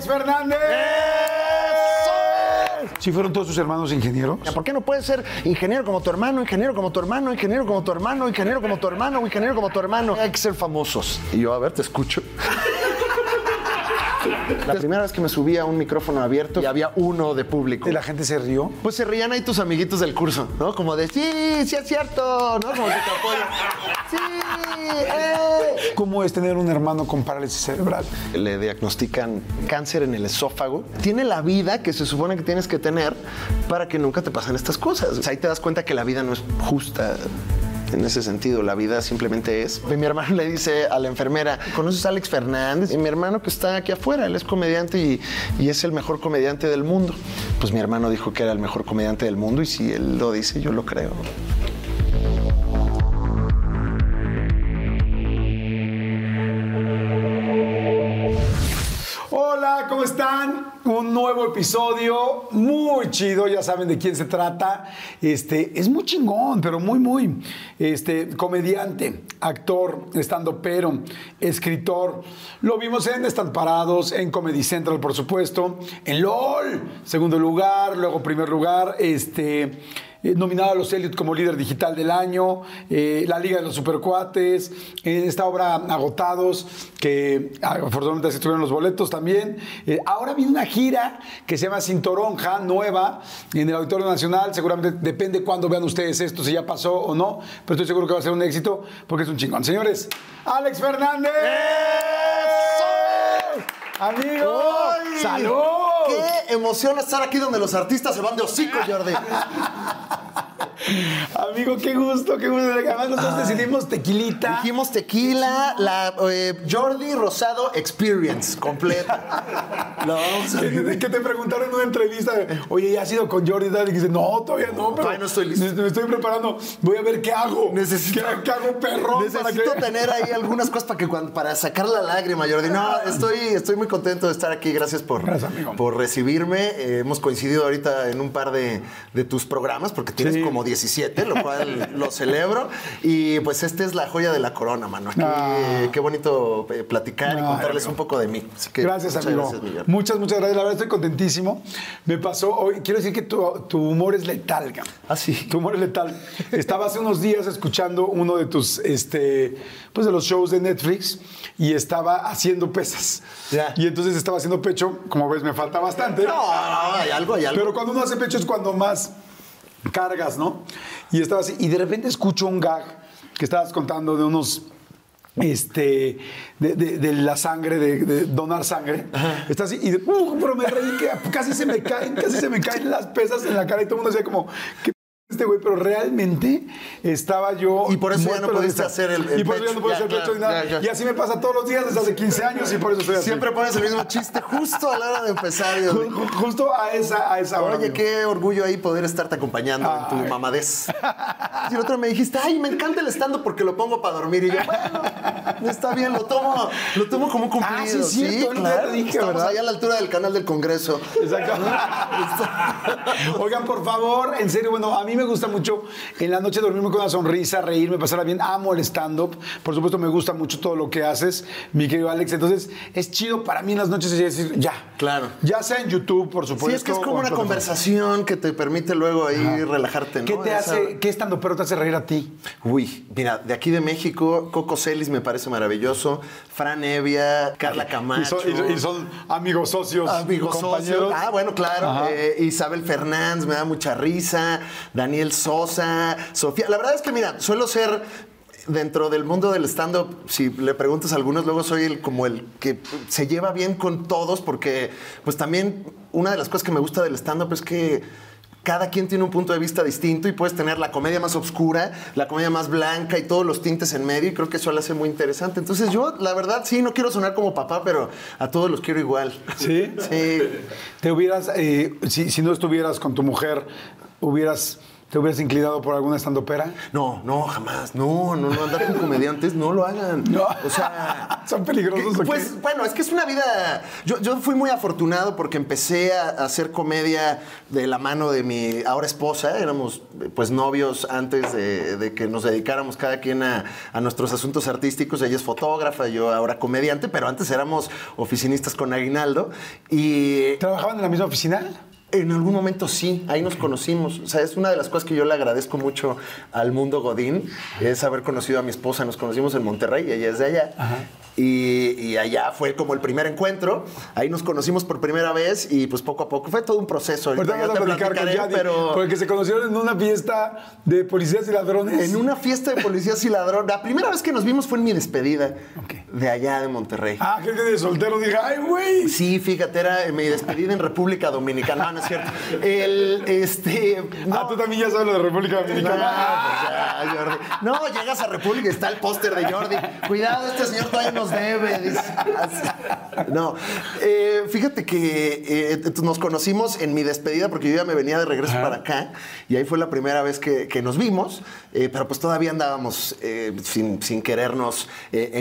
Alex Fernández. ¿Sí fueron todos sus hermanos ingenieros? ¿Por qué no puedes ser ingeniero como tu hermano, ingeniero como tu hermano, ingeniero como tu hermano, ingeniero como tu hermano, ingeniero como tu hermano? Hay que ser famosos. Y yo, a ver, te escucho. La primera vez que me subí a un micrófono abierto y había uno de público. ¿Y la gente se rió? Pues se reían ahí tus amiguitos del curso, ¿no? Como de, sí, sí es cierto, ¿no? Como que te apoyan. Sí, eh. ¿Cómo es tener un hermano con parálisis cerebral? Le diagnostican cáncer en el esófago. Tiene la vida que se supone que tienes que tener para que nunca te pasen estas cosas. O sea, ahí te das cuenta que la vida no es justa en ese sentido. La vida simplemente es. Y mi hermano le dice a la enfermera, ¿conoces a Alex Fernández? Y mi hermano que está aquí afuera, él es comediante y, y es el mejor comediante del mundo. Pues mi hermano dijo que era el mejor comediante del mundo y si él lo dice, yo lo creo. ¿Cómo están? Un nuevo episodio muy chido, ya saben de quién se trata. Este es muy chingón, pero muy muy este comediante, actor, estando pero, escritor. Lo vimos en Están Parados, en Comedy Central, por supuesto, en LOL, segundo lugar, luego primer lugar, este eh, nominado a los Elliot como líder digital del año, eh, la Liga de los Supercuates, en esta obra Agotados, que ah, afortunadamente se tuvieron los boletos también. Eh, ahora viene una gira que se llama Cintoronja, nueva, en el Auditorio Nacional. Seguramente depende cuándo vean ustedes esto, si ya pasó o no, pero estoy seguro que va a ser un éxito porque es un chingón. Señores, Alex Fernández. Amigo, ¡Ay! salud. ¡Qué emoción estar aquí donde los artistas se van de hocico, Jordi! Amigo, qué gusto, qué gusto. Además, nosotros decidimos tequilita. Dijimos tequila, la eh, Jordi Rosado Experience completa. A Que que te preguntaron en una entrevista, oye, ¿ya has ido con Jordi? Y dices, no, todavía no, pero Todavía no estoy listo. Me, estoy preparando. Voy a ver qué hago. Necesito- ¿Qué, qué hago, para Necesito que... tener ahí algunas cosas para que cuando, para sacar la lágrima, Jordi. No, estoy, estoy muy contento de estar aquí. Gracias por, Gracias, amigo. por recibirme. Eh, hemos coincidido ahorita en un par de, de tus programas, porque tienes Sí. como 17, lo cual lo celebro. Y pues esta es la joya de la corona, mano. Aquí, Ah. Qué bonito eh, platicar y Ay, contarles amigo. un poco de mí. Así que Gracias, muchas amigo. gracias, muchas, muchas gracias. La verdad, estoy contentísimo. Me pasó hoy. Quiero decir que tu, tu humor es letal, cabrón. Ah, sí. Tu humor es letal. Estaba hace unos días escuchando uno de tus, este, pues de los shows de Netflix y estaba haciendo pesas. Ya. Y entonces estaba haciendo pecho. Como ves, me falta bastante. No, no, hay algo, hay algo. Pero cuando uno hace pecho es cuando más cargas, ¿no? Y estaba así. Y de repente escucho un gag que estabas contando de unos. Este, de, de- de la sangre, de, de donar sangre. Está así, y de, uh, pero me reí que casi se me caen, casi se me caen las pesas en la cara y todo el mundo decía como, ¿qué p- este güey? Pero realmente estaba yo. Y por eso ya no pudiste hacer el- el Y por eso ya no pecho. puedo hacer pecho claro, ni nada. ya, ya. Y así me pasa todos los días desde hace 15 años y por eso estoy así. Siempre pones el mismo chiste justo a la hora de empezar. Justo a esa, a esa hora. Oye, amigo. qué orgullo ahí poder estarte acompañando en tu mamadez. Y el otro me dijiste, ay, me encanta el stand porque lo pongo para dormir. Y yo, bueno, está bien, lo tomo, lo tomo como un cumplido. Ah, sí, el te dije, Estamos ¿verdad? allá a la altura del canal del Congreso. Exacto. Oigan, por favor, en serio, bueno, a mí me gusta mucho en la noche dormirme con una sonrisa, reírme, pasarla bien. Amo el stand-up. Por supuesto, me gusta mucho todo lo que haces, mi querido Alex. Entonces, es chido para mí en las noches decir, ya. Claro. Ya sea en YouTube, por supuesto. Sí, es que es como una conversación que te permite luego ahí relajarte, ¿no? ¿Qué te Esa- hace, qué estando pero te hace reír a ti? Uy, mira, de aquí de México, Coco Celis me parece maravilloso, Fran Evia, Carla Y Camacho. son, y- y son amigos socios. Amigos compañeros. socios. Ah, bueno, claro. Ajá. Eh, Isabel Fernández me da mucha risa. Daniel Sosa. Sofía. La verdad es que, mira, suelo ser. Dentro del mundo del stand-up, si le preguntas a algunos, luego soy el, como el que se lleva bien con todos, porque pues también una de las cosas que me gusta del stand-up es que cada quien tiene un punto de vista distinto y puedes tener la comedia más oscura, la comedia más blanca y todos los tintes en medio y creo que eso lo hace muy interesante. Entonces yo, la verdad, sí, no quiero sonar como papá, pero a todos los quiero igual. ¿Sí? Sí. ¿Te hubieras, eh, si, si no estuvieras con tu mujer, hubieras, te hubieras inclinado por alguna estandopera? No, no, jamás. No, no, no, andar con comediantes, no lo hagan. No. O sea. ¿Son peligrosos o qué? Pues bueno, es que es una vida. Yo, yo fui muy afortunado porque empecé a, a hacer comedia de la mano de mi ahora esposa. Éramos pues novios antes de, de que nos dedicáramos cada quien a, a nuestros asuntos artísticos. Ella es fotógrafa, yo ahora comediante, pero antes éramos oficinistas con Aguinaldo. Y ¿Trabajaban en la misma oficina? En algún momento sí, ahí nos conocimos. O sea, es una de las cosas que yo le agradezco mucho al mundo Godín, es haber conocido a mi esposa. Nos conocimos en Monterrey, y ella es de allá. Y, y allá fue como el primer encuentro. Ahí nos conocimos por primera vez y pues poco a poco fue todo un proceso. Ahorita vamos a platicar con Yadi, pero porque se conocieron en una fiesta de policías y ladrones. en una fiesta de policías y ladrón. La primera vez que nos vimos fue en mi despedida Ok. De allá de Monterrey. Ah, gente de soltero, dije, ay, güey. Sí, fíjate, era mi despedida en República Dominicana. No, no es cierto. El, este... Ah, tú también ya sabes lo de República Dominicana. Ah, pues ya, Jordi. No, llegas a República y está el póster de Jordi. Cuidado, este señor todavía nos debe. dice. No, eh, fíjate que eh, nos conocimos en mi despedida porque yo ya me venía de regreso para acá y ahí fue la primera vez que, que nos vimos, eh, pero pues todavía andábamos eh, sin, sin querernos eh,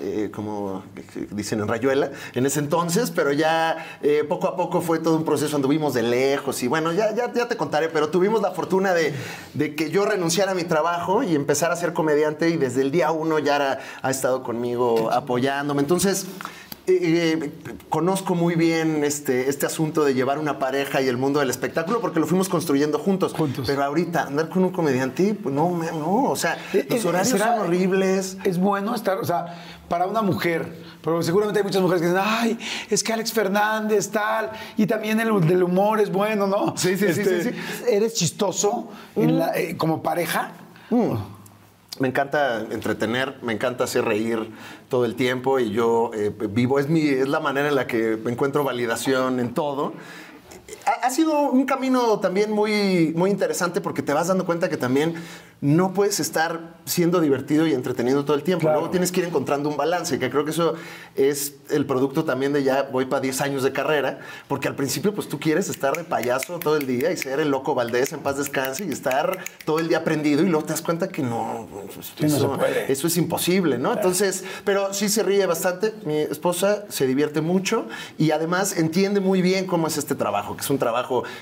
eh, como dicen en Rayuela, en ese entonces, pero ya eh, poco a poco fue todo un proceso, anduvimos de lejos y bueno, ya, ya, te contaré, pero tuvimos la fortuna de, que yo renunciara a mi trabajo y empezar a ser comediante y desde el día uno ya ha estado conmigo apoyándome. Entonces, eh, conozco muy bien este, este asunto de llevar una pareja y el mundo del espectáculo porque lo fuimos construyendo juntos. Juntos. Pero ahorita, andar con un comediante, pues no, no. O sea, Eh, los eh, horarios ¿será- son horribles. Es bueno estar, o sea, para una mujer, pero seguramente hay muchas mujeres que dicen, ay, es que Alex Fernández, tal, y también el del humor es bueno, ¿no? Este, Sí, sí, sí, sí, sí. ¿Eres chistoso en la- eh, como pareja? Me encanta entretener, me encanta hacer reír todo el tiempo y yo eh, vivo, es, mi, es la manera en la que encuentro validación en todo. Ha, sido un camino también muy, muy interesante porque te vas dando cuenta que también no puedes estar siendo divertido y entretenido todo el tiempo. Claro. Luego tienes que ir encontrando un balance, que creo que eso es el producto también de ya voy para 10 años de carrera, porque al principio pues tú quieres estar de payaso todo el día y ser el loco Valdés en paz descanse y estar todo el día aprendido y luego te das cuenta que no, pues, no eso, puede. eso es imposible, ¿no? Entonces, pero sí se ríe bastante, mi esposa se divierte mucho y además entiende muy bien cómo es este trabajo, que es un trabajo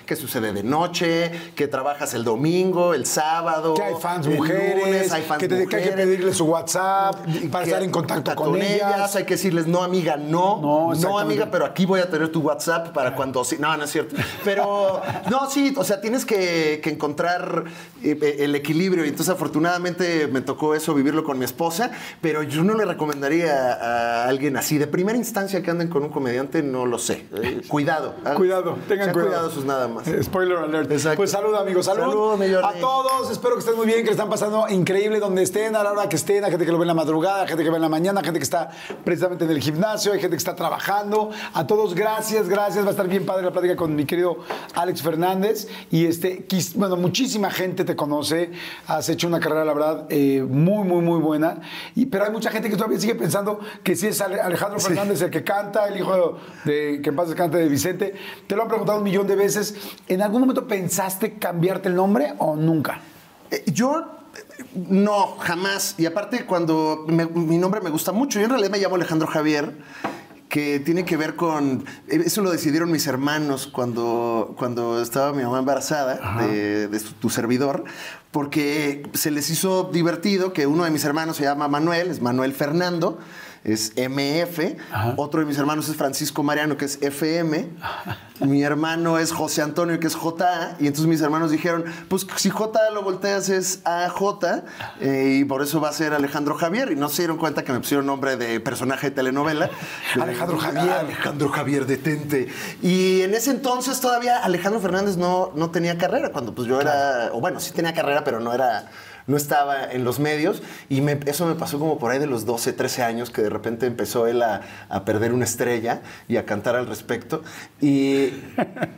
que sucede de noche, que trabajas el domingo, el sábado, Que hay fans mujeres, lunes, hay fans que, te- que hay que mujeres. pedirle su WhatsApp para Que- estar en contacto con, ellas. Hay que decirles, no, amiga, no. No, amiga, pero aquí voy a tener tu WhatsApp para cuando sí. No, no es cierto. Pero, no, sí, o sea, tienes que, que encontrar eh, el equilibrio. Y entonces, afortunadamente, me tocó eso, vivirlo con mi esposa. Pero yo no le recomendaría a alguien así. De primera instancia que anden con un comediante, no lo sé. Eh, cuidado. Cuidado, tengan cuidado. Cuidadosos nada más. Spoiler alert. Exacto. Pues salud, amigos. Salud. Salud, mi a todos. Espero que estén muy bien, que le están pasando increíble donde estén, a la hora que estén. A gente que lo ve en la madrugada, gente que ve en la mañana, gente que está precisamente en el gimnasio, hay gente que está trabajando. A todos, gracias, gracias. Va a estar bien padre la plática con mi querido Alex Fernández. Y este, bueno, muchísima gente te conoce. Has hecho una carrera, la verdad, eh, muy, muy, muy buena. Y, pero hay mucha gente que todavía sigue pensando que sí es Ale- Alejandro Fernández el que canta, el hijo de que en paz descanse de Vicente. Te lo han preguntado un millón de veces. ¿En algún momento pensaste cambiarte el nombre o nunca? Eh, Yo eh, no, jamás. Y aparte, cuando me- mi nombre me gusta mucho, yo en realidad me llamo Alejandro Javier, que tiene que ver con. Eso lo decidieron mis hermanos cuando, cuando estaba mi mamá embarazada de, tu servidor, porque se les hizo divertido que uno de mis hermanos se llama Manuel, es Manuel Fernando. Es MF, otro de mis hermanos es Francisco Mariano, que es FM, mi hermano es José Antonio, que es JA, y entonces mis hermanos dijeron, pues si JA lo volteas es AJ, eh, y por eso va a ser Alejandro Javier, y no se dieron cuenta que me pusieron nombre de personaje de telenovela. Alejandro Javier. Alejandro Javier, detente. Y en ese entonces todavía Alejandro Fernández no, no tenía carrera, cuando pues yo era, o bueno, sí tenía carrera, pero no era... No estaba en los medios y me- eso me pasó como por ahí de los 12, 13 años que de repente empezó él a, a perder una estrella y a cantar al respecto. Y,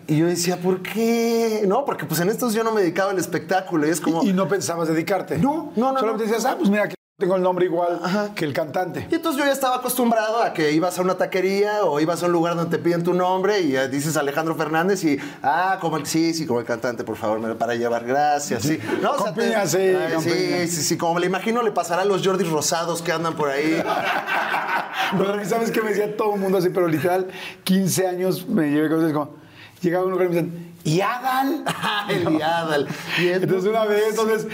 y yo decía, ¿por qué? No, porque pues en estos yo no me dedicaba al espectáculo y es como... Y no pensabas dedicarte. No, no, no, Solamente no. decías, ah, pues mira, que tengo el nombre igual que el cantante. Y entonces yo ya estaba acostumbrado a que ibas a una taquería o ibas a un lugar donde te piden tu nombre y eh, dices Alejandro Fernández y, ah, como el, sí, sí, como el cantante, por favor, me para llevar, gracias, sí. No, te- piña, sí, Ay, sí, sí, sí, como me lo imagino le pasará a los Jordis rosados que andan por ahí. Pero ¿sabes qué me decía todo el mundo así? Pero literal, 15 años me llevé cosas como... Llegaba a un lugar y me decían, ¿y Adal? el Adal. Y Entonces una vez, entonces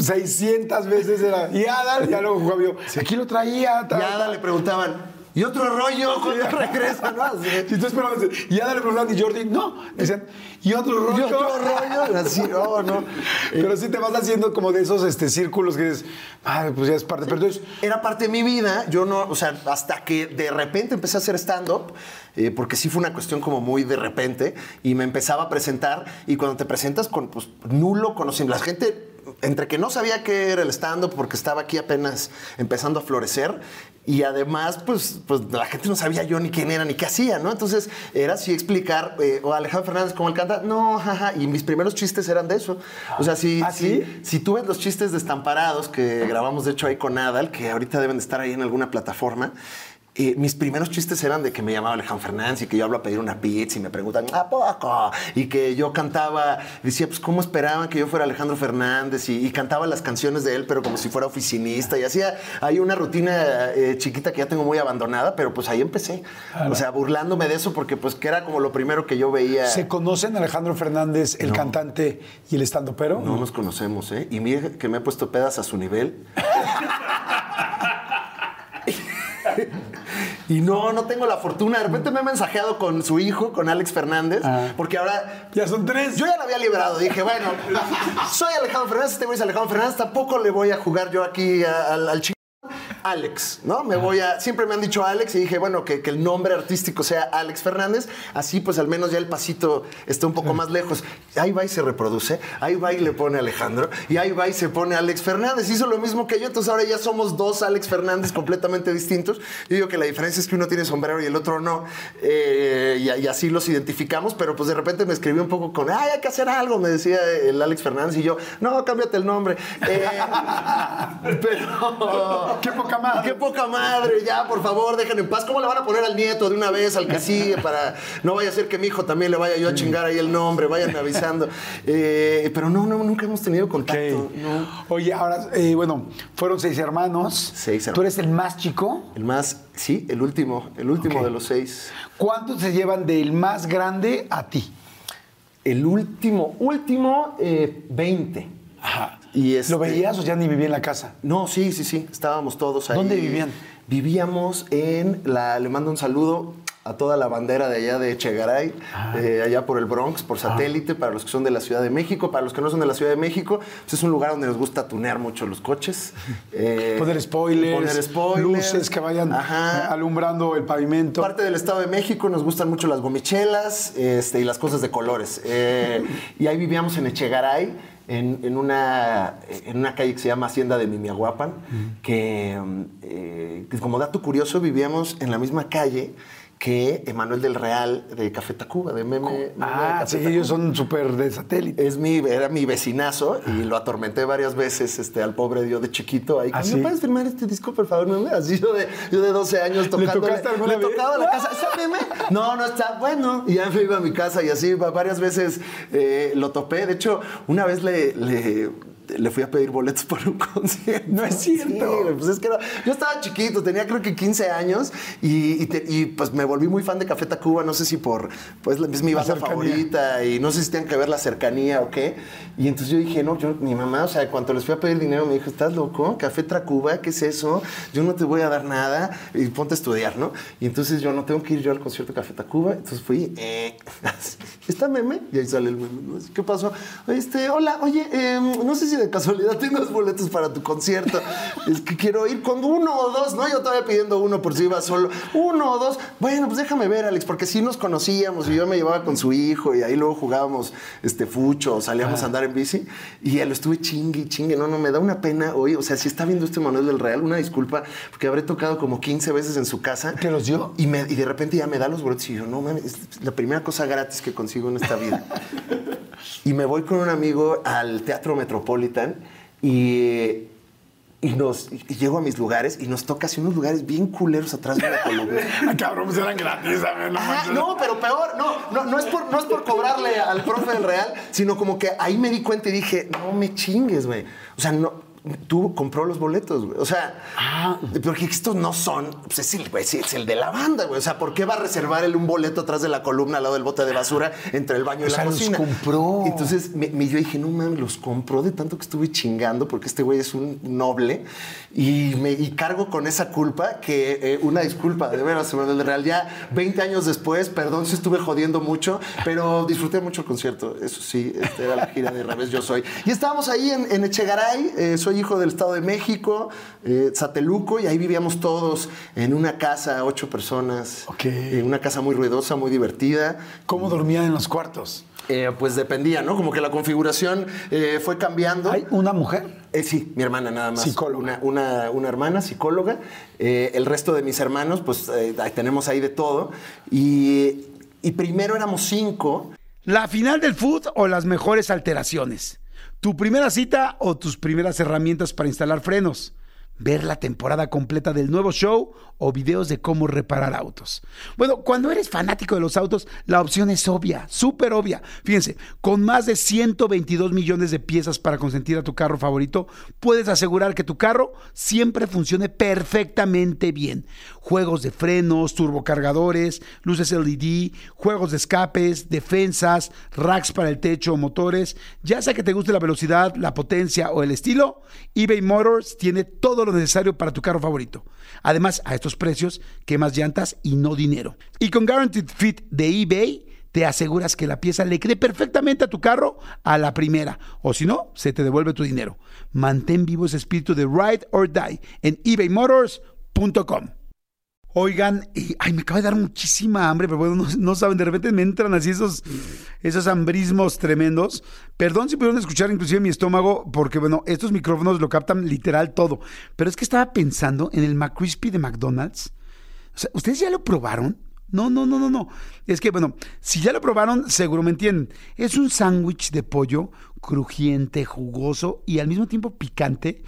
600 veces era, ¿y Adal? Ya luego yo, aquí lo traía. tal, Y a Ada tal". le preguntaban, ¿y otro rollo cuando regresa? ¿no? Y tú esperabas, y Adal le preguntaban, y Jordi, no. Decían, ¿y otro rollo? ¿Y otro rollo? Así, no, no. Pero sí te vas haciendo como de esos este, círculos que dices, madre, pues ya es parte. Pero entonces, Era parte de mi vida, yo no, o sea, hasta que de repente empecé a hacer stand-up, eh, porque sí fue una cuestión como muy de repente, y me empezaba a presentar, y cuando te presentas con pues, nulo conocimiento, la gente, entre que no sabía qué era el stand-up, porque estaba aquí apenas empezando a florecer, y además, pues, pues la gente no sabía yo ni quién era ni qué hacía, ¿no? Entonces era así explicar, eh, o Alejandro Fernández, ¿cómo él canta? No, jaja, y mis primeros chistes eran de eso. O sea, si, ¿Ah, si- sí? si tú ves los chistes destamparados que grabamos, de hecho, ahí con Adal, que ahorita deben de estar ahí en alguna plataforma, eh, mis primeros chistes eran de que me llamaba Alejandro Fernández y que yo hablo a pedir una pizza y me preguntan, ¿a poco? Y que yo cantaba, decía, pues, ¿cómo esperaban que yo fuera Alejandro Fernández? Y, y cantaba las canciones de él, pero como si fuera oficinista. Y hacía ahí una rutina eh, chiquita que ya tengo muy abandonada, pero pues ahí empecé. O sea, burlándome de eso porque pues que era como lo primero que yo veía. ¿se conocen Alejandro Fernández, el cantante y el estando pero? No nos conocemos, ¿eh? Y mire que me he puesto pedas a su nivel. y no, no tengo la fortuna. De repente me he mensajeado con su hijo, con Alex Fernández, Ah. porque ahora. Ya son tres. Yo ya lo había liberado. Dije, bueno, soy Alejandro Fernández, este güey es Alejandro Fernández, tampoco le voy a jugar yo aquí al chico. Alex, ¿no? Me voy a. Siempre me han dicho Alex y dije, bueno, que, que el nombre artístico sea Alex Fernández. Así, pues al menos ya el pasito está un poco más lejos. Ahí va y se reproduce. Ahí va y le pone Alejandro. Y ahí va y se pone Alex Fernández. Hizo lo mismo que yo. Entonces ahora ya somos dos Alex Fernández completamente distintos. Yo digo que la diferencia es que uno tiene sombrero y el otro no. Eh, y, y así los identificamos. Pero pues de repente me escribí un poco con, ay, hay que hacer algo, me decía el Alex Fernández. Y yo, no, cámbiate el nombre. Eh, pero. Qué poca madre. Qué poca madre, ya, por favor, déjenme en paz. ¿Cómo le van a poner al nieto de una vez, al que sigue, para no vaya a ser que mi hijo también le vaya yo a chingar ahí el nombre, vayan avisando? Eh, pero no, no, nunca hemos tenido contacto. No. Oye, ahora, eh, bueno, fueron seis hermanos. Seis hermanos. ¿Tú eres el más chico? El más, sí, el último, el último de los seis. ¿Cuántos se llevan del más grande a ti? El último, último, eh, 20. Ajá. Y este- ¿Lo veías o ya ni vivía en la casa? No, sí, sí, sí. Estábamos todos ahí. ¿Dónde vivían? Vivíamos en la. Le mando un saludo a toda la bandera de allá de Chegaray, Ah. eh, allá por el Bronx, por satélite, para los que son de la Ciudad de México. Para los que no son de la Ciudad de México, pues es un lugar donde nos gusta tunear mucho los coches. eh, Poner spoilers, Poner spoilers. luces que vayan Ajá. alumbrando el pavimento. Parte del Estado de México nos gustan mucho las gomichelas este, y las cosas de colores. Eh, y ahí vivíamos en Echegaray, en, en una, en una calle que se llama Hacienda de que, mm, eh, que como dato curioso vivíamos en la misma calle que Emanuel del Real de Café Tacuba, de Meme. Ah, sí, Tacuba. ellos son súper de satélite. Es mi, era mi vecinazo y lo atormenté varias veces este, al pobre Dios de chiquito. Ahí, ¿Ah, ¿me puedes firmar este disco, por favor? meme?" Así yo de, yo de 12 años tocando. tocaste alguna le vez? tocaba la casa. ¿Está meme? No, no está. Bueno. Y ya me iba a mi casa y así va- varias veces eh, lo topé. De hecho, una vez le... le le fui a pedir boletos para un concierto. No es cierto. Sí, pues es que no- yo estaba chiquito, tenía creo que 15 años y, y te- y, pues me volví muy fan de Café Tacuba, no sé si por, pues es mi banda favorita y no sé si tienen que ver la cercanía o qué. Y entonces yo dije, no, yo, mi mamá, o sea, cuando les fui a pedir dinero me dijo, ¿estás loco? Café Tacuba, ¿qué es eso? Yo no te voy a dar nada y ponte a estudiar, ¿no? Y entonces yo no tengo que ir yo al concierto de Café Tacuba, entonces fui, eh, ¿está meme? Y ahí sale el meme. ¿Qué pasó? Este, hola, oye, em, no sé si de casualidad tengas boletos para tu concierto. Es que quiero ir con uno o dos, ¿no? Yo estaba pidiendo uno por si iba solo. Uno o dos. Bueno, pues déjame ver, Alex, porque sí nos conocíamos y yo me llevaba con su hijo y ahí luego jugábamos este fucho, salíamos a andar en bici y ya lo estuve chingue, y chingue. No, no, me da una pena hoy. O sea, si está viendo este Manuel del Real, una disculpa, porque habré tocado como 15 veces en su casa. ¿Te los dio? Y, me- y de repente ya me da los boletos y yo, no mames, es la primera cosa gratis que consigo en esta vida. y me voy con un amigo al Teatro Metropolitan y, y nos, y llego a mis lugares y nos toca así unos lugares bien culeros atrás de la columna. Ah, cabrón, pues eran gratis, a ver, no manches. no, pero peor, no, no, no, es por, no es por cobrarle al profe del Real, sino como que ahí me di cuenta y dije, no me chingues, güey. O sea, no, tú compró los boletos, güey. O sea, porque estos no son, pues es el, güey, es el de la banda, güey. O sea, ¿por qué va a reservar él un boleto atrás de la columna al lado del bote de basura entre el baño y O la sea, los cocina? compró. Entonces me, me- yo dije, no mames, los compró de tanto que estuve chingando porque este güey es un noble y, me, y cargo con esa culpa que eh, una disculpa, de veras, Manuel del Real. Ya 20 años después, perdón si estuve jodiendo mucho, pero disfruté mucho el concierto. Eso sí, este era la gira de Revés Yo Soy. Y estábamos ahí en, en Echegaray, eh, soy hijo del Estado de México, eh, Sateluco, y ahí vivíamos todos en una casa, ocho personas. Ok. Eh, una casa muy ruidosa, muy divertida. ¿Cómo dormían en los cuartos? Eh, pues dependía, ¿no? Como que la configuración eh, fue cambiando. ¿Hay una mujer? Eh, sí, mi hermana nada más. Psicóloga. Una, una- una hermana psicóloga. El resto de mis hermanos, pues tenemos ahí de todo. Y, y primero éramos cinco. La final del food o las mejores alteraciones. Tu primera cita o tus primeras herramientas para instalar frenos. Ver la temporada completa del nuevo show o videos de cómo reparar autos. Bueno, cuando eres fanático de los autos, la opción es obvia, súper obvia. Fíjense, con más de 122 millones de piezas para consentir a tu carro favorito, puedes asegurar que tu carro siempre funcione perfectamente bien. Juegos de frenos, turbocargadores, luces LED, juegos de escapes, defensas, racks para el techo motores. Ya sea que te guste la velocidad, la potencia o el estilo, eBay Motors tiene todo lo necesario para tu carro favorito. Además, a estos precios, quemas llantas y no dinero. Y con Guaranteed Fit de eBay, te aseguras que la pieza le quede perfectamente a tu carro a la primera. O si no, se te devuelve tu dinero. Mantén vivo ese espíritu de Ride or Die en ebaymotors.com. Oigan, y- ay, me acaba de dar muchísima hambre, pero bueno, no, saben, de repente me entran así esos, esos hambrismos tremendos. Perdón si pudieron escuchar inclusive mi estómago, porque bueno, estos micrófonos lo captan literal todo. Pero es que estaba pensando en el McCrispy de McDonald's. O sea, ¿ustedes ya lo probaron? No, no, no, no, no. Es que, bueno, si ya lo probaron, seguro me entienden. Es un sándwich de pollo crujiente, jugoso y al mismo tiempo picante.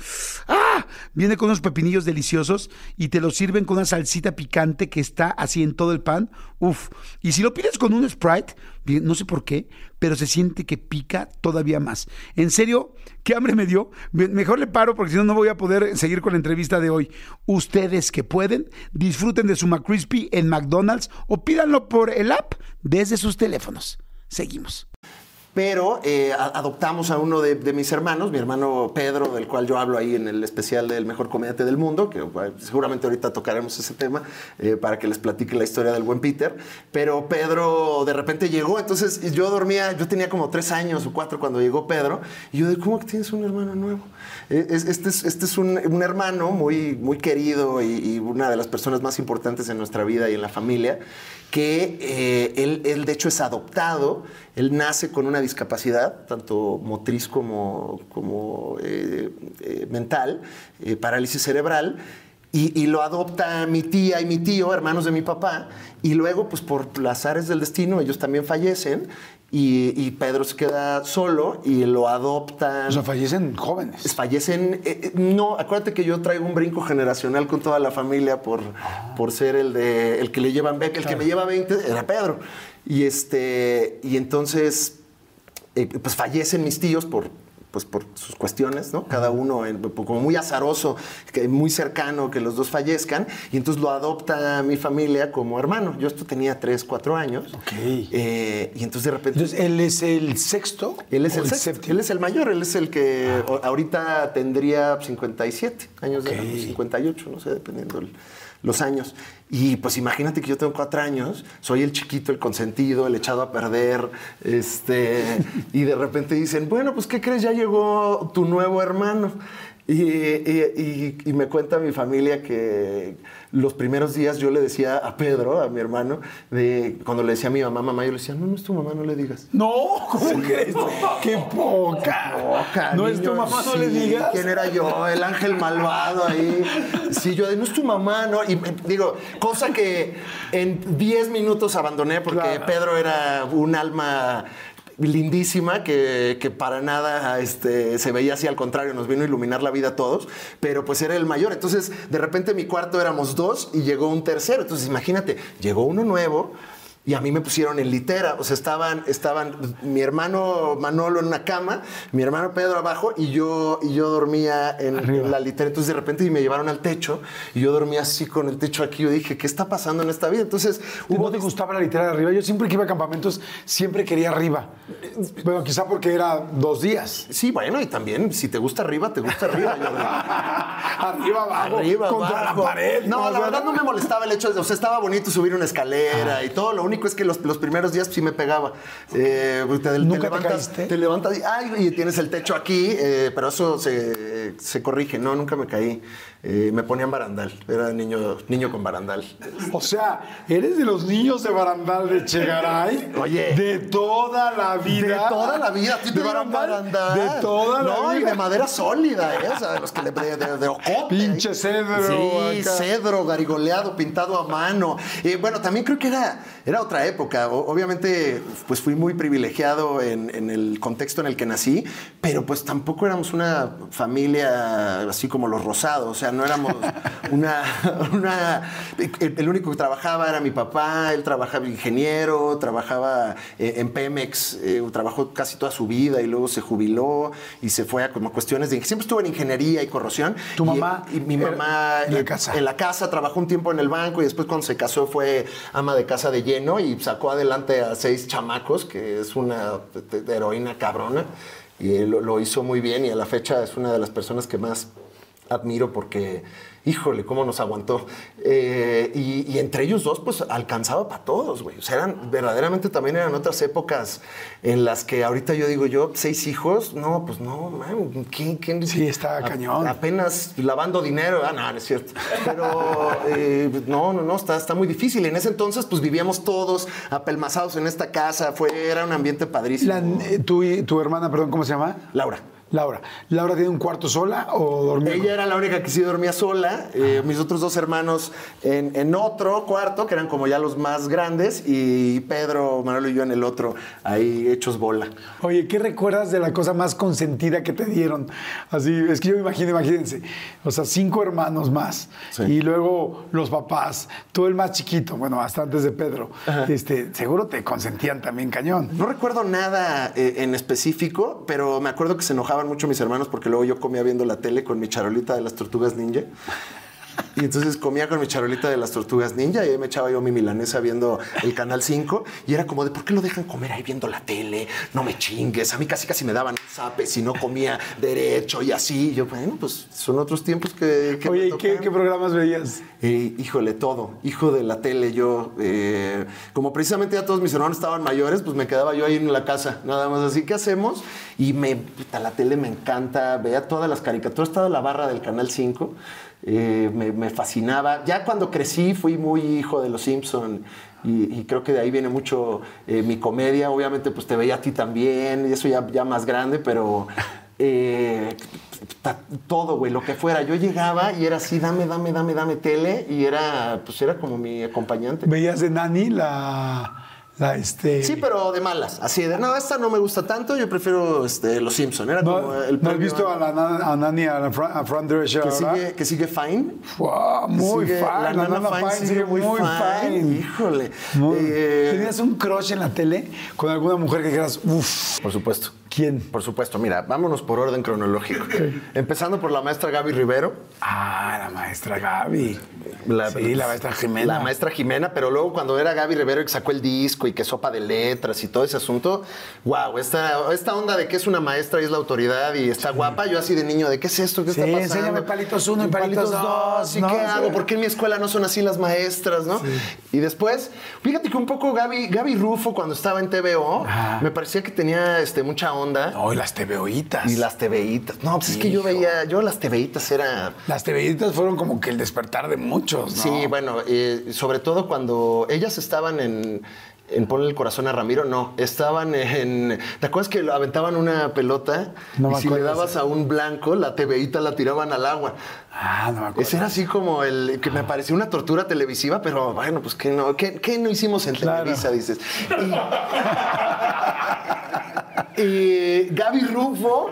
¡Ah! Viene con unos pepinillos deliciosos y te lo sirven con una salsita picante que está así en todo el pan. Uf. Y si lo pides con un Sprite, no sé por qué, pero se siente que pica todavía más. En serio, qué hambre me dio. Me- Mejor le paro porque si no, no voy a poder seguir con la entrevista de hoy. Ustedes que pueden, disfruten de su McCrispy en McDonald's o pídanlo por el app desde sus teléfonos. Seguimos. Pero eh, adoptamos a uno de, mis hermanos, mi hermano Pedro, del cual yo hablo ahí en el especial del mejor comediante del mundo, que seguramente ahorita tocaremos ese tema eh, para que les platique la historia del buen Peter. Pero Pedro de repente llegó, entonces yo dormía, yo tenía como tres años o cuatro cuando llegó Pedro, y yo de, ¿cómo que tienes un hermano nuevo? Eh, es- Este es, este es un, un hermano muy, muy querido y, y una de las personas más importantes en nuestra vida y en la familia, que eh, él, él de hecho es adoptado, él nace con una discapacidad, tanto motriz como, como eh, eh, mental, eh, parálisis cerebral, y, y lo adopta mi tía y mi tío, hermanos de mi papá, y luego, pues por las áreas del destino, ellos también fallecen, y, y Pedro se queda solo y lo adoptan. O sea, fallecen jóvenes. Fallecen. eh, eh, no, acuérdate que yo traigo un brinco generacional con toda la familia por, por ser el de el que le llevan 20. El que me lleva 20 era Pedro. Y este. Y entonces. eh, pues fallecen mis tíos por pues por sus cuestiones, ¿no? Cada uno en- como muy azaroso, que muy cercano, que los dos fallezcan, y entonces lo adopta mi familia como hermano. Yo esto tenía 3, 4 años. Ok. Eh, y entonces de repente... Entonces, ¿él es el sexto? Él es el, sexto, séptimo? él es el mayor, él es el que o- ahorita tendría 57 años, de Ok. edad, 58, no sé, dependiendo el- los años. Y pues imagínate que yo tengo cuatro años, soy el chiquito, el consentido, el echado a perder, este, y de repente dicen, bueno, pues ¿qué crees? Ya llegó tu nuevo hermano. Y, y- y- me cuenta mi familia que los primeros días yo le decía a Pedro, a mi hermano, de, cuando le decía a mi mamá, mamá, yo le decía, no, no es tu mamá, no le digas. No, ¿cómo crees? ¡Qué poca! Poca, no es tu mamá, no sí, le digas. ¿Quién era yo? El ángel malvado ahí. Sí, yo de no es tu mamá, ¿no? Y eh, digo, cosa que en 10 minutos abandoné porque Claro. Pedro era un alma lindísima que, que para nada este, se veía así al contrario, nos vino a iluminar la vida a todos, pero pues era el mayor. Entonces, de repente en mi cuarto éramos dos y llegó un tercero. Entonces, imagínate, llegó uno nuevo. Y a mí me pusieron en litera, o sea, estaban, estaban mi hermano Manolo en una cama, mi hermano Pedro abajo y yo, y yo dormía en, la litera. Entonces de repente me llevaron al techo y yo dormía así con el techo aquí. Yo dije, ¿qué está pasando en esta vida? Entonces hubo ¿No te gustaba la litera de arriba? Yo siempre que iba a campamentos, siempre quería arriba. Bueno, quizá porque era dos días. Sí, bueno, y también si te gusta arriba, te gusta arriba. Yo- arriba, abajo, arriba, contra abajo. la pared. No, la verdad no me molestaba el hecho de, o sea, estaba bonito subir una escalera y todo. Lo único es que los, los primeros días sí me pegaba. Eh, te, te ¿Nunca te levantas, caíste? te levantas y, ay, y tienes el techo aquí, eh, pero eso se, se corrige. No, nunca me caí. Eh, me ponían barandal. Era niño, niño con barandal. O sea, eres de los niños de barandal de Chegaray. Oye. De toda la vida. De toda la vida. ¿A ti te ¿De barandal? De toda la no, vida. y de madera sólida, ¿eh? O sea, de los que le de, de, de ocote. Pinche cedro Sí, acá. cedro, garigoleado, pintado a mano. Y bueno, también creo que era, era otra época. O- obviamente, pues fui muy privilegiado en, en el contexto en el que nací, pero pues tampoco éramos una familia así como los rosados. O sea, no éramos una. una el, el único que trabajaba era mi papá, él trabajaba ingeniero, trabajaba eh, en Pemex, eh, trabajó casi toda su vida y luego se jubiló y se fue a como cuestiones de. Siempre estuvo en ingeniería y corrosión. ¿Tu Y- mamá Y, mi mamá en la casa? en la casa, trabajó un tiempo en el banco y después cuando se casó fue ama de casa de lleno y sacó adelante a seis chamacos, que es una heroína cabrona. Y él lo, lo hizo muy bien y a la fecha es una de las personas que más admiro porque, híjole, cómo nos aguantó. Eh, y, y entre ellos dos, pues alcanzaba para todos, güey. O sea, eran, verdaderamente también eran otras épocas en las que ahorita yo digo, yo, seis hijos, no, pues no, man, ¿quién? quién Sí, está a- cañón. Apenas lavando dinero, ah, no, no es cierto. Pero eh, no, no, no, está, está muy difícil. En ese entonces, pues vivíamos todos apelmazados en esta casa, fue, era un ambiente padrísimo. La- eh, tu, tu hermana, perdón, ¿cómo se llama? Laura. Laura. ¿Laura tiene un cuarto sola o dormía? Ella era la única que sí dormía sola. eh, mis otros dos hermanos en, en otro cuarto, que eran como ya los más grandes, y Pedro, Manuel y yo en el otro, ahí hechos bola. Oye, ¿qué recuerdas de la cosa más consentida que te dieron? Así, es que yo me imagino, imagínense, o sea, cinco hermanos más Sí. y luego los papás, tú el más chiquito, bueno, hasta antes de Pedro, este, seguro te consentían también cañón. No recuerdo nada eh, en específico, pero me acuerdo que se enojaban mucho mis hermanos porque luego yo comía viendo la tele con mi charolita de las tortugas ninja. Y entonces comía con mi charolita de las tortugas ninja y ahí me echaba yo mi milanesa viendo el canal 5 y era como de ¿por qué lo dejan comer ahí viendo la tele? No me chingues. A mí casi casi me daban un zape si no comía derecho y así. Y yo, bueno, pues son otros tiempos que. que Oye, ¿y qué, qué programas veías? Eh, híjole, todo. Hijo de la tele, yo. eh, como precisamente ya todos mis hermanos estaban mayores, pues me quedaba yo ahí en la casa, nada más así. ¿Qué hacemos? Y me. puta, la tele me encanta. Veía todas las caricaturas, toda la barra del Canal 5. Eh, me, fascinaba. Ya cuando crecí fui muy hijo de los Simpson y, creo que de ahí viene mucho eh, mi comedia. Obviamente, pues te veía a ti también, y eso ya, más grande, pero eh, todo, güey, lo que fuera. Yo llegaba y era así, dame, dame, dame, dame tele y era, pues era como mi acompañante. ¿Veías de Nani la, la este... Sí, pero de malas. Así de, no, esta no me gusta tanto, yo prefiero este, Los Simpson. Era ¿No, como el ¿no has visto a, la, a Nani, a, la Fran, a Fran Drescher que sigue, que sigue fine. Wow, muy Sigue- fine. La nana fine, sigue muy fine. Híjole. Muy- Eh, ¿Tenías un crush en la tele con alguna mujer que dijeras, uff? Por supuesto. ¿Quién? Por supuesto, mira, vámonos por orden cronológico. Empezando por la maestra Gaby Rivero. Ah, la maestra Gaby. La- sí, la maestra Jimena. La maestra Jimena, pero luego cuando era Gaby Rivero que sacó el disco y que sopa de letras y todo ese asunto, wow, esta, esta onda de que es una maestra y es la autoridad y está guapa, yo así de niño, ¿de qué es esto? ¿Qué Sí, está pasando? enséñame palitos uno y palitos dos, ¿Y ¿no? qué hago? ¿Por qué en mi escuela no son así las maestras, no? Y después, fíjate que un poco Gaby, Gaby Rufo cuando estaba en TVO, Ajá. me parecía que tenía este, mucha onda. No, y las TVOitas. Y las TVitas. No, pues es que yo veía, yo las TVitas era Las TVitas fueron como que el despertar de muchos, ¿no? Sí, bueno, eh, sobre todo cuando ellas estaban en, en Ponle el corazón a Ramiro, no, estaban en... ¿Te acuerdas que aventaban una pelota No y me si le dabas a un blanco, la TVita la tiraban al agua? Ah, no me acuerdo. Ese era así como el que me parecía una tortura televisiva, pero bueno, pues que no, ¿qué, qué no hicimos en Claro. Televisa? Dices. Y, y Gaby Rufo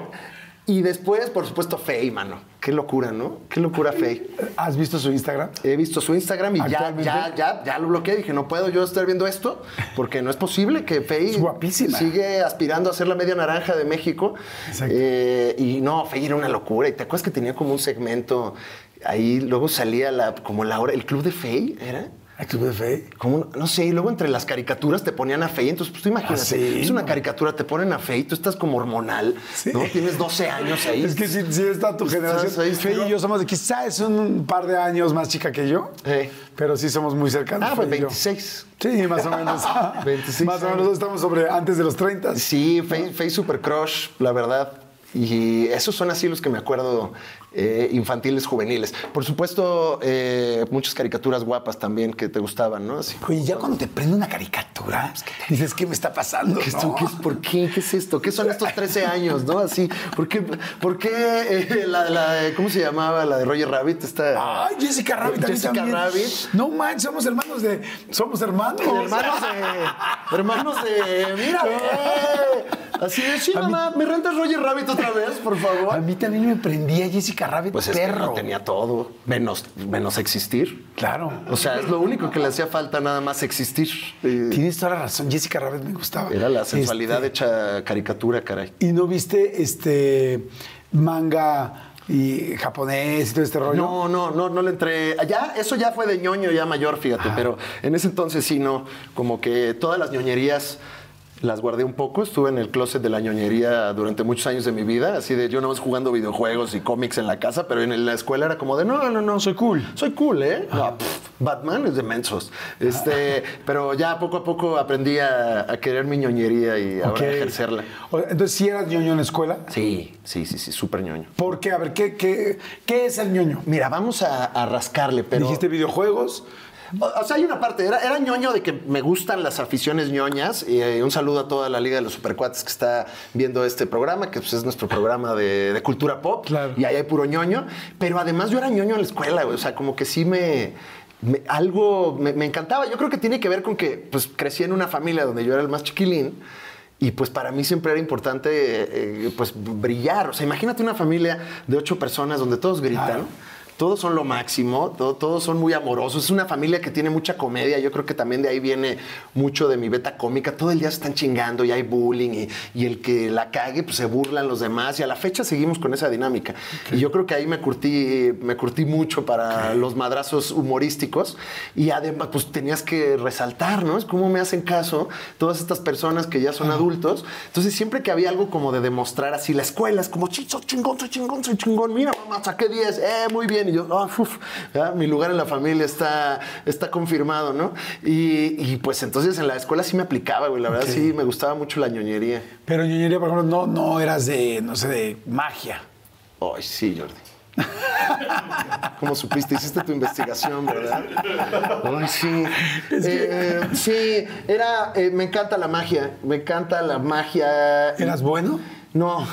y después, por supuesto, Fey, mano. Qué locura, ¿no? Qué locura, Fey. ¿Has visto su Instagram? He visto su Instagram y ya, ya, ya, ya lo bloqueé. Dije, no puedo yo estar viendo esto porque no es posible que Fey sigue aspirando a ser la media naranja de México. Exacto. Eh, y no, Fey era una locura. Y te acuerdas que tenía como un segmento ahí, luego salía la, como la hora, el club de Fey, ¿era? ¿El Club de Fe? Como, no sé, y luego entre las caricaturas te ponían a Fey, entonces pues tú imagínate, Ah, sí, es una no. caricatura, te ponen a Fey, tú estás como hormonal, Sí. ¿no? Tienes 12 años ahí. Es que sí, sí está tu generación. ahí, Fe y yo somos de quizás un par de años más chica que yo, Eh. pero sí somos muy cercanos. Ah, pues Fe y yo. 26. Sí, más o menos. 26 más o menos estamos sobre antes de los 30. Sí, Face, Face Super Crush, la verdad. Y esos son así los que me acuerdo eh, infantiles, juveniles. Por supuesto, eh, muchas caricaturas guapas también que te gustaban, ¿no? Así, Oye, ya cuando te prende una caricatura, dices, ¿qué me está pasando? ¿qué, no? ¿qué es, ¿Por qué? ¿Qué es esto? ¿Qué son estos 13 años, no? Así, ¿por qué, por qué eh, la, la- ¿cómo se llamaba? La de Roger Rabbit, está... Ay, Jessica Rabbit. Jessica también. Rabbit. No manches, somos hermanos de. Somos hermanos. Hermanos de. Hermanos de. Mira. Así es, sí, mí- mamá, ¿me rentas Roger Rabbit otra vez, por favor? A mí también me prendía Jessica Rabbit, Pues es que perro. no tenía todo, menos, menos existir. Claro. O sea, es lo único que le hacía falta nada más existir. Eh, Tienes toda la razón. Jessica Rabbit me gustaba. Era la sensualidad Este, hecha caricatura, caray. ¿Y no viste este manga y japonés y todo este rollo? No, no, no, no le entré. Ya, eso ya fue de ñoño, ya mayor, fíjate, pero en ese entonces sí, no. Como que todas las ñoñerías las guardé un poco. Estuve en el closet de la ñoñería durante muchos años de mi vida, así de yo no más jugando videojuegos y cómics en la casa, pero en la escuela era como de no, no, no. Soy cool. Soy cool, ¿eh? Ah, pff, Batman es de mensos. Este, pero ya poco a poco aprendí a, a querer mi ñoñería y ahora Ok. a ejercerla. Entonces, ¿sí eras ñoño en la escuela? Sí, sí, sí, sí, súper ñoño. ¿Por qué? A ver, ¿qué, qué, qué es el ñoño? Mira, vamos a, a rascarle, pero. Dijiste videojuegos. O, o sea, hay una parte, era, era ñoño de que me gustan las aficiones ñoñas. Y eh, un saludo a toda la Liga de los Supercuates que está viendo este programa, que pues, es nuestro programa de, de cultura pop. Claro. Y ahí hay puro ñoño. Pero además yo era ñoño en la escuela, güey. O sea, como que sí me... me- algo me, me encantaba. Yo creo que tiene que ver con que pues, crecí en una familia donde yo era el más chiquilín. Y pues para mí siempre era importante eh, pues brillar. O sea, imagínate una familia de ocho personas donde todos gritan. Claro. Todos son lo máximo, to- todos son muy amorosos. Es una familia que tiene mucha comedia. Yo creo que también de ahí viene mucho de mi beta cómica. Todo el día se están chingando y hay bullying y, y el que la cague, pues se burlan los demás. Y a la fecha seguimos con esa dinámica. Y yo creo que ahí me curtí, me curtí mucho para los madrazos humorísticos. Y además, pues tenías que resaltar, ¿no? Es como me hacen caso todas estas personas que ya son adultos. Entonces, siempre que había algo como de demostrar así, la escuela es como, "Sí, soy chingón, soy chingón, soy chingón. Mira, mamá, saqué 10, eh, muy bien. Y yo, "Ah, uf, ya, mi lugar en la familia está, está confirmado, ¿no? Y, y, pues entonces en la escuela sí me aplicaba, güey. La verdad sí me gustaba mucho la ñoñería. Pero ñoñería, por ejemplo, no, no eras de, no sé, de magia. Ay, sí, Jordi. ¿Cómo supiste? Hiciste tu investigación, ¿verdad? Ay, sí. Eh, sí, era. eh, me encanta la magia. Me encanta la magia. ¿Eras bueno? No.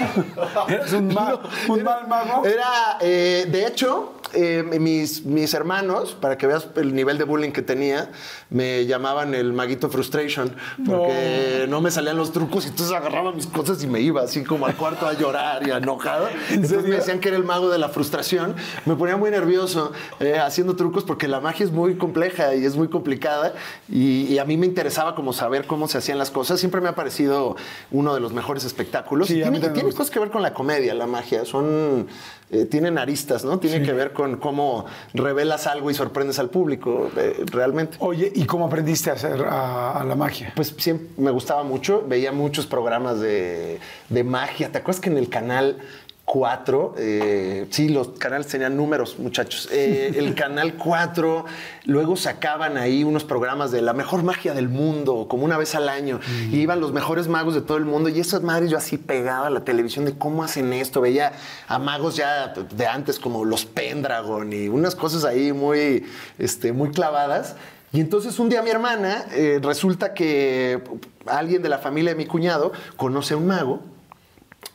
¿Eras un, ma- un mal mago? Era, eh, de hecho, eh, mis, mis hermanos, para que veas el nivel de bullying que tenía, me llamaban el maguito frustration porque no, me salían los trucos y entonces agarraba mis cosas y me iba así como al cuarto a llorar y enojado. Entonces me decían que era el mago de la frustración. Me ponía muy nervioso eh, haciendo trucos porque la magia es muy compleja y es muy complicada y, y a mí me interesaba como saber cómo se hacían las cosas. Siempre me ha parecido uno de los mejores espectáculos. Sí, y tiene, cosas que ver con la comedia, la magia. Son, eh, tienen aristas, ¿no? Tiene que ver con cómo revelas algo y sorprendes al público, eh, realmente. Oye, ¿y cómo aprendiste a hacer a, a la magia? Pues siempre me gustaba mucho, veía muchos programas de, de magia. ¿Te acuerdas que en el canal 4, eh, sí, los canales tenían números, muchachos. Eh, el canal 4, luego sacaban ahí unos programas de la mejor magia del mundo, como una vez al año. Y iban los mejores magos de todo el mundo. Y esas madres yo así pegaba a la televisión de cómo hacen esto. Veía a magos ya de antes, como los Pendragon y unas cosas ahí muy, este, muy clavadas. Y entonces un día mi hermana, eh, resulta que alguien de la familia de mi cuñado conoce a un mago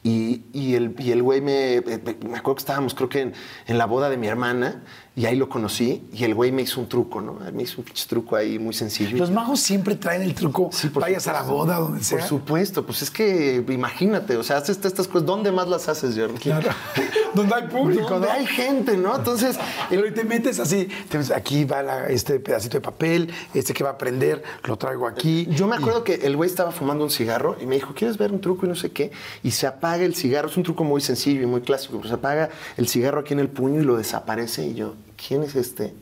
y, y el, y el güey me, me me acuerdo que estábamos creo que en, en la boda de mi hermana y ahí lo conocí y el güey me hizo un truco, ¿no? Me hizo un truco ahí muy sencillo. Los magos siempre traen el truco. Sí, por Vayas a la boda, donde sea. Por supuesto, pues es que imagínate, o sea, haces estas cosas, ¿dónde más las haces, Jordi? Claro. donde hay público, Donde ¿no? hay gente, ¿no? Entonces, y te metes así, te aquí va la- este pedacito de papel, este que va a prender, lo traigo aquí. Yo me acuerdo que el güey estaba fumando un cigarro y me dijo, ¿quieres ver un truco y no sé qué? Y se apaga el cigarro. Es un truco muy sencillo y muy clásico, pero se apaga el cigarro aquí en el puño y lo desaparece. Y yo, ¿quién es este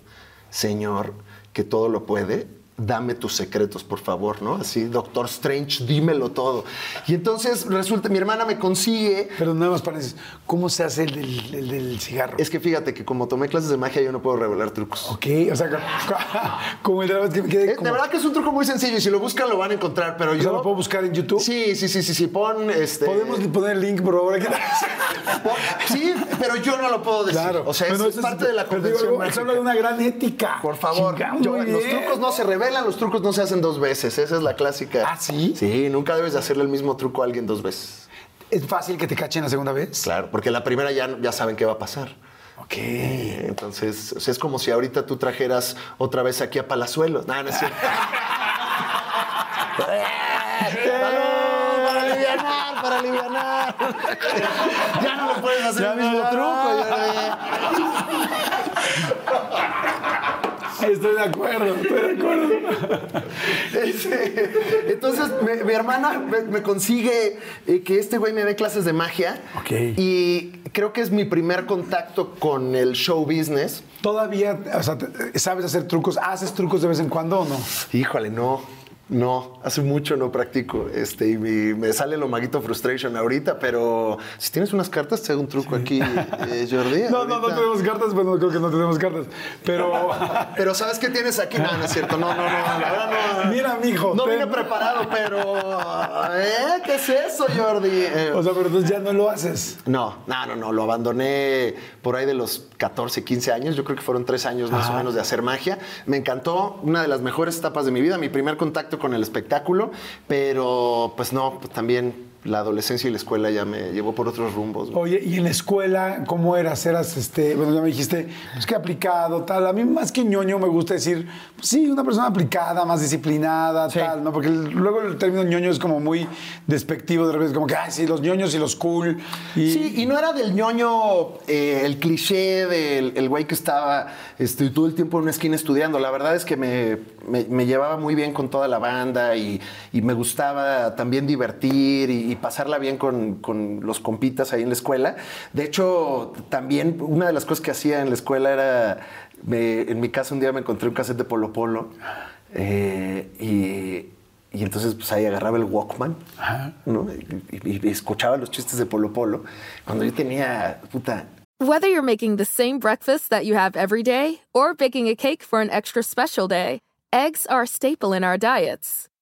señor que todo lo puede? Dame tus secretos, por favor, ¿no? Así, Doctor Strange, dímelo todo. Y entonces resulta, mi hermana me consigue Pero nada más para decir, ¿cómo se hace el del, el del cigarro? Es que fíjate que como tomé clases de magia, yo no puedo revelar trucos. Ok, o sea, co- como el de la que me quedé Eh, como- De verdad que es un truco muy sencillo y si lo buscan lo van a encontrar, pero O yo... sea, ¿lo puedo buscar en YouTube? Sí, sí, sí, sí, sí. Pon este... ¿Podemos poner el link, por favor? Sí, pero yo no lo puedo decir. Claro. O sea, es, Bueno, es eso parte de la pero digo, convención Se habla de una gran ética. Por favor, yo- los bien. trucos no se revelan, los trucos no se hacen dos veces. Esa es la clásica. ¿Ah, sí? Sí, nunca debes de hacerle el mismo truco a alguien dos veces. ¿Es fácil que te cachen la segunda vez? Claro, porque la primera ya, ya saben qué va a pasar. Ok. Eh, Entonces, es como si ahorita tú trajeras otra vez aquí a Palazuelos. No, no es cierto. ¡Salud! Para alivianar. ya no lo puedes hacer Ya el mismo no, truco. no. ya- Estoy de acuerdo, estoy de acuerdo. Entonces, me- mi hermana me, me consigue eh, que este güey me dé clases de magia. Ok. Y creo que es mi primer contacto con el show business. Todavía, o sea, ¿sabes hacer trucos? ¿Haces trucos de vez en cuando o no? Híjole, no. No, hace mucho no practico. Este, y mi- me sale lo maguito frustration ahorita, pero si tienes unas cartas, te hago un truco aquí, eh, Jordi. No, no, no tenemos cartas, bueno, creo que no tenemos cartas. Pero, Pero ¿sabes qué tienes aquí? No, no es cierto. No, no, no. La verdad no. Mira, mijo, No te- vine preparado, pero. ¿Eh? ¿Qué es eso, Jordi? Eh, o sea, pero entonces ya no lo haces. No, no, no, no, lo abandoné por ahí de los 14, 15 años, yo creo que fueron tres años más o menos de hacer magia. Me encantó, una de las mejores etapas de mi vida, mi primer contacto con el espectáculo, pero pues no, pues también la adolescencia y la escuela ya me llevó por otros rumbos. ¿no? Oye, ¿y en la escuela cómo eras? Eras, este, bueno, ya me dijiste, pues que aplicado, tal. A mí más que ñoño me gusta decir, pues, sí, una persona aplicada, más disciplinada, tal, ¿no? Porque el- luego el término ñoño es como muy despectivo, de repente, como que, ay, sí, los ñoños y los cool. Y, Sí, y no era del ñoño eh, el cliché del el güey que estaba este, todo el tiempo en una esquina estudiando. La verdad es que me, me- me llevaba muy bien con toda la banda y, y me gustaba también divertir y, y pasarla bien con, con los compitas ahí en la escuela. De hecho, también una de las cosas que hacía en la escuela era, me- en mi casa un día me encontré un cassette de Polo Polo eh, y... Y entonces, pues ahí agarraba el Walkman, ¿no? Y, y- y escuchaba los chistes de Polo Polo. Cuando yo tenía, puta, Whether you're making the same breakfast that you have every day or baking a cake for an extra special day, eggs are a staple in our diets.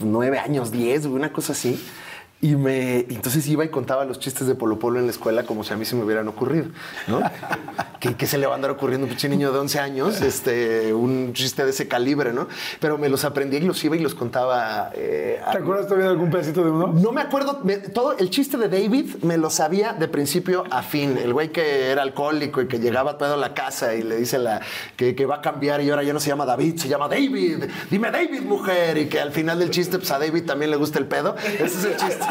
Nueve años, diez, una cosa así. Y me, entonces iba y contaba los chistes de Polo Polo en la escuela como si a mí se me hubieran ocurrido, ¿no? que, que se le va a andar ocurriendo un pinche niño de 11 años, este, un chiste de ese calibre, ¿no? Pero me los aprendí y los iba y los contaba. eh, a- ¿Te acuerdas todavía de algún pedacito de uno? no me acuerdo, me- todo el chiste de David me lo sabía de principio a fin. El güey que era alcohólico y que llegaba todo a la casa y le dice la, que, que va a cambiar y ahora ya no se llama David, se llama David. Dime David, mujer. Y que al final del chiste, pues a David también le gusta el pedo. Ese es el chiste.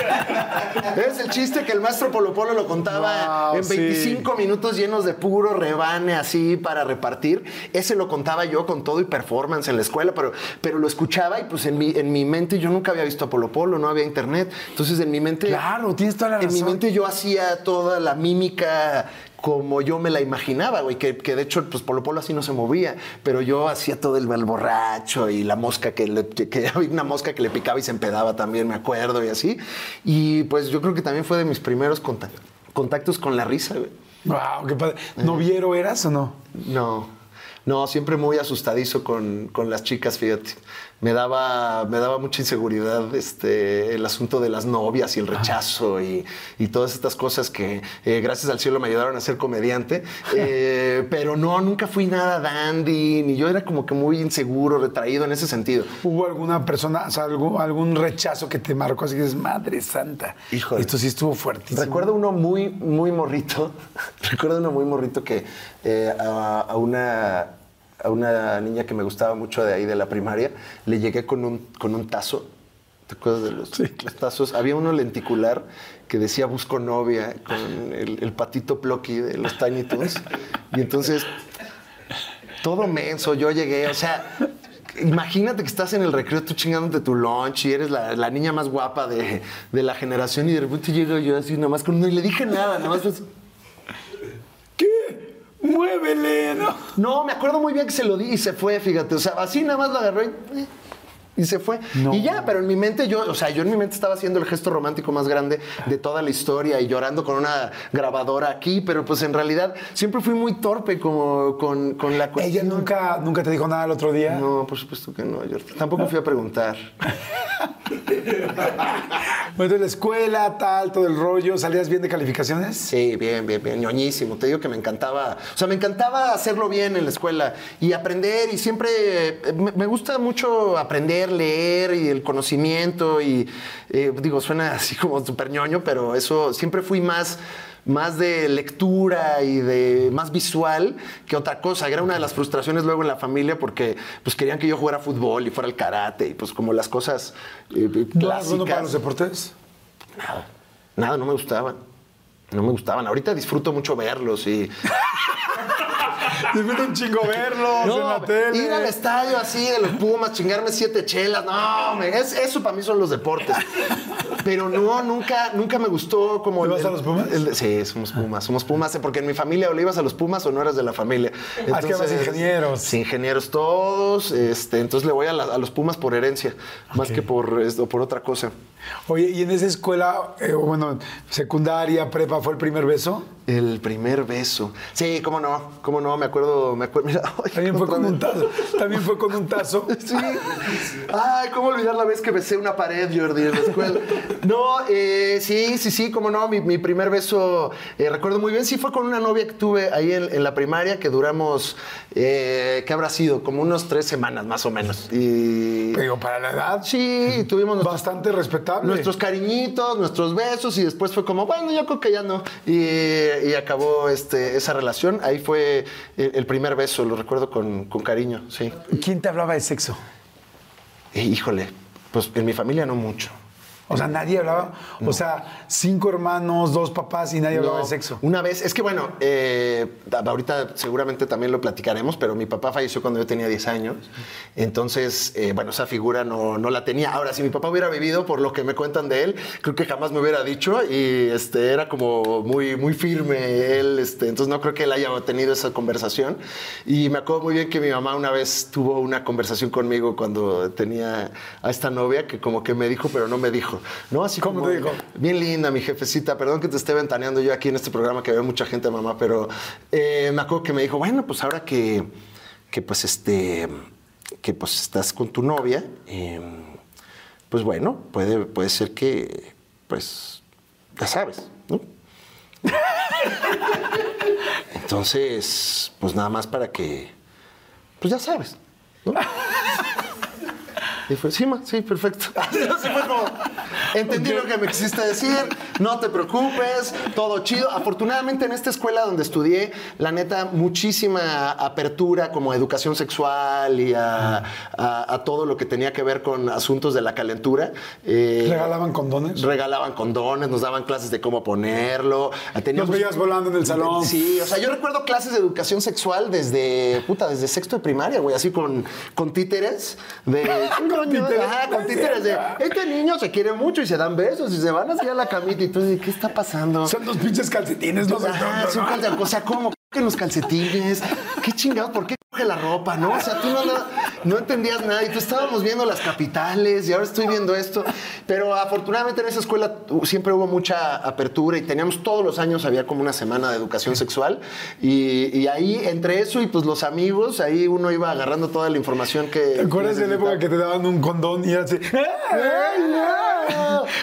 Es el chiste que el maestro Polo Polo lo contaba Wow, en sí. 25 minutos llenos de puro rebane así para repartir. Ese lo contaba yo con todo y performance en la escuela, pero, pero lo escuchaba y pues en mi, en mi mente yo nunca había visto a Polo Polo, no había internet. Entonces en mi mente... Claro, tienes toda la En mi razón. mente yo hacía toda la mímica como yo me la imaginaba, güey, que, que de hecho, pues Polo Polo así no se movía, pero yo hacía todo el, el borracho y la mosca que, le, que, que había una mosca que le picaba y se empedaba también, me acuerdo, y así. Y pues yo creo que también fue de mis primeros contact- contactos con la risa, güey. Wow, qué padre. ¿Noviero eras o no? No, no, siempre muy asustadizo con, con las chicas, fíjate. Me daba, me daba mucha inseguridad este, el asunto de las novias y el rechazo y, y todas estas cosas que eh, gracias al cielo me ayudaron a ser comediante. Eh, pero no, nunca fui nada dandy, ni yo era como que muy inseguro, retraído en ese sentido. ¿Hubo alguna persona, o sea, algún, algún rechazo que te marcó así que dices, madre santa? Híjole. Esto sí estuvo fuertísimo. Recuerdo uno muy, muy morrito. Recuerdo uno muy morrito que eh, a, a una, a una niña que me gustaba mucho de ahí de la primaria, le llegué con un, con un tazo. ¿Te acuerdas de los, los tazos? Había uno lenticular que decía busco novia con el, el patito Plocky de los Tiny Toons. Y entonces, todo menso, yo llegué, o sea, imagínate que estás en el recreo tú chingándote tu lunch y eres la, la niña más guapa de, de la generación y de repente llego yo así nada más con... No, y le dije nada, nada más... Muévele, ¿no? No, me acuerdo muy bien que se lo di y se fue, fíjate. O sea, así nada más lo agarró y, eh, y se fue. No. Y ya, pero en mi mente yo, o sea, yo en mi mente estaba haciendo el gesto romántico más grande de toda la historia y llorando con una grabadora aquí, pero pues en realidad siempre fui muy torpe como con, con la Ella cuestión. nunca, nunca te dijo nada el otro día. No, por supuesto que no. Yo tampoco fui a preguntar. Bueno, de la escuela, tal, todo el rollo, ¿salías bien de calificaciones? Sí, bien, bien, bien, ñoñísimo. Te digo que me encantaba, o sea, me encantaba hacerlo bien en la escuela y aprender y siempre eh, me, me gusta mucho aprender, leer y el conocimiento y eh, digo, suena así como súper ñoño, pero eso siempre fui más más de lectura y de más visual que otra cosa. Era una de las frustraciones luego en la familia porque pues querían que yo jugara fútbol y fuera el karate y pues como las cosas eh, ¿No eras bueno para los clásicas. deportes? Nada, nada, no me gustaban. No me gustaban. Ahorita disfruto mucho verlos y. Disfruta un chingo verlos en la tele. ir al estadio así de los Pumas, chingarme siete chelas. No, es- eso para mí son los deportes. Pero no, nunca, nunca me gustó como. ¿Le vas el- a los Pumas? el- sí, somos Pumas. Somos Pumas, porque en mi familia o le ibas a los Pumas o no eras de la familia. Ah, es que ingenieros. Sí, ingenieros todos. Este, entonces le voy a, la- a los Pumas por herencia, más que por, esto, por otra cosa. Oye, ¿y en esa escuela, eh, bueno, secundaria, prepa, fue el primer beso? El primer beso. Sí, cómo no, cómo no, me acuerdo, me acuerdo. Mira, ay, También fue con un tazo. También fue con un tazo. Sí. Ay, cómo olvidar la vez que besé una pared, Jordi, en la escuela. No, eh, sí, sí, sí, cómo no. Mi, mi primer beso, eh, recuerdo muy bien, sí fue con una novia que tuve ahí en, en la primaria, que duramos, eh, ¿qué habrá sido? Como unos tres semanas más o menos. Y. Pero para la edad, Sí, tuvimos nuestros, bastante respetable. nuestros cariñitos, nuestros besos, y después fue como, bueno, yo creo que ya no. Y, y acabó este, esa relación. Ahí fue el, el primer beso, lo recuerdo con, con cariño, sí. ¿Quién te hablaba de sexo? Eh, híjole, pues en mi familia no mucho. O sea, nadie hablaba. O sea, cinco hermanos, dos papás y nadie hablaba de sexo. Una vez, es que bueno, eh, ahorita seguramente también lo platicaremos, pero mi papá falleció cuando yo tenía 10 años. Entonces, eh, bueno, esa figura no, no la tenía. Ahora, si mi papá hubiera vivido, por lo que me cuentan de él, creo que jamás me hubiera dicho y este, era como muy, muy firme él. Este, entonces, no creo que él haya tenido esa conversación. Y me acuerdo muy bien que mi mamá una vez tuvo una conversación conmigo cuando tenía a esta novia que como que me dijo, pero no me dijo. ¿No? Así ¿Cómo como, te dijo? Bien linda, mi jefecita. Perdón que te esté ventaneando yo aquí en este programa que veo mucha gente, mamá, pero eh, me acuerdo que me dijo, bueno, pues ahora que, que pues este, que pues estás con tu novia, eh, pues bueno, puede, puede ser que, pues, ya sabes, ¿no? Entonces, pues nada más para que, pues ya sabes, ¿no? Y fue, sí, ma, sí, perfecto. Así fue como, entendí lo que me quisiste decir, no te preocupes, todo chido. Afortunadamente en esta escuela donde estudié, la neta, muchísima apertura como a educación sexual y a, a- a todo lo que tenía que ver con asuntos de la calentura. Eh, ¿Regalaban condones? regalaban condones, nos daban clases de cómo ponerlo. Teníamos- Los veías volando en el salón. Sí, o sea, yo recuerdo clases de educación sexual desde, puta, desde sexto de primaria, güey, así con, con títeres de... Ajá, con títeres de, este niño se quiere mucho y se dan besos y se van así a la camita y tú dices, ¿qué está pasando? Son dos pinches calcetines, no sé Ajá, son ¿no? calce- o sea, ¿cómo que los calcetines? ¿Qué chingado? ¿Por qué coge la ropa? ¿No? O sea, tú no, no, no entendías nada y tú estábamos viendo las capitales y ahora estoy viendo esto. Pero afortunadamente en esa escuela siempre hubo mucha apertura y teníamos todos los años, había como una semana de educación sexual y, y ahí entre eso y pues los amigos, ahí uno iba agarrando toda la información que... ¿Te acuerdas de la época que te daban un condón y era así?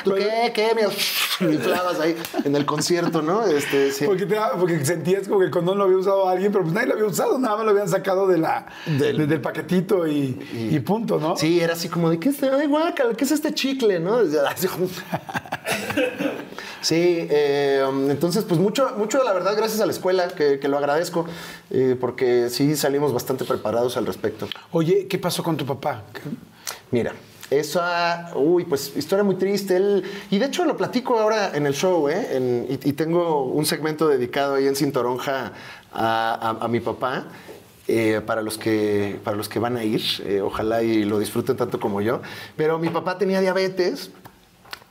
¿Tú qué? ¿Qué? Mira, lo inflabas ahí en el concierto, ¿no? Este, sí. Porque, te porque sentías como que el condón lo había usado alguien, pero pues nadie lo había usado, nada más lo habían sacado de la, Del- de- del paquetito y, y punto, ¿no? Sí, era así como de, ¿qué es, ay, ¿qué es este chicle, no? Sí, eh, entonces, pues mucho, mucho, la verdad, gracias a la escuela, que, que lo agradezco, eh, porque sí salimos bastante preparados al respecto. Oye, ¿qué pasó con tu papá? Mira, esa, uy, pues historia muy triste. Él, y de hecho lo platico ahora en el show, ¿eh? Y, tengo un segmento dedicado ahí en Cintoronja a mi papá. eh, para, los que, para los que van a ir, eh, ojalá y lo disfruten tanto como yo. Pero mi papá tenía diabetes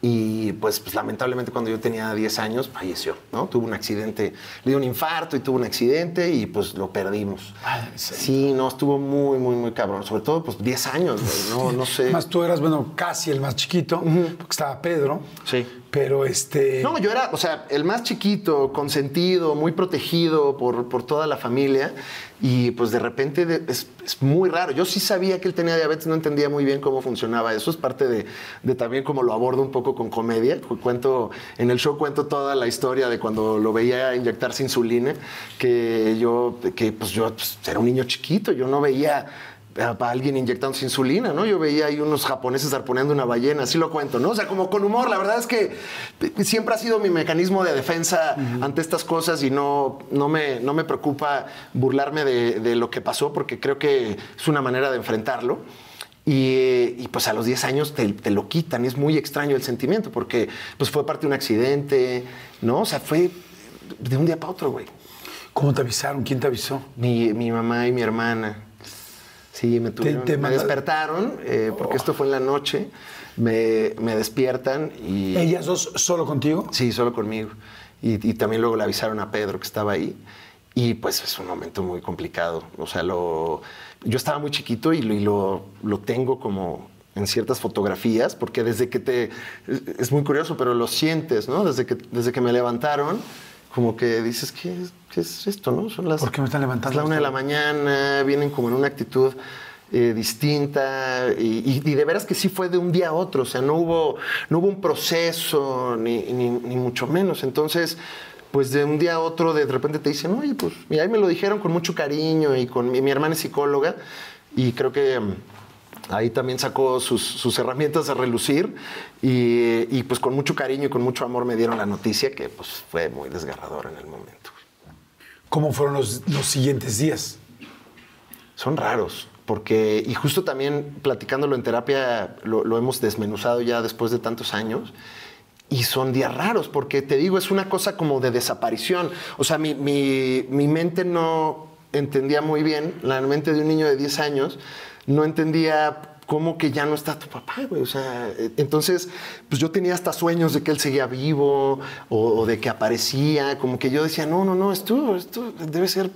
y pues, pues, lamentablemente cuando yo tenía 10 años falleció, ¿no? Tuvo un accidente, le dio un infarto y tuvo un accidente y pues lo perdimos. Sí, no, estuvo muy, muy, muy cabrón. Sobre todo pues 10 años, no, no sé. Más tú eras, bueno, casi el más chiquito, porque estaba Pedro. Sí. Pero este. No, yo era, o sea, el más chiquito, consentido, muy protegido por, por toda la familia. Y pues de repente es, es muy raro. Yo sí sabía que él tenía diabetes, no entendía muy bien cómo funcionaba eso. Es parte de, de también como lo abordo un poco con comedia. Cu- Cuento, en el show cuento toda la historia de cuando lo veía inyectarse insulina, que yo, que pues yo pues, era un niño chiquito, yo no veía a a alguien inyectándose insulina, ¿no? Yo veía ahí unos japoneses arponeando una ballena, así lo cuento, ¿no? O sea, como con humor, la verdad es que siempre ha sido mi mecanismo de defensa ante estas cosas y no, no, me, no me preocupa burlarme de, de lo que pasó porque creo que es una manera de enfrentarlo. Y, y, pues a los 10 años te, te lo quitan, es muy extraño el sentimiento porque pues fue parte de un accidente, ¿no? O sea, fue de un día para otro, güey. ¿Cómo te avisaron? ¿Quién te avisó? Mi, mi mamá y mi hermana. Sí, me tuvieron, te me manda- despertaron, eh, porque esto fue en la noche. Me, me despiertan y. ¿Ellas dos solo contigo? Sí, solo conmigo. Y, y también luego le avisaron a Pedro que estaba ahí. Y pues es un momento muy complicado. O sea, lo, yo estaba muy chiquito y lo, y lo, lo tengo como en ciertas fotografías, porque desde que te... Es muy curioso, pero lo sientes, ¿no? Desde que, desde que me levantaron, como que dices, ¿qué es, qué es esto, no? Son las, ¿Por qué me están levantando? Es la una de la mañana, vienen como en una actitud eh, distinta y, y- y de veras que sí fue de un día a otro, o sea, no hubo, no hubo un proceso ni, ni- ni mucho menos. Entonces, pues de un día a otro de repente te dicen, oye, pues y ahí me lo dijeron con mucho cariño y con mi, mi hermana es psicóloga y creo que... Ahí también sacó sus, sus herramientas a relucir y, y, pues con mucho cariño y con mucho amor me dieron la noticia que pues fue muy desgarradora en el momento. ¿Cómo fueron los, los siguientes días? Son raros. porque, y justo también platicándolo en terapia, lo, lo hemos desmenuzado ya después de tantos años. Y son días raros, porque te digo, es una cosa como de desaparición. O sea, mi, mi- mi mente no entendía muy bien, la mente de un niño de 10 años, no entendía cómo que ya no está tu papá, güey. O sea, entonces, pues yo tenía hasta sueños de que él seguía vivo o, de que aparecía, como que yo decía, no, no, no, esto, esto debe ser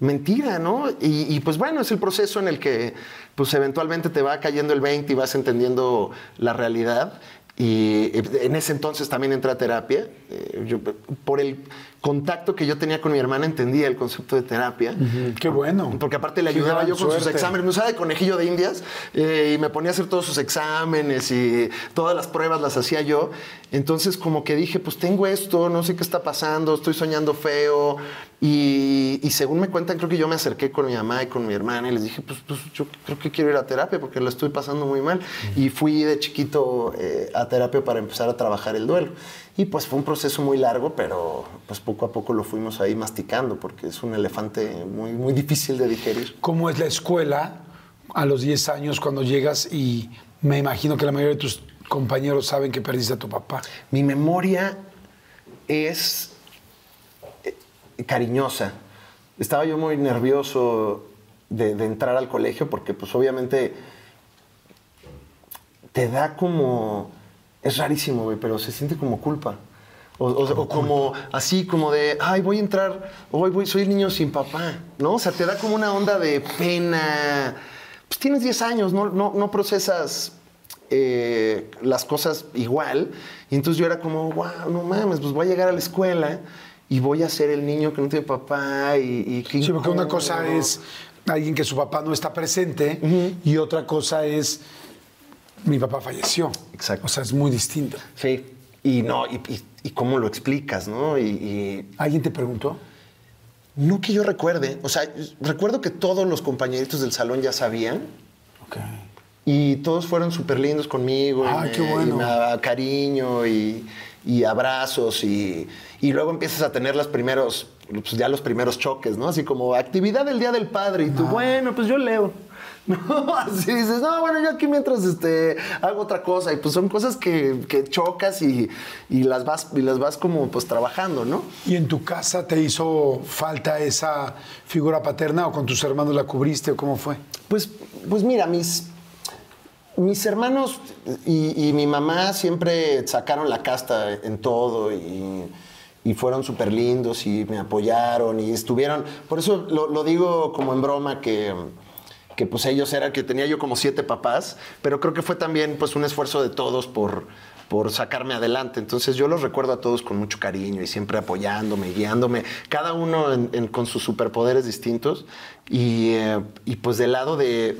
mentira, ¿no? Y, pues bueno, es el proceso en el que pues eventualmente te va cayendo el 20 y vas entendiendo la realidad. Y eh, en ese entonces también entré a terapia. Eh, yo, por el contacto que yo tenía con mi hermana entendía el concepto de terapia. Qué bueno. Porque aparte le ayudaba yo con sus exámenes. Me usaba de conejillo de indias eh, y me ponía a hacer todos sus exámenes y todas las pruebas las hacía yo. Entonces como que dije, pues tengo esto, no sé qué está pasando, estoy soñando feo. Y, y según me cuentan, creo que yo me acerqué con mi mamá y con mi hermana y les dije, pues, pues yo creo que quiero ir a terapia porque lo estoy pasando muy mal. Y fui de chiquito eh, a terapia para empezar a trabajar el duelo. Y pues fue un proceso muy largo, pero pues poco a poco lo fuimos ahí masticando porque es un elefante muy, muy difícil de digerir. ¿Cómo es la escuela a los 10 años cuando llegas y me imagino que la mayoría de tus compañeros saben que perdiste a tu papá? Mi memoria es eh, cariñosa. Estaba yo muy nervioso de, de entrar al colegio porque pues obviamente te da como... Es rarísimo, güey, pero se siente como culpa. O, o- o como así, como de, ay, voy a entrar, hoy voy, soy el niño sin papá, ¿no? O sea, te da como una onda de pena. Pues tienes 10 años, no, no, no procesas eh, las cosas igual. Y entonces yo era como, wow, no mames, pues voy a llegar a la escuela y voy a ser el niño que no tiene papá y, y qué Sí, porque una cosa es alguien que su papá no está presente y otra cosa es mi papá falleció. Exacto. O sea, es muy distinto. Sí, y no, y, y- y cómo lo explicas, ¿no? Y, y ¿Alguien te preguntó? no que yo recuerde, o sea, recuerdo que todos los compañeritos del salón ya sabían. Ok. Y todos fueron súper lindos conmigo. y Ay, me- qué bueno. Y me daba cariño y, y abrazos. Y, y luego empiezas a tener los primeros, pues ya los primeros choques, ¿no? Así como actividad del Día del Padre. Y Ah. tú, bueno, pues yo leo. No, así dices, no, bueno, yo aquí mientras este, hago otra cosa. Y pues son cosas que, que chocas y, y las vas, y las vas como pues trabajando, ¿no? ¿Y en tu casa te hizo falta esa figura paterna o con tus hermanos la cubriste o cómo fue? Pues, pues mira, mis, mis hermanos y, y mi mamá siempre sacaron la casta en todo y, y fueron súper lindos y me apoyaron y estuvieron. Por eso lo, lo digo como en broma que, que pues ellos eran, que tenía yo como siete papás, pero creo que fue también pues un esfuerzo de todos por por sacarme adelante. Entonces yo los recuerdo a todos con mucho cariño y siempre apoyándome, guiándome, cada uno con sus superpoderes distintos. Y, eh, pues del lado de-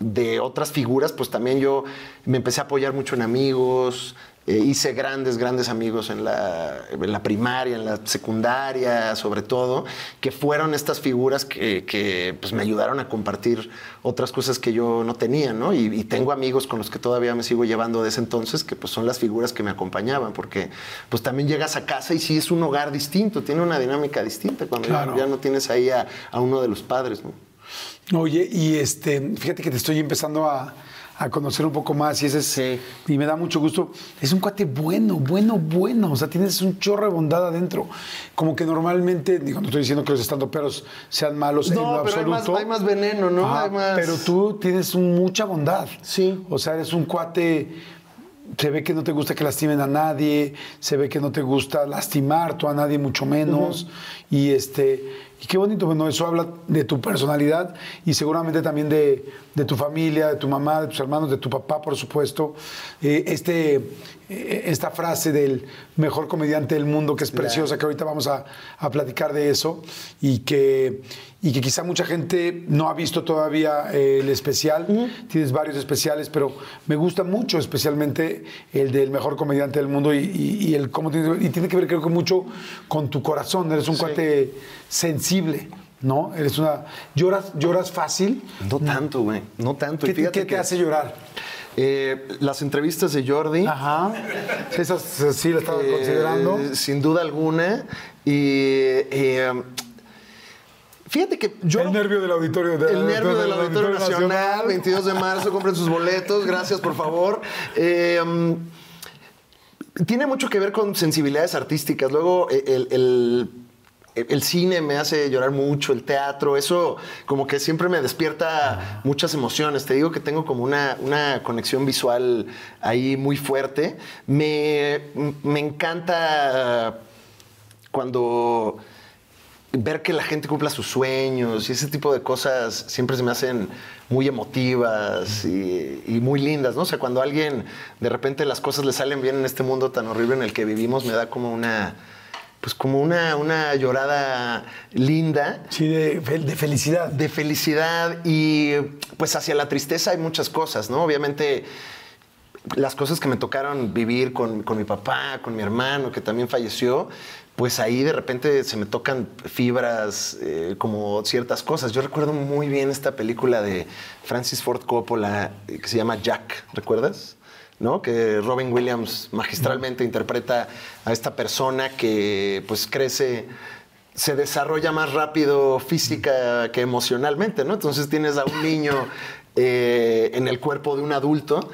de otras figuras, pues también yo me empecé a apoyar mucho en amigos, eh, hice grandes, grandes amigos en la, en la primaria, en la secundaria, sobre todo, que fueron estas figuras que, que, pues, me ayudaron a compartir otras cosas que yo no tenía, ¿no? Y, y tengo amigos con los que todavía me sigo llevando de ese entonces, que pues son las figuras que me acompañaban, porque pues también llegas a casa y sí es un hogar distinto, tiene una dinámica distinta cuando ya, no tienes ahí a, a uno de los padres, ¿no? Oye, y este, fíjate que te estoy empezando a, a conocer un poco más y ese es, Sí. y me da mucho gusto. Es un cuate bueno, bueno, bueno. O sea, tienes un chorro de bondad adentro. Como que normalmente, digo, no estoy diciendo que los estandoperos sean malos en lo No, pero hay más, absoluto. hay más veneno, ¿no? Ajá, Hay más- Pero tú tienes mucha bondad. Sí. O sea, eres un cuate. Se ve que no te gusta que lastimen a nadie, se ve que no te gusta lastimar tú a nadie, mucho menos. Y este. Y qué bonito, bueno, eso habla de tu personalidad y seguramente también de, de tu familia, de tu mamá, de tus hermanos, de tu papá, por supuesto. Eh, este, eh, esta frase del mejor comediante del mundo, que es preciosa, que ahorita vamos a, a platicar de eso, y que, y que quizá mucha gente no ha visto todavía eh, el especial. Tienes varios especiales, pero me gusta mucho especialmente el del mejor comediante del mundo y, y- y el cómo tiene, y tiene que ver creo que mucho con tu corazón. Eres un cuate sensible, ¿no? Eres una... ¿Lloras, lloras fácil? No tanto, güey. No tanto. ¿Qué, te- fíjate qué te que, hace llorar? eh, las entrevistas de Jordi. Ajá. Esas sí la estaba eh, considerando. Sin duda alguna. Y eh, Fíjate que yo... El nervio del auditorio. de- El nervio del Auditorio Nacional, 22 de marzo, compren sus boletos, gracias por favor. Eh, um, tiene mucho que ver con sensibilidades artísticas. Luego, eh, el, el- el cine me hace llorar mucho, el teatro, eso como que siempre me despierta muchas emociones. Te digo que tengo como una, una conexión visual ahí muy fuerte. Me, me encanta cuando ver que la gente cumpla sus sueños y ese tipo de cosas siempre se me hacen muy emotivas y, y muy lindas, ¿no? O sea, cuando a alguien de repente las cosas le salen bien en este mundo tan horrible en el que vivimos, me da como una, pues como una, una llorada linda Sí, de, de felicidad. de felicidad y pues hacia la tristeza hay muchas cosas, ¿no? Obviamente las cosas que me tocaron vivir con, con mi papá, con mi hermano, que también falleció, pues ahí de repente se me tocan fibras, eh, como ciertas cosas. Yo recuerdo muy bien esta película de Francis Ford Coppola eh, que se llama Jack, ¿recuerdas? ¿No? Que Robin Williams magistralmente interpreta a esta persona que pues crece se desarrolla más rápido física que emocionalmente, ¿no? Entonces tienes a un niño eh, en el cuerpo de un adulto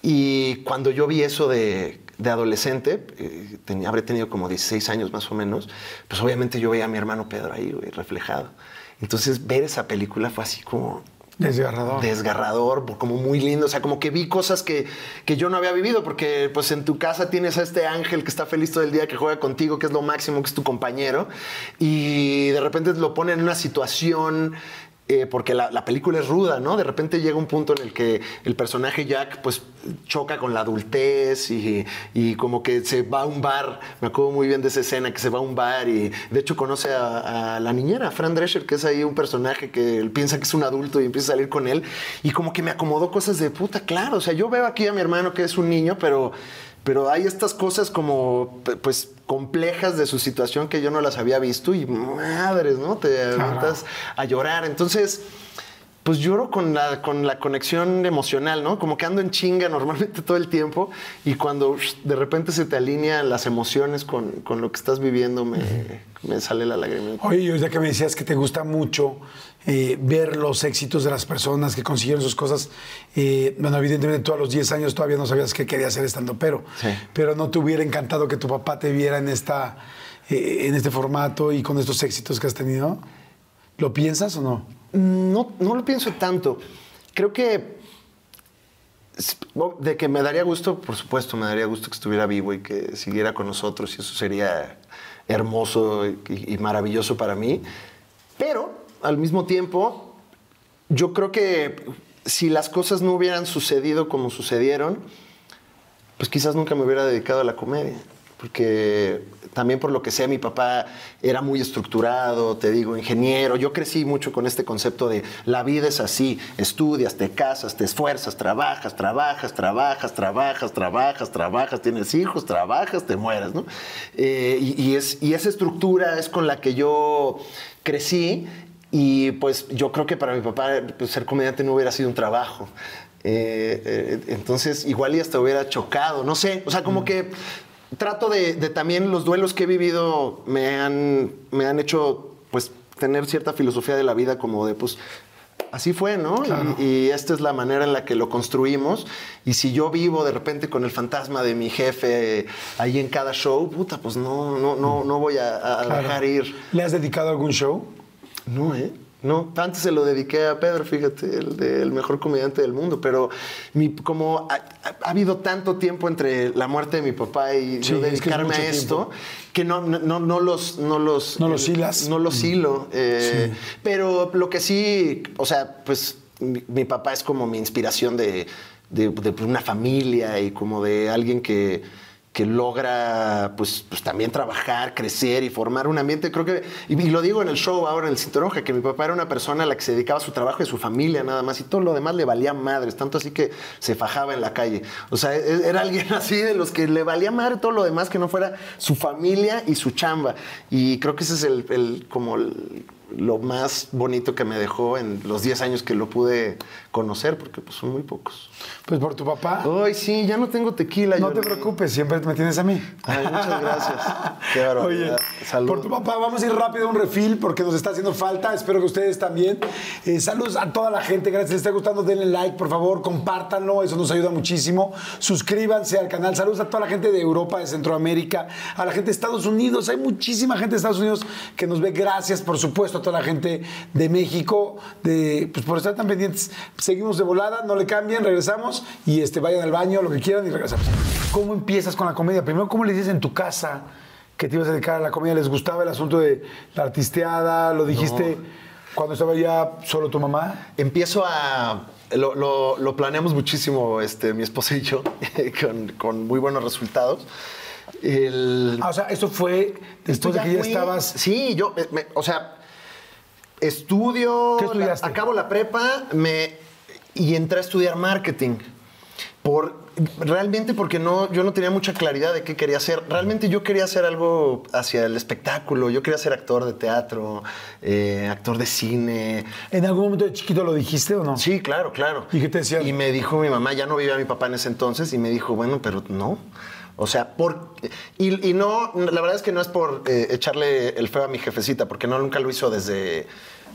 y cuando yo vi eso de, de adolescente, eh, habré tenido como 16 años más o menos, pues obviamente yo veía a mi hermano Pedro ahí, güey, reflejado. Entonces ver esa película fue así como, Desgarrador. desgarrador, como muy lindo. O sea, como que vi cosas que, que yo no había vivido, porque pues en tu casa tienes a este ángel que está feliz todo el día, que juega contigo, que es lo máximo, que es tu compañero, y de repente lo pone en una situación. Eh, porque la, la película es ruda, ¿no? De repente llega un punto en el que el personaje Jack, pues, choca con la adultez y, y como que se va a un bar. Me acuerdo muy bien de esa escena, que se va a un bar y de hecho conoce a, a la niñera, Fran Drescher, que es ahí un personaje que él piensa que es un adulto y empieza a salir con él. Y como que me acomodó cosas de puta, claro. O sea, yo veo aquí a mi hermano que es un niño, pero, pero hay estas cosas como, pues, complejas de su situación que yo no las había visto y madres, ¿no? Te aventas a llorar. Entonces, pues lloro con la, con la conexión emocional, ¿no? Como que ando en chinga normalmente todo el tiempo y cuando de repente se te alinean las emociones con, con lo que estás viviendo, me, me sale la lágrima. Oye, y ahorita que me decías que te gusta mucho eh, ver los éxitos de las personas que consiguieron sus cosas, eh, bueno, evidentemente tú a los 10 años todavía no sabías que querías ser estando, pero, Sí. pero no te hubiera encantado que tu papá te viera en, esta, eh, en este formato y con estos éxitos que has tenido. ¿Lo piensas o no? No, no lo pienso tanto. Creo que de que me daría gusto, por supuesto, me daría gusto que estuviera vivo y que siguiera con nosotros y eso sería hermoso y, y maravilloso para mí. Pero al mismo tiempo, yo creo que si las cosas no hubieran sucedido como sucedieron, pues quizás nunca me hubiera dedicado a la comedia. Porque también por lo que sea, mi papá era muy estructurado, te digo, ingeniero. Yo crecí mucho con este concepto de la vida es así, estudias, te casas, te esfuerzas, trabajas, trabajas, trabajas, trabajas, trabajas, trabajas, tienes hijos, trabajas, te mueres, ¿no? Eh, y, y es, y esa estructura es con la que yo crecí y pues yo creo que para mi papá pues, ser comediante no hubiera sido un trabajo. Eh, eh, entonces, igual y hasta hubiera chocado, no sé. O sea, como que trato de, de también los duelos que he vivido me han, me han hecho pues tener cierta filosofía de la vida como de pues así fue, ¿no? Y, y esta es la manera en la que lo construimos. Y si yo vivo de repente con el fantasma de mi jefe ahí en cada show, puta, pues no, no, no, no voy a, a Claro. dejar ir. ¿Le has dedicado algún show? No, ¿eh? No, antes se lo dediqué a Pedro, fíjate, el, de- el mejor comediante del mundo, pero mi, como ha, ha- ha habido tanto tiempo entre la muerte de mi papá y Sí, yo es que es dedicarme a esto, tiempo. que no, no, no, los... No los, No los hilas. No los hilo. eh, Sí. Pero lo que sí, o sea, pues mi, mi papá es como mi inspiración de, de- de una familia y como de alguien que que logra pues, pues también trabajar, crecer y formar un ambiente. Creo que, y, lo digo en el show ahora en el Cinturón que mi papá era una persona a la que se dedicaba a su trabajo y a su familia nada más, y todo lo demás le valía madres, tanto así que se fajaba en la calle. O sea, e- era alguien así de los que le valía madre todo lo demás que no fuera su familia y su chamba. Y creo que ese es el, como lo más bonito que me dejó en los 10 años que lo pude conocer, porque pues son muy pocos. Pues por tu papá. Ay, sí, ya no tengo tequila. No te preocupes, siempre me tienes a mí. Ay, muchas gracias. Qué Oye. Salud. por tu papá, vamos a ir rápido a un refil porque nos está haciendo falta. Espero que ustedes también. Eh, saludos a toda la gente. Gracias. Si les está gustando, denle like, por favor. Compártanlo. Eso nos ayuda muchísimo. Suscríbanse al canal. Saludos a toda la gente de Europa, de Centroamérica, a la gente de Estados Unidos. Hay muchísima gente de Estados Unidos que nos ve. Gracias, por supuesto, a toda la gente de México, de, pues por estar tan pendientes. Seguimos de volada, no le cambien, regresamos y este, vayan al baño, lo que quieran y regresamos. ¿Cómo empiezas con la comedia? Primero, ¿cómo le dices en tu casa que te ibas a dedicar a la comedia? ¿Les gustaba el asunto de la artisteada? ¿Lo dijiste cuando estaba ya solo tu mamá? Empiezo a. Lo, lo- lo planeamos muchísimo, este, mi esposa y yo, con, con muy buenos resultados. El- Ah, o sea, eso fue después de que ya fui- estabas... Sí, yo, me- o sea, estudio. ¿Qué estudiaste? la- acabo la prepa me, y entré a estudiar marketing. Por, realmente porque no, yo no tenía mucha claridad de qué quería hacer. Realmente yo quería hacer algo hacia el espectáculo. Yo quería ser actor de teatro, eh, actor de cine. ¿En algún momento de chiquito lo dijiste o no? Sí, claro, claro. ¿Y qué te decían? Y me dijo mi mamá, ya no vivía mi papá en ese entonces, y me dijo, bueno, pero no. O sea, por. Y, y no, la verdad es que no es por eh, echarle el feo a mi jefecita, porque no nunca lo hizo desde,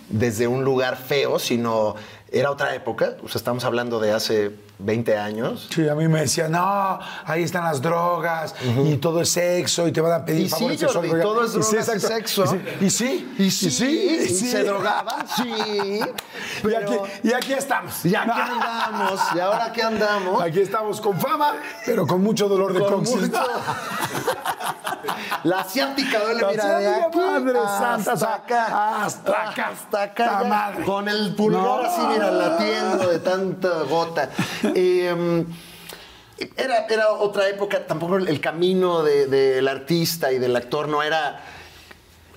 desde un lugar feo, sino era otra época. O sea, estamos hablando de hace 20 años. Sí, a mí me decían, no, ahí están las drogas y todo es sexo y te van a pedir Y sí, favores Jordi, sexuales. todo es Y sí, drogas y exacto. sexo. Y sí, Y sí, y y sí. se drogaban, sí. Y pero- aquí, y aquí estamos. Y aquí andamos, y ahora aquí andamos. Aquí estamos con fama, pero con mucho dolor de Con coxis. mucho- La asiática duele, mira, de aquí madre hasta santa, sa- acá. hasta acá. Hasta acá. Ta ya, madre. Con el pulgar No. así, mira, latiendo de tanta gota. Eh, era, era otra época, tampoco el camino de- del artista y del actor no era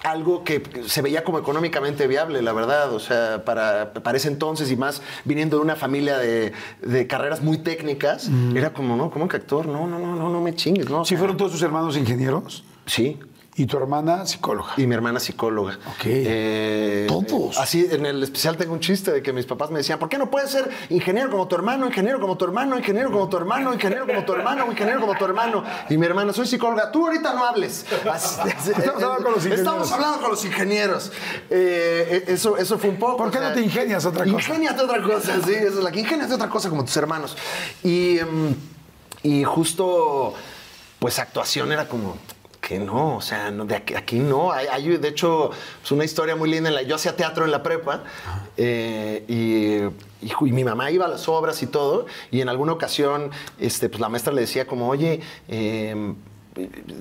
algo que se veía como económicamente viable, la verdad. O sea, para, para ese entonces y más viniendo de una familia de, de carreras muy técnicas, era como, ¿no? ¿Cómo que actor? No, no, no, no, no me chingues, ¿no? ¿Sí fueron todos tus hermanos ingenieros? Sí. Y tu hermana psicóloga. Y mi hermana psicóloga. Ok. Eh, Todos. Así, en el especial tengo un chiste de que mis papás me decían, ¿por qué no puedes ser ingeniero como tu hermano, ingeniero como tu hermano, ingeniero como tu hermano, ingeniero como tu hermano, ingeniero como tu hermano? Y mi hermana, soy psicóloga, tú ahorita no hables. Así- Estamos hablando con los ingenieros. Estamos hablando con los ingenieros. Eh, eso, eso fue un poco. ¿Por qué o sea, no te ingenias otra cosa? Ingéniate otra cosa, sí, esa es la que ingéniate otra cosa como tus hermanos. Y, em, y justo, pues actuación era como que no, o sea, no, de aquí, aquí no. Hay, hay, de hecho, es una historia muy linda. En la, yo hacía teatro en la prepa eh, y, y y mi mamá iba a las obras y todo. Y en alguna ocasión, este, pues la maestra le decía como, oye, em,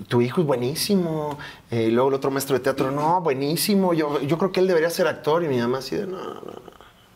tu hijo es buenísimo. Eh, y luego el otro maestro de teatro, no, buenísimo. Yo, yo creo que él debería ser actor. Y mi mamá así de, no, no, no.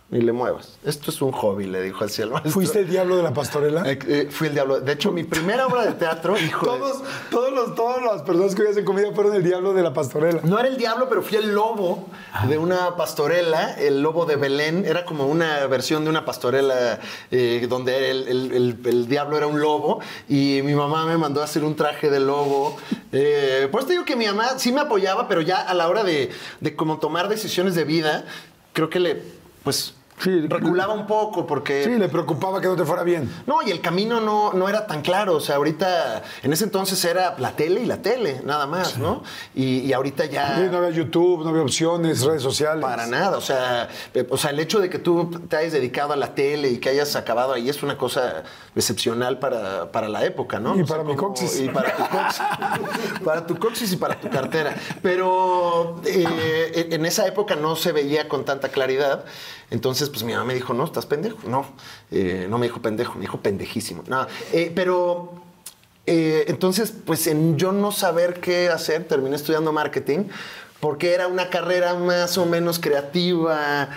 Ni le muevas. Esto es un hobby, le dijo así al maestro. ¿Fuiste el diablo de la pastorela? Eh, eh, fui el diablo. De hecho, mi primera obra de teatro, hijo de- Todos, todos los, todas las personas que hoy hacen comida fueron el diablo de la pastorela. No era el diablo, pero fui el lobo de una pastorela, el lobo de Belén. Era como una versión de una pastorela eh, donde el, el- el- el diablo era un lobo y mi mamá me mandó a hacer un traje de lobo. Eh, pues te digo que mi mamá sí me apoyaba, pero ya a la hora de, de como tomar decisiones de vida, creo que le, pues, Sí, reculaba un poco porque... Sí, le preocupaba que no te fuera bien. No, y el camino no, no era tan claro. O sea, ahorita, en ese entonces era la tele y la tele, nada más, ¿no? Y, y ahorita ya. Sí, no había YouTube, no había opciones, redes sociales. Para nada, o sea, eh, o sea, el hecho de que tú te hayas dedicado a la tele y que hayas acabado ahí es una cosa excepcional para, para la época, ¿no? Y O sea, para mi como- coxis. Y para tu coxis. para tu coxis y para tu cartera. Pero eh, en esa época no se veía con tanta claridad. Entonces, pues mi mamá me dijo, no, estás pendejo. No, eh, no me dijo pendejo, me dijo pendejísimo. No, eh, pero eh, entonces, pues en yo no saber qué hacer, terminé estudiando marketing porque era una carrera más o menos creativa eh,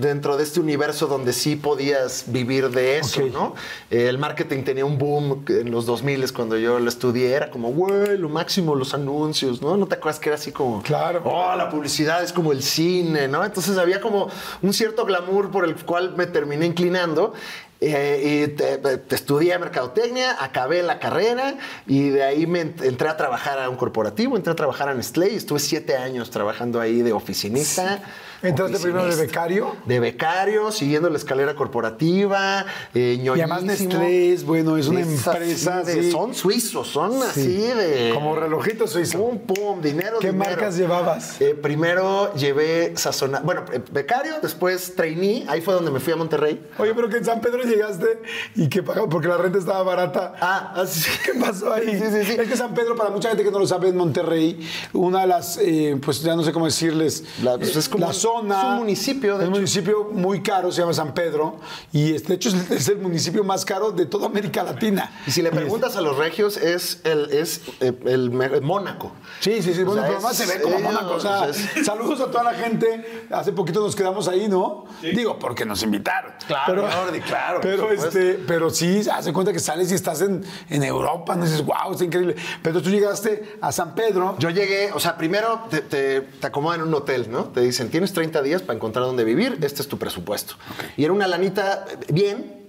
dentro de este universo donde sí podías vivir de eso. ¿no? Eh, el marketing tenía un boom en los 2000 cuando yo lo estudié, era como, güey, lo máximo, los anuncios, ¿no? ¿No te acuerdas que era así como, Claro. oh, la publicidad es como el cine, ¿no? Entonces había como un cierto glamour por el cual me terminé inclinando. Eh, y te- te estudié mercadotecnia, acabé la carrera y de ahí me ent- entré a trabajar a un corporativo, entré a trabajar a Nestlé y estuve siete años trabajando ahí de oficinista. ¿Entraste primero de oficinista. becario? De becario, siguiendo la escalera corporativa, eh, Y además. Nestlé es, bueno, es una Es empresa. así de- sí. Son suizos, son Sí. así de... Como relojito suizo. Pum, pum, dinero, ¿Qué dinero. marcas llevabas? Eh, primero llevé sazonado, bueno, eh, becario, después trainee, ahí fue donde me fui a Monterrey. Oye, pero que en San Pedro llegaste y que pagaba porque la renta estaba barata. Ah, así. ¿Qué pasó ahí? Sí, sí, sí. Es que San Pedro, para mucha gente que no lo sabe, en Monterrey, una de las, eh, pues ya no sé cómo decirles, La- pues es como la zona. es un municipio, de Es un hecho. municipio muy caro, se llama San Pedro, y este, de hecho es, es el municipio más caro de toda América Latina. Y si le es- preguntas a los regios, es el, es, eh, el, Mónaco. Sí, sí, sí, bueno, pero además se ve como eh, Mónaco. O sea, o sea, es- saludos a toda la gente. Hace poquito nos quedamos ahí, ¿no? Digo, porque nos invitaron. Claro, Jordi, claro, Pero, este, pero sí, hace cuenta que sales y estás en, en Europa, no dices, wow, está increíble. Pero tú llegaste a San Pedro. Yo llegué, o sea, primero te, te, te acomodan en un hotel, ¿no? Te dicen, tienes 30 días para encontrar dónde vivir, este es tu presupuesto. Y era una lanita eh, bien,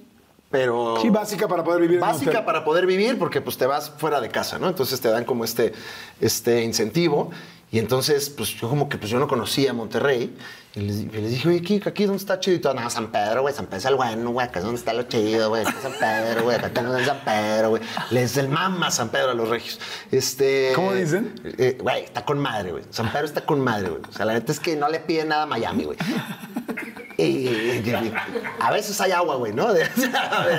pero... Sí, básica para poder vivir Básica para poder vivir porque pues te vas fuera de casa, ¿no? Entonces te dan como este, este incentivo. Y entonces, pues yo como que pues yo no conocía Monterrey. Y les, y les dije, oye, aquí, aquí ¿dónde está chido? Y todo, no, San Pedro, güey, San Pedro es el bueno, güey, acá es donde está lo chido, güey, es San Pedro, güey, acá tenemos en San Pedro, güey. Les del mama San Pedro a los regios. Este, ¿Cómo dicen? eh, Güey, está con madre, güey. San Pedro está con madre, güey. O sea, la neta es que no le pide nada a Miami, güey. Y, y- y- a veces hay agua, güey, ¿no? A ver,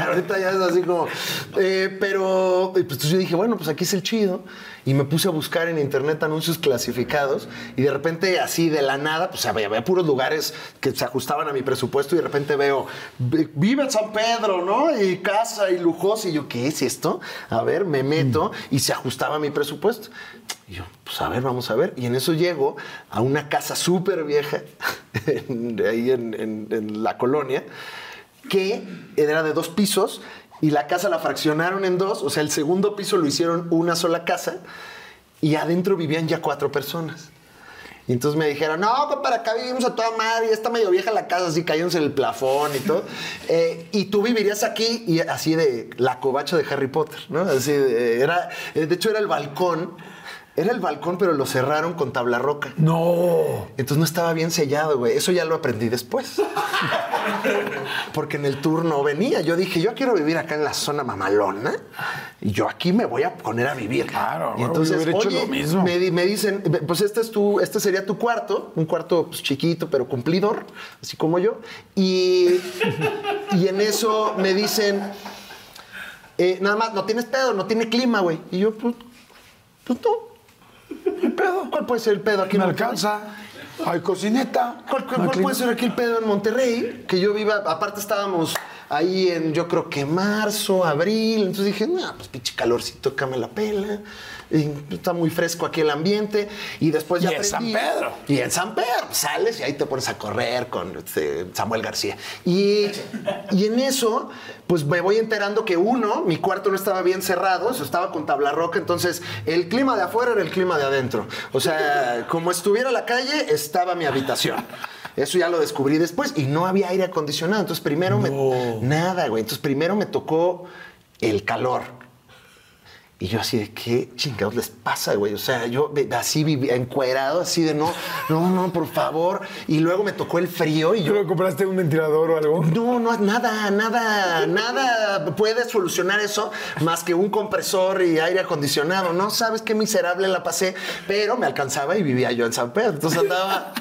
ahorita ya es así como. eh, pero pues yo dije, bueno, pues aquí es el chido. Y me puse a buscar en internet anuncios clasificados. Y de repente, así de la nada, pues había, había puros lugares que se ajustaban a mi presupuesto. Y de repente veo, "Vi- vive en San Pedro, ¿no? Y casa y lujoso. Y yo, ¿qué es esto? A ver, me meto y se ajustaba a mi presupuesto. Y yo, pues a ver, vamos a ver. Y en eso llego a una casa súper vieja, en- ahí en, en- en la colonia, que era de dos pisos y la casa la fraccionaron en dos. O sea, el segundo piso lo hicieron una sola casa y adentro vivían ya cuatro personas. Y entonces me dijeron, no, para acá vivimos a toda madre, ya está medio vieja la casa, así cayéndose el plafón y todo. Eh, y tú vivirías aquí, y así de la covacha de Harry Potter, ¿no? Así de, era, eh, de hecho era el balcón, era el balcón, pero lo cerraron con tabla roca. No. Entonces no estaba bien sellado, güey. Eso ya lo aprendí después. Porque en el tour no venía. Yo dije, yo quiero vivir acá en la zona mamalona y yo aquí me voy a poner a vivir. Claro, y entonces, yo hecho oye, lo mismo. Me, di- me dicen, pues este es tu, este sería tu cuarto, un cuarto pues, chiquito pero cumplidor, así como yo. Y, y en eso me dicen, eh, nada más, no tienes pedo, no tiene clima, güey. Y yo, pues, pues no. ¿Qué pedo? ¿Cuál puede ser el pedo aquí? Me en Monterrey? alcanza. Hay cocineta. ¿Cuál, puede ser aquí el pedo en Monterrey? Que yo viva, aparte estábamos ahí en, yo creo que marzo, abril, entonces dije, no, pues pinche calorcito, acá me la pela. Y está muy fresco aquí el ambiente. Y después ya Y en San Pedro. Y en San Pedro, pues, sales y ahí te pones a correr con este, Samuel García. Y, y en eso, pues me voy enterando que uno, mi cuarto no estaba bien cerrado, eso estaba con tabla roca, entonces el clima de afuera era el clima de adentro. O sea, como estuviera la calle, estaba mi habitación. Eso ya lo descubrí después y no había aire acondicionado. Entonces primero me... Nada, güey. Entonces primero me tocó el calor. Y yo así de, ¿qué chingados les pasa, güey? O sea, yo así vivía encuerado, así de, no, no, no, por favor. Y luego me tocó el frío y ¿Tú yo... le compraste un ventilador o algo? No, no, nada, nada, nada puede solucionar eso más que un compresor y aire acondicionado. No sabes qué miserable la pasé, pero me alcanzaba y vivía yo en San Pedro. Entonces andaba,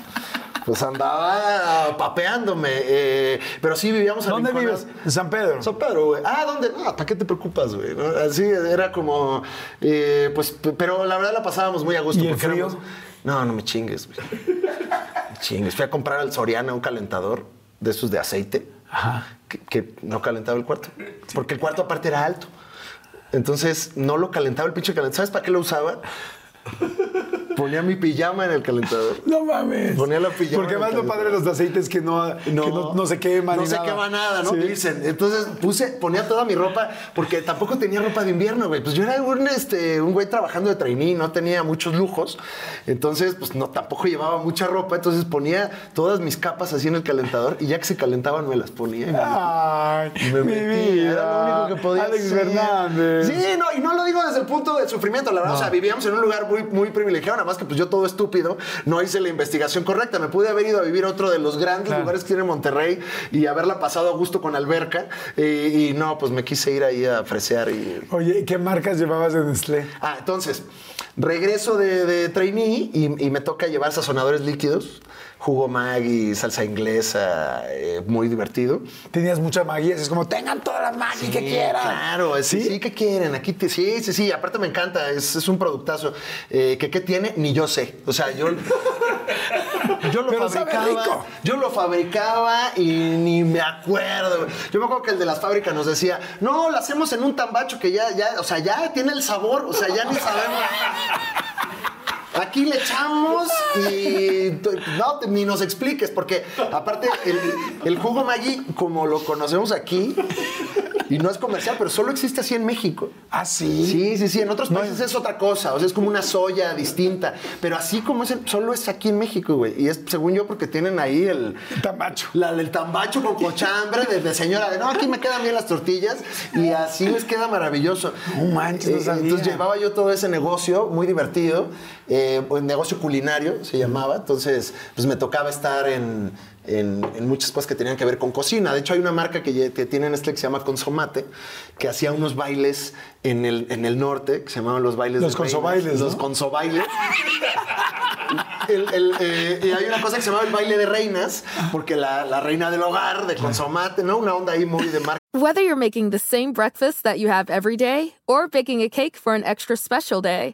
pues andaba papeándome. eh, pero sí vivíamos en ¿Dónde rincones- vives? En San Pedro. San Pedro, güey. Ah, ¿dónde? No, ¿para qué te preocupas, güey? ¿No? Así era como, eh, pues, pero la verdad la pasábamos muy a gusto. ¿Y el porque frío? éramos- No, no me chingues, güey. Me chingues. Fui a comprar al Soriana un calentador de esos de aceite que, que no calentaba el cuarto. Porque el cuarto aparte era alto. Entonces no lo calentaba el pinche calentador. ¿Sabes para qué lo usaba? Ponía mi pijama en el calentador. No mames. Ponía la pijama Porque más lo padre de los aceites que no, que no, no se quema No ni se nada. quema nada, ¿no? Sí. Dicen. Entonces puse, ponía toda mi ropa, porque tampoco tenía ropa de invierno, güey. Pues yo era un, este, un güey trabajando de trainee, no tenía muchos lujos. Entonces, pues no, tampoco llevaba mucha ropa. Entonces ponía todas mis capas así en el calentador y ya que se calentaban me las ponía. y me- Ay, y me mi metía, vida. Era lo único que podía Alex hacer. Fernández. Sí, no, y no lo digo desde el punto del sufrimiento, la verdad. O sea, vivíamos en un lugar muy, muy privilegiado, nada más que pues yo todo estúpido, no hice la investigación correcta. Me pude haber ido a vivir a otro de los grandes Claro. lugares que tiene Monterrey y haberla pasado a gusto con alberca. Y, y no, pues me quise ir ahí a fresear y. Oye, ¿qué marcas llevabas de Nestlé? Ah, entonces, regreso de, de trainee y, y me toca llevar sazonadores líquidos. Jugo Maggi, salsa inglesa, eh, muy divertido. Tenías mucha magia, es como, tengan toda la magia que quieran. Claro, sí, ¿Sí? ¿qué quieren? Aquí te- sí, sí, sí, aparte me encanta, es, es un productazo. Eh, que qué tiene, ni yo sé. O sea, yo, yo lo Pero fabricaba. Yo lo fabricaba y ni me acuerdo. Yo me acuerdo que el de las fábricas nos decía, no, lo hacemos en un tambacho que ya, ya, o sea, ya tiene el sabor, o sea, ya ni sabemos. Aquí le echamos y no, ni nos expliques, porque aparte el, el jugo Maggi, como lo conocemos aquí, y no es comercial, pero solo existe así en México. ¿Ah, sí? Sí, sí, sí. En otros países es otra cosa. O sea, es como una soya distinta. Pero así como es, solo es aquí en México, güey. Y es, según yo, porque tienen ahí el. Tambacho. La del tambacho con cochambre de, de señora de no, aquí me quedan bien las tortillas y así les queda maravilloso. No manches, no Eh, sabía. Entonces llevaba yo todo ese negocio muy divertido, eh, un negocio culinario se llamaba. Entonces, pues me tocaba estar en, en- en muchas cosas que tenían que ver con cocina. De hecho, hay una marca que, que tiene Nestlé que se llama Consomate, que hacía unos bailes en el, en el norte, que se llamaban los bailes Los de reinas. consobailes, ¿no? Los consobailes. El- el, eh, y hay una cosa que se llama el baile de reinas, porque la, la reina del hogar, de consomate, ¿no? Una onda ahí muy de marca. Whether you're making the same breakfast that you have every day or baking a cake for an extra special day,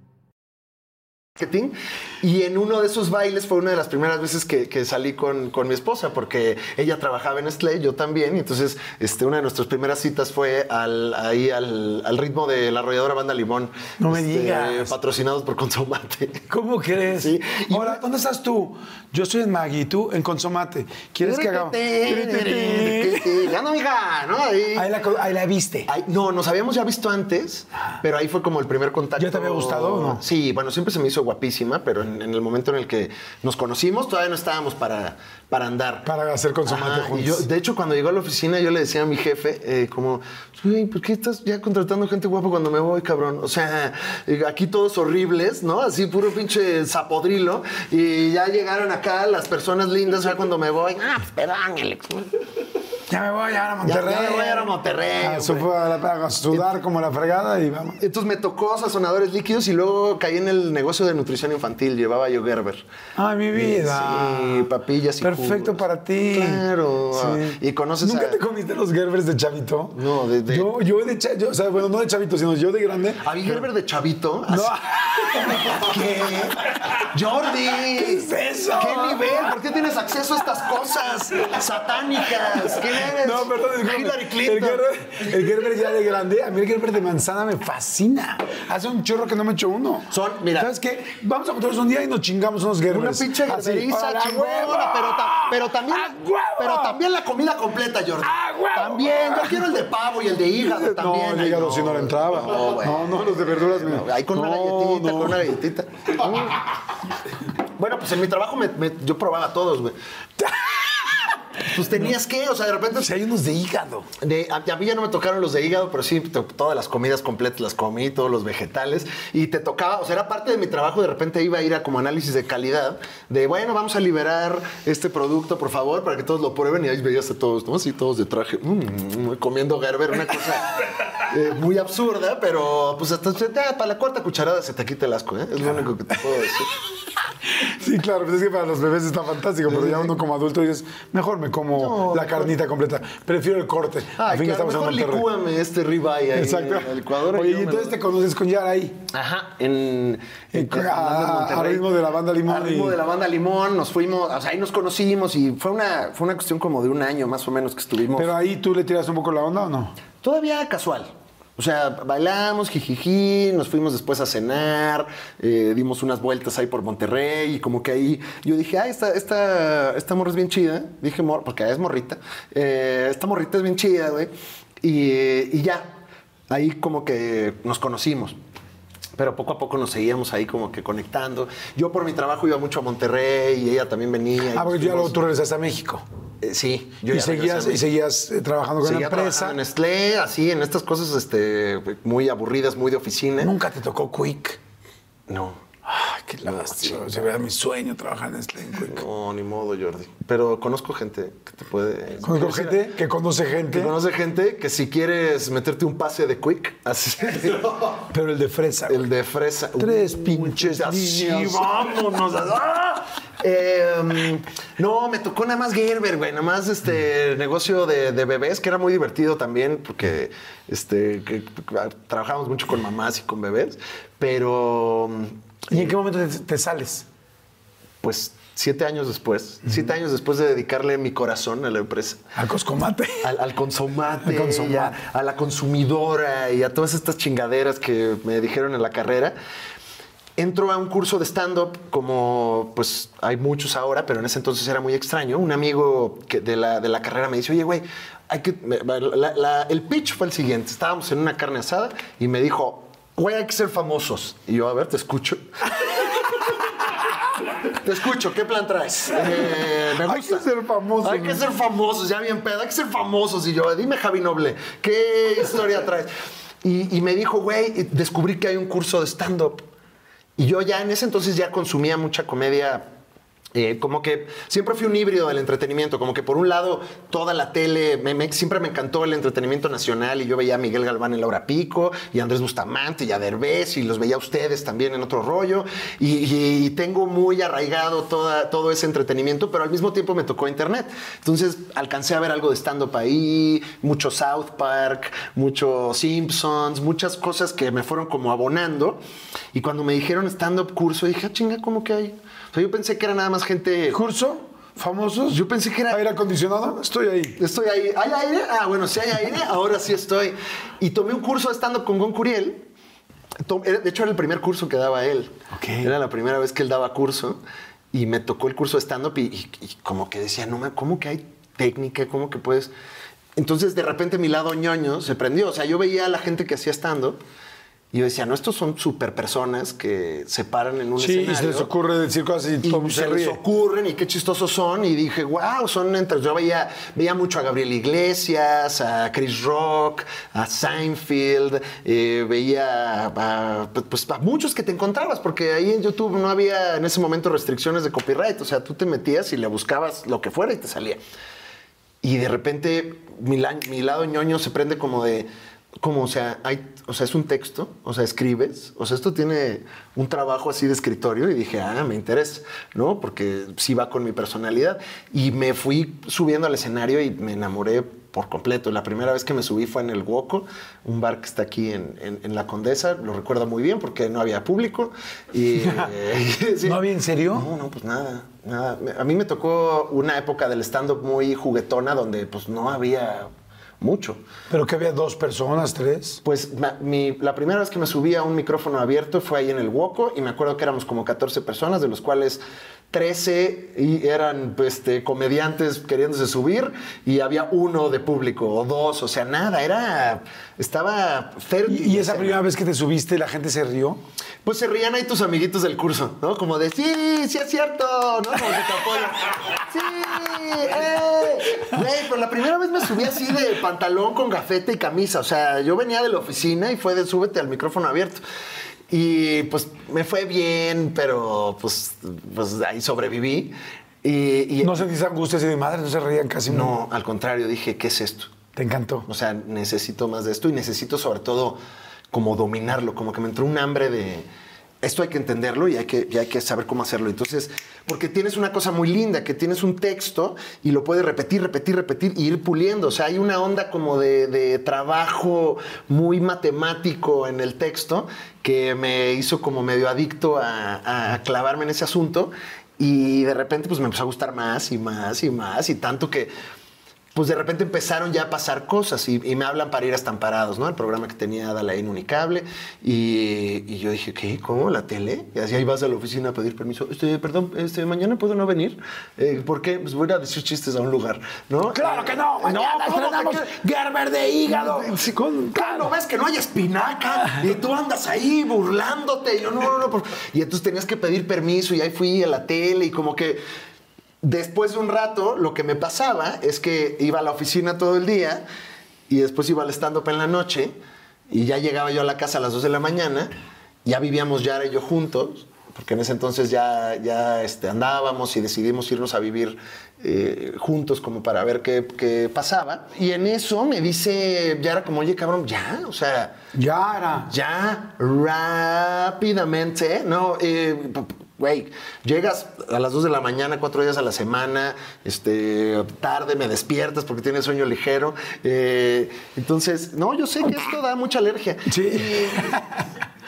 Marketing. Y en uno de esos bailes fue una de las primeras veces que, que salí con, con mi esposa, porque ella trabajaba en Nestlé, yo también. Y entonces, este, una de nuestras primeras citas fue al, ahí al, al ritmo de la arrolladora Banda Limón. No me este, digas. Patrocinados por Consomate. ¿Cómo crees? Sí. Y- Ahora, ¿dónde estás tú? Yo soy en Maggi, tú en Consomate. ¿Quieres que hagamos? Ya no, mija, ¿no? Ahí. Ahí la, ahí la viste. Ahí- no, nos habíamos ya visto antes, pero ahí fue como el primer contacto. ¿Ya te había gustado o no? Sí, bueno, siempre se me hizo guapísima, pero en, el momento en el que nos conocimos todavía no estábamos para, para andar. Para hacer Consomate y juntos. yo, de hecho, cuando llegó a la oficina, yo le decía a mi jefe, eh, como, "Güey, ¿por qué estás ya contratando gente guapa cuando me voy, cabrón? O sea, aquí todos horribles, ¿no? Así puro pinche zapodrilo. Y ya llegaron acá las personas lindas, ya cuando me voy. Ah, pues perdón, Alex. Ya me voy ahora a Monterrey. ya me voy ahora a Monterrey, A, a sudar como la fregada y vamos. Entonces me tocó sazonadores líquidos y luego caí en el negocio de nutrición infantil. Llevaba yo Gerber. Ay, mi vida. Sí, papillas y Perfecto para ti. Claro. Sí. Y conoces ¿Nunca a- te comiste los Gerbers de chavito? No, de- de- Yo, yo de chavito, o sea, bueno, no de chavito, sino yo de grande. Había Gerber de chavito. No. ¿Qué? Jordi. ¿Qué es eso? ¿Qué nivel? ¿Por qué tienes acceso a estas cosas satánicas? ¿Quién eres? No, perdón. Hillary El Clinton. Gerber, el Gerber ya de grande, a mí el Gerber de manzana me fascina. Hace un chorro que no me echo uno. Son, mira. ¿Sabes qué? Vamos a juntarnos un día y nos chingamos unos Gerbers. Una pinche gerberiza ¡a chingona, pero, pero también, ¡A huevo! pero también la comida completa, Jordi. ¡A huevo! También, yo quiero el de pavo y el de hígado también. No, el hígado si no le entraba. No, güey. No, no, los de verduras me- Ahí con una No, galletita, no. con una galletita. Bueno, pues en mi trabajo me- me- yo probaba todos, güey. Pues tenías que, o sea, de repente... Si hay unos de hígado. De- a, a mí ya no me tocaron los de hígado, pero sí, to- todas las comidas completas las comí, todos los vegetales. Y te tocaba, o sea, era parte de mi trabajo. De repente iba a ir a como análisis de calidad, de bueno, vamos a liberar este producto, por favor, para que todos lo prueben. Y ahí veías a todos, ¿no? Así todos de traje, mm, comiendo Gerber, una cosa eh, muy absurda, pero pues hasta para la cuarta cucharada se te quita el asco, ¿eh? Es lo único que te puedo decir. Sí, claro, pues es que para los bebés está fantástico, pero ya uno como adulto dices, mejor me como No, la mejor- carnita completa. Prefiero el corte. Al fin lo estamos en mejor licúame este ribeye ahí Exacto. en el licuadora. Oye, yo y entonces lo- te conoces con Yara ahí. Ajá, en, En- en- a- andando en a Monterrey. ritmo de la banda Limón A ritmo y- de la banda Limón, nos fuimos, o sea, ahí nos conocimos y fue una, fue una cuestión como de un año más o menos que estuvimos. Pero ahí tú le tiras un poco la onda o no? Todavía casual. O sea, bailamos, jijiji, nos fuimos después a cenar, eh, dimos unas vueltas ahí por Monterrey y como que ahí yo dije, ah, esta, esta, esta morra es bien chida. Dije, mor, porque es morrita. Eh, esta morrita es bien chida, güey. Y, y ya, ahí como que nos conocimos. Pero poco a poco nos seguíamos ahí como que conectando. Yo por mi trabajo iba mucho a Monterrey y ella también venía. Ah, porque ya luego tú regresaste a México. Eh, sí, yo y, seguías, y seguías eh, trabajando con Seguía la empresa. en Nestlé, así, en estas cosas este, muy aburridas, muy de oficina. Nunca te tocó Quick. No, Ay, qué lástima. Se vea mi sueño trabajar en Nestlé en Quick. no, ni modo, Jordi. Pero conozco gente que te puede... Conozco gente que conoce gente, Que conoce gente que si quieres meterte un pase de quick, así. pero el de fresa. güey. el de fresa. Tres Uy, pinches así, vámonos. ¡Ah! Eh, no, me tocó nada más Gerber, güey. Nada más este negocio de, de bebés, que era muy divertido también, porque este, que- trabajábamos mucho con mamás y con bebés. Pero, ¿Y en qué momento te, te sales? pues, siete años después, siete años después de dedicarle mi corazón a la empresa. Al Coscomate. al, al consomate, consomate. a, a la consumidora y a todas estas chingaderas que me dijeron en la carrera. Entro a un curso de stand-up, como pues hay muchos ahora, pero en ese entonces era muy extraño. Un amigo que de, la, de la carrera me dice, oye, güey, hay que... me- la- la- el pitch fue el siguiente. Estábamos en una carne asada y me dijo, güey, hay que ser famosos. Y yo, a ver, te escucho. Te escucho, ¿qué plan traes? Eh, me Hay gusta. que ser famosos, Hay que ser famosos, ya bien pedo, hay que ser famosos. Y yo, dime, Javi Noble, ¿qué historia traes? Y, y me dijo, güey, descubrí que hay un curso de stand-up. Y yo ya en ese entonces ya consumía mucha comedia. Eh, como que siempre fui un híbrido del entretenimiento, como que por un lado toda la tele, me- me- siempre me encantó el entretenimiento nacional y yo veía a Miguel Galván en Laura Pico y a Andrés Bustamante y a Derbez y los veía a ustedes también en otro rollo y, y tengo muy arraigado toda, todo ese entretenimiento, pero al mismo tiempo me tocó internet. Entonces alcancé a ver algo de stand-up ahí, mucho South Park, mucho Simpsons, muchas cosas que me fueron como abonando y cuando me dijeron stand-up curso dije, ah, chinga, ¿cómo que hay? O sea, yo pensé que era nada más gente... ¿Curso? ¿Famosos? Yo pensé que era- ¿Aire acondicionado? Estoy ahí. Estoy ahí. ¿Hay aire? Ah, bueno, si hay aire, ahora sí estoy. Y tomé un curso de stand-up con Gon Curiel. De hecho, era el primer curso que daba él. Ok. Era la primera vez que él daba curso. Y me tocó el curso de stand-up y, y- y como que decía, no, ¿cómo que hay técnica? ¿Cómo que puedes...? Entonces, de repente, mi lado ñoño se prendió. O sea, yo veía a la gente que hacía stand-up y yo decía, no, estos son super personas que se paran en un Sí, y escenario se les ocurre decir cosas y, y todo se se les ocurren y qué chistosos son. Y dije, wow, son entre. Yo veía, veía mucho a Gabriel Iglesias, a Chris Rock, a Seinfeld, eh, veía a, pues, a muchos que te encontrabas, porque ahí en YouTube no había en ese momento restricciones de copyright. O sea, tú te metías y le buscabas lo que fuera y te salía. Y de repente mi, la- mi lado ñoño se prende como de, como, o sea, hay, o sea, es un texto, o sea, escribes, o sea, esto tiene un trabajo así de escritorio y dije, ah, me interesa, ¿no? Porque sí va con mi personalidad. Y me fui subiendo al escenario y me enamoré por completo. La primera vez que me subí fue en el Woco, un bar que está aquí en, en- en La Condesa, lo recuerdo muy bien porque no había público. Y, eh, sí. ¿No había en serio? No, no, pues nada, nada. A mí me tocó una época del stand-up muy juguetona donde pues no había mucho. Pero que había dos personas, tres. Pues ma- mi- la primera vez que me subí a un micrófono abierto fue ahí en el Woco y me acuerdo que éramos como 14 personas, de los cuales 13 y eran pues, este, comediantes queriéndose subir y había uno de público o dos, o sea, nada, era, estaba fértil. Y, y esa primera vez que te subiste, la gente se rió. Pues se rían ahí tus amiguitos del curso, ¿no? Como de, sí, sí es cierto, ¿no? Como que te apoyan. ¡Sí! ¡Eh! Güey, pero la primera vez me subí así de pantalón con gafete y camisa. O sea, yo venía de la oficina y fue de súbete al micrófono abierto. Y pues me fue bien, pero pues, pues ahí sobreviví. Y, y- No sentís angustia de madre, no se reían casi. no, al contrario, dije, ¿qué es esto? Te encantó. O sea, necesito más de esto y necesito sobre todo como dominarlo, como que me entró un hambre de esto hay que entenderlo y hay que, hay que saber cómo hacerlo. Entonces, porque tienes una cosa muy linda, que tienes un texto y lo puedes repetir, repetir, repetir y ir puliendo. O sea, hay una onda como de, de trabajo muy matemático en el texto que me hizo como medio adicto a, a clavarme en ese asunto y de repente pues me empezó a gustar más y más y más y tanto que pues de repente empezaron ya a pasar cosas y, y me hablan para ir a Estamparados, ¿no? El programa que tenía Adala en Unicable. Y, y yo dije, ¿qué? ¿Cómo? ¿La tele? Y así ahí vas a la oficina a pedir permiso. Este, perdón, este, mañana puedo no venir. Eh, ¿Por qué? Pues voy a ir a decir chistes a un lugar, ¿no? Claro que no, mañana ¿cómo que estrenamos? Gerber de hígado. Claro, ves que no hay espinaca y tú andas ahí burlándote. Y yo, no, no, no. por- Y entonces tenías que pedir permiso y ahí fui a la tele y como que después de un rato lo que me pasaba es que iba a la oficina todo el día y después iba al stand-up en la noche y ya llegaba yo a la casa a las 2 de la mañana. Ya vivíamos Yara y yo juntos. Porque en ese entonces ya, ya este, andábamos y decidimos irnos a vivir eh, juntos como para ver qué, qué pasaba. Y en eso me dice Yara como, oye, cabrón, ya, o sea, Ya era. ya rápidamente, no, eh, güey, llegas a las 2 de la mañana, cuatro días a la semana, este, tarde me despiertas porque tienes sueño ligero. eh, entonces, no, yo sé que esto da mucha alergia. Sí.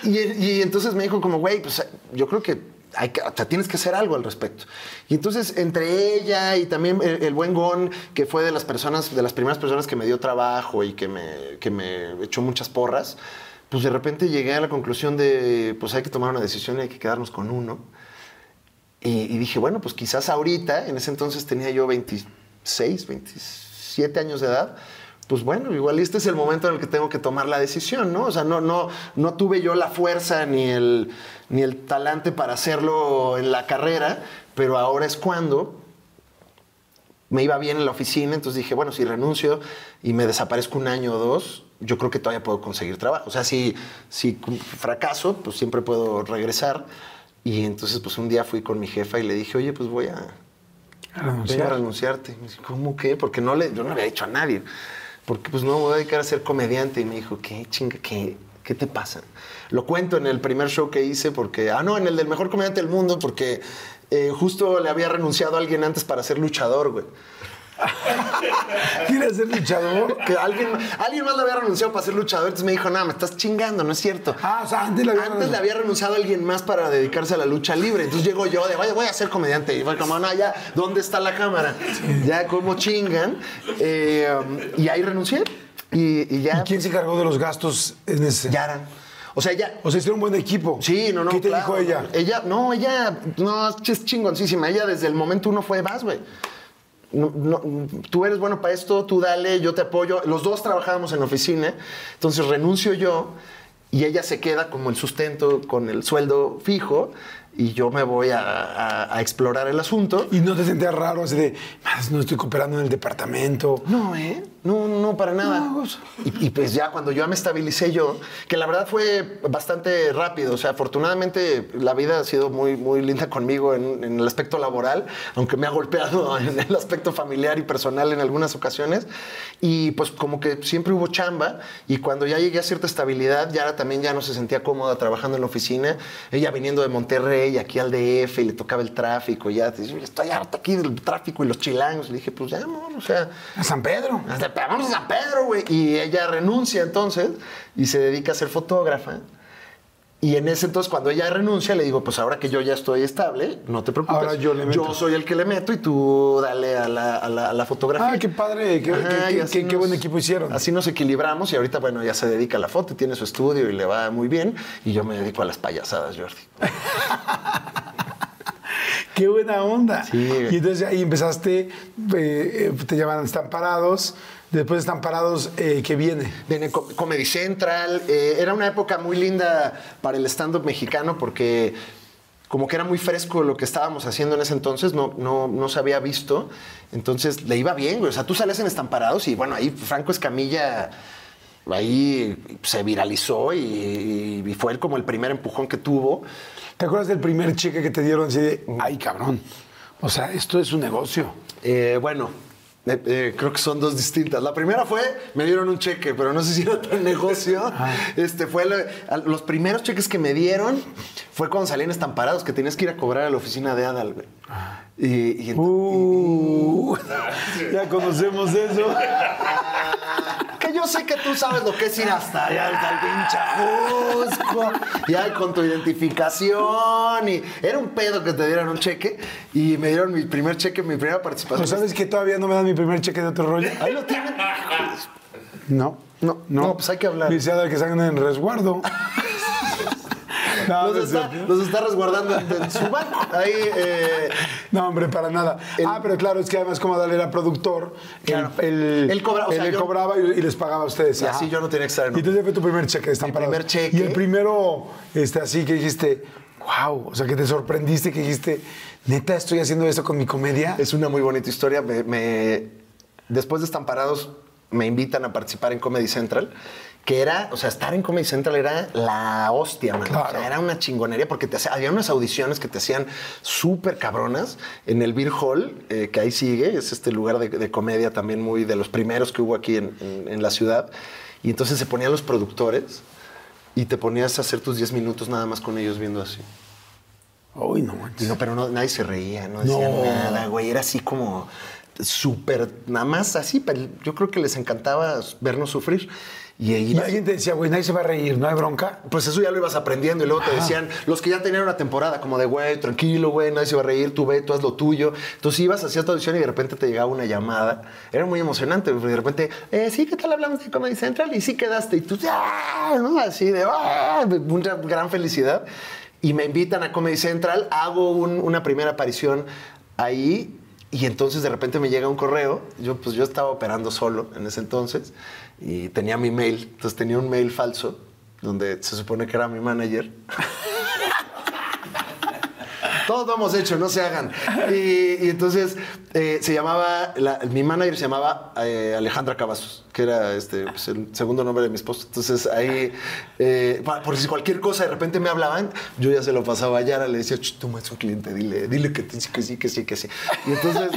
Y, y entonces me dijo como, güey, pues yo creo que, hay que o sea, tienes que hacer algo al respecto. Y entonces entre ella y también el, el buen Gon, que fue de las personas, de las primeras personas que me dio trabajo y que me, que me echó muchas porras, pues de repente llegué a la conclusión de, pues hay que tomar una decisión y hay que quedarnos con uno. Y, y dije, bueno, pues quizás ahorita, en ese entonces tenía yo 26, 27 años de edad, pues bueno, igual este es el momento en el que tengo que tomar la decisión, ¿no? O sea, no, no, no tuve yo la fuerza ni el, ni el talante para hacerlo en la carrera, pero ahora es cuando me iba bien en la oficina, entonces dije, bueno, si renuncio y me desaparezco un año o dos, yo creo que todavía puedo conseguir trabajo. O sea, si, si fracaso, pues siempre puedo regresar. Y entonces, pues un día fui con mi jefa y le dije, oye, pues voy a, voy a renunciar. renunciarte. Me dice, ¿cómo qué? Porque no le, yo no le había dicho a nadie. Porque pues no me voy a dedicar a ser comediante. Y me dijo, ¿qué chinga? ¿Qué, qué te pasa? Lo cuento en el primer show que hice porque, ah, no, en el del mejor comediante del mundo, porque eh, justo le había renunciado a alguien antes para ser luchador, güey. ¿Quieres ser luchador? Que alguien, alguien más le había renunciado para ser luchador. Entonces me dijo, no, me estás chingando, no es cierto. Ah, o sea, antes le había Antes le había renunciado a alguien más para dedicarse a la lucha libre. Entonces llego yo de, vaya, voy a ser comediante. Y fue como, no, ya, ¿dónde está la cámara? Ya, como chingan. Eh, y ahí renuncié. Y, y ya. ¿Y quién se encargó de los gastos en ese? Yara. O sea, ya. O sea, hicieron un buen equipo. Sí, no, no. ¿Qué te claro. dijo ella? Ella, no, ella, no, es chingoncísima. Ella desde el momento uno fue, vas, güey. No, tú eres bueno para esto, tú dale, yo te apoyo. Los dos trabajábamos en oficina, entonces renuncio yo y ella se queda como el sustento con el sueldo fijo y yo me voy a, a- a explorar el asunto. Y no te sentías raro así de, "Madres, no estoy cooperando en el departamento. No, ¿eh? No, no, para nada. No, y, y pues ya cuando ya me estabilicé yo, que la verdad fue bastante rápido, o sea, afortunadamente la vida ha sido muy, muy linda conmigo en, en el aspecto laboral, aunque me ha golpeado en el aspecto familiar y personal en algunas ocasiones. Y pues como que siempre hubo chamba y cuando ya llegué a cierta estabilidad, Yara también ya no se sentía cómoda trabajando en la oficina, ella viniendo de Monterrey aquí al DF y le tocaba el tráfico, y ya decía, estoy harta aquí del tráfico y los chilangos. Le dije, pues ya, no, o sea... A San Pedro. Hasta vamos a San Pedro, güey. Y ella renuncia entonces y se dedica a ser fotógrafa. Y en ese entonces, cuando ella renuncia, le digo, pues ahora que yo ya estoy estable, no te preocupes. Ahora yo le meto. soy el que le meto y tú dale a la, a la- a la fotografía. Ah, qué padre, qué- qué- y qué- qué- buen equipo hicieron. Así nos equilibramos y ahorita, bueno, ya se dedica a la foto y tiene su estudio y le va muy bien. Y yo me dedico a las payasadas, Jordi. Qué buena onda. Sí. Y entonces ahí empezaste, eh, eh, te llaman Están Parados. Después de Están Parados, eh, ¿qué viene? Viene Co- Comedy Central. eh, era una época muy linda para el stand-up mexicano porque como que era muy fresco lo que estábamos haciendo en ese entonces, no, no, no se había visto. Entonces le iba bien, güey. O sea, tú sales en estamparados y bueno, ahí Franco Escamilla ahí se viralizó y, y fue él como el primer empujón que tuvo. ¿Te acuerdas del primer cheque que te dieron así de, ay, cabrón? O sea, esto es un negocio. Eh, bueno, eh, eh, creo que son dos distintas. La primera fue, me dieron un cheque, pero no sé si era tan negocio. Este fue lo- los primeros cheques que me dieron fue cuando salían estamparados, que tenías que ir a cobrar a la oficina de Adal, güey. Y, y ent- Uh, ya conocemos eso. yo sé que tú sabes lo que es ir hasta allá, el pinche y ahí con tu identificación. Y era un pedo que te dieran un cheque. Y me dieron mi primer cheque, mi primera participación. ¿No sabes que todavía no me dan mi primer cheque de otro rollo? Ahí lo tienen. No. No, no, pues hay que hablar. Dice que salgan en resguardo. No, no Los es está, los está resguardando en, su banco. Ahí, eh, No, hombre, para nada. El- ah, pero claro, es que además como Adal era productor, Claro. él, él, Él cobra- o sea, él yo- cobraba y, y les pagaba a ustedes. Y así yo no tenía que estar en Y entonces fue tu primer cheque de estamparados. primer cheque. Y el primero, este, así que dijiste, wow, o sea, que te sorprendiste, que dijiste, neta, estoy haciendo esto con mi comedia. es una muy bonita historia. Me, me- después de Estamparados, me invitan a participar en Comedy Central. Que era, o sea, estar en Comedy Central era la hostia, man. Claro. O sea, era una chingonería porque te hacía- había unas audiciones que te hacían súper cabronas en el Beer Hall, eh, que ahí sigue, es este lugar de, de comedia también muy de los primeros que hubo aquí en, en- en la ciudad. Y entonces se ponían los productores y te ponías a hacer tus 10 minutos nada más con ellos viendo así. Uy, no manches. No, pero no, nadie se reía, no decía No. nada, güey. Era así como súper, nada más así, pero yo creo que les encantaba vernos sufrir. Y ahí Y alguien te decía, güey, nadie se va a reír, no hay bronca. pues eso ya lo ibas aprendiendo y luego te decían, los que ya tenían una temporada, como de, güey, tranquilo, güey, nadie se va a reír, tú ve, tú haz lo tuyo. Entonces ibas, hacías tu audición y de repente te llegaba una llamada. Era muy emocionante, porque de repente, eh, sí, ¿qué tal hablamos de Comedy Central? Y sí quedaste. Y tú, ¡ah! ¿no? Así de, ¡ah! Una gran felicidad. Y me invitan a Comedy Central, hago un- una primera aparición ahí y entonces de repente me llega un correo. Yo, pues yo estaba operando solo en ese entonces y tenía mi mail. Entonces tenía un mail falso donde se supone que era mi manager. Todos lo hemos hecho, no se hagan. Y, entonces eh, se llamaba, la- mi manager se llamaba eh, Alejandra Cavazos, que era este, pues, el segundo nombre de mi esposo. Entonces ahí, eh, por si cualquier cosa de repente me hablaban, yo ya se lo pasaba a Yara, le decía, "Ch, tú es un cliente, dile, dile que, que sí, que sí, que sí. Y entonces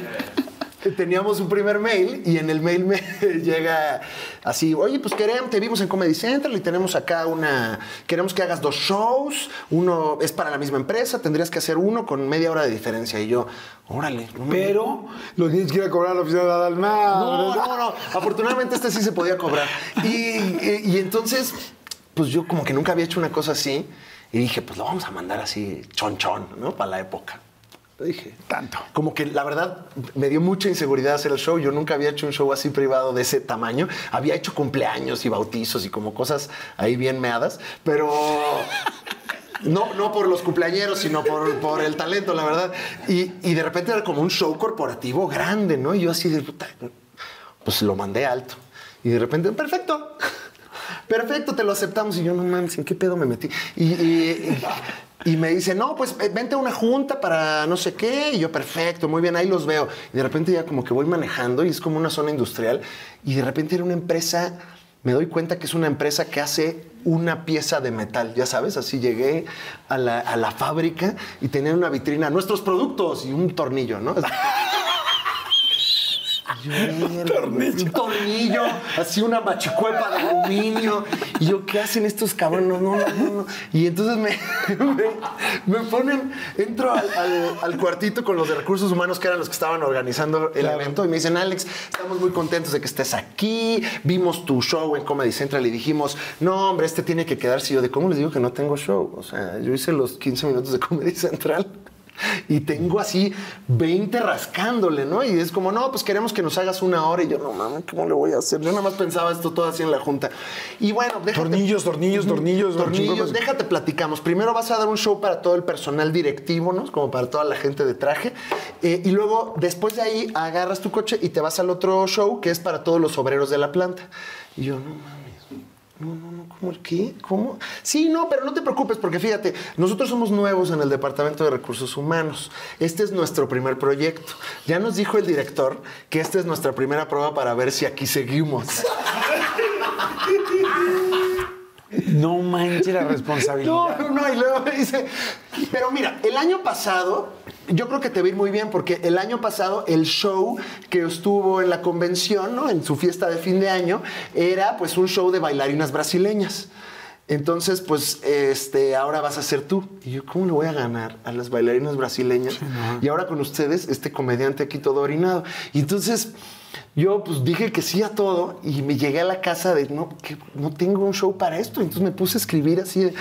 teníamos un primer mail y en el mail me llega así, oye, pues queremos, te vimos en Comedy Central y tenemos acá una, queremos que hagas dos shows, uno es para la misma empresa, tendrías que hacer uno con media hora de diferencia. Y yo, órale. no me- Pero lo tienes que ir a cobrar a la oficina de Adal. no, no, no. Afortunadamente este sí se podía cobrar. Y, y- y entonces, pues yo como que nunca había hecho una cosa así. Y dije, pues lo vamos a mandar así, chonchón, ¿no? Para la época. Lo dije. Tanto. Como que la verdad me dio mucha inseguridad hacer el show. Yo nunca había hecho un show así privado de ese tamaño. Había hecho cumpleaños y bautizos y como cosas ahí bien meadas, pero no, no por los cumpleañeros, sino por, por el talento, la verdad. Y, y de repente era como un show corporativo grande, ¿no? Y yo así de puta, pues lo mandé alto. Y de repente, perfecto. Perfecto, te lo aceptamos. Y yo, no mames, ¿en qué pedo me metí? Y, y- y me dice, no, pues eh, vente una junta para no sé qué. Y yo, perfecto, muy bien, ahí los veo. Y de repente ya como que voy manejando y es como una zona industrial. Y de repente era una empresa, me doy cuenta que es una empresa que hace una pieza de metal, ya sabes, así llegué a la, a la fábrica y tenía una vitrina, nuestros productos y un tornillo, ¿no? un tornillo. Un tornillo, así una machicuepa de aluminio. Y yo, ¿qué hacen estos cabrones? No, no, no, no. Y entonces me, me, me ponen, entro al, al- al cuartito con los de recursos humanos que eran los que estaban organizando el evento y me dicen, Alex, estamos muy contentos de que estés aquí. Vimos tu show en Comedy Central y dijimos, no, hombre, este tiene que quedarse. Y yo, ¿de cómo les digo que no tengo show? O sea, yo hice los 15 minutos de Comedy Central. Y tengo así 20 rascándole, ¿no? Y es como, no, pues queremos que nos hagas una hora. Y yo, no mames, ¿cómo le voy a hacer? Yo nada más pensaba esto todo así en la junta. Y bueno, déjate. Tornillos, tornillos, tornillos, Tornillos, déjate platicamos. Primero vas a dar un show para todo el personal directivo, ¿no? Como para toda la gente de traje. Eh, y luego, después de ahí, agarras tu coche y te vas al otro show que es para todos los obreros de la planta. Y yo, no mames. No, no, no, ¿cómo el qué? ¿Cómo? Sí, no, pero no te preocupes porque fíjate, nosotros somos nuevos en el Departamento de Recursos Humanos. Este es nuestro primer proyecto. Ya nos dijo el director que esta es nuestra primera prueba para ver si aquí seguimos. No manches la responsabilidad. No, no, no, y luego me dice, pero mira, el año pasado, yo creo que te va a ir muy bien porque el año pasado el show que estuvo en la convención, ¿no? En su fiesta de fin de año, era pues un show de bailarinas brasileñas. Entonces, pues, este, ahora vas a ser tú. Y yo, ¿cómo le voy a ganar a las bailarinas brasileñas? Y ahora con ustedes, este comediante aquí todo orinado. Y entonces, yo pues dije que sí a todo y me llegué a la casa de, no, que no tengo un show para esto. Entonces me puse a escribir así, de,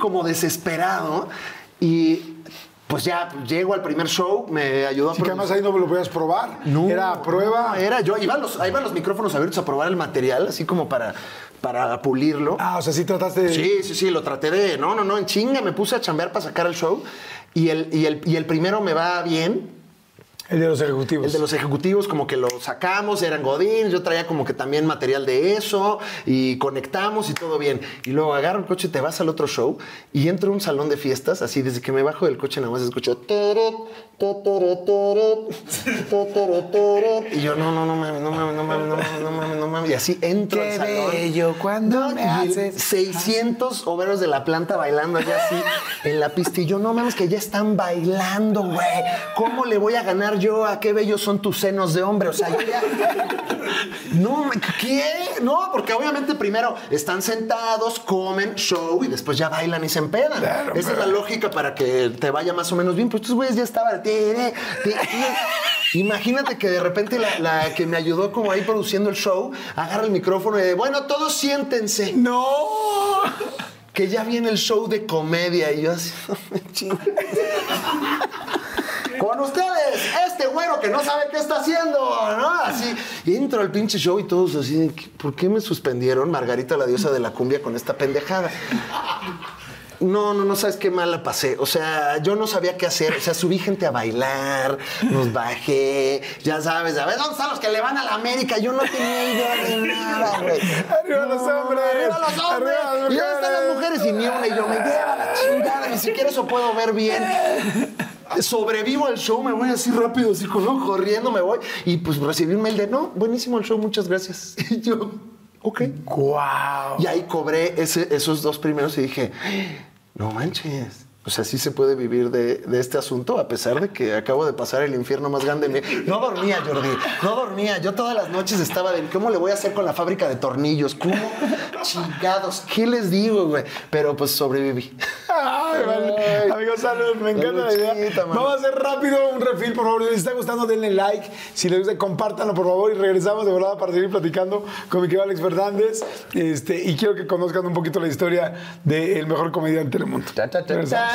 como desesperado. Y pues ya llego al primer show, me ayudó a Sí, que además ahí no me lo podías probar. Era a prueba. no, era yo, iban los, ahí van los micrófonos abiertos a probar el material, así como para, para pulirlo. Ah, o sea, sí trataste de. Sí, sí, sí, lo traté de. No, no, no, en chinga me puse a chambear para sacar el show. Y el, y el, y el primero me va bien. El de los ejecutivos. El de los ejecutivos, como que lo sacamos, eran Godín, yo traía como que también material de eso, y conectamos y todo bien. Y luego agarro el coche, te vas al otro show, y entro a un salón de fiestas, así desde que me bajo del coche nada más escucho. Y yo, no, no, no mames, no mames, no mames, no mames, no mames, no mames. Y así entro Qué al salón. bello, cuando me haces- 600 obreros de la planta bailando allá así en la pista. Y yo, no mames, que ya están bailando, güey. ¿Cómo le voy a ganar yo a qué bellos son tus senos de hombre? O sea, yo ya. No, ¿qué? No, porque obviamente primero están sentados, comen, show y después ya bailan y se empedan. Claro, Esa es la lógica para que te vaya más o menos bien. Pues estos güeyes ya estaban. tire, tire. Imagínate que de repente la, la que me ayudó como ahí produciendo el show agarra el micrófono y de, bueno, todos siéntense. ¡No! Que ya viene el show de comedia y yo así. Con ustedes, este güero que no sabe qué está haciendo, ¿no? Así. Y entro al pinche show y todos así, ¿por qué me suspendieron Margarita la diosa de la cumbia con esta pendejada? No, no, no sabes qué mala pasé. O sea, yo no sabía qué hacer. O sea, subí gente a bailar, nos bajé, ya sabes, a ver, ¿dónde están los que le van a la América? Yo no tenía idea de nada, güey. Arriba los hombres, Arriba los hombres. arriba las Y dónde están las mujeres y ni una. Y yo me lleva la chingada, ni siquiera eso puedo ver bien. Sobrevivo al show, me voy así rápido, así con ojo, corriendo, me voy. Y pues recibí un mail de, no, buenísimo el show, muchas gracias. Y yo, ok. ¡Guau! Y ahí cobré ese- esos dos primeros y dije, no manches. O sea, sí se puede vivir de, de este asunto a pesar de que acabo de pasar el infierno más grande en mi... No dormía, Jordi. No dormía. Yo todas las noches estaba de, ¿cómo le voy a hacer con la fábrica de tornillos? ¿Cómo? Chingados. ¿Qué les digo, güey? Pero pues sobreviví. Ay, vale. Ay. Amigos, salud, me encanta la idea. Vamos a hacer rápido un refil, por favor. Si les está gustando, denle like. Si les gusta, compártanlo, por favor. Y regresamos de verdad para seguir platicando con mi querido Alex Fernández. Este, y quiero que conozcan un poquito la historia del mejor comediante del mundo. Regresamos.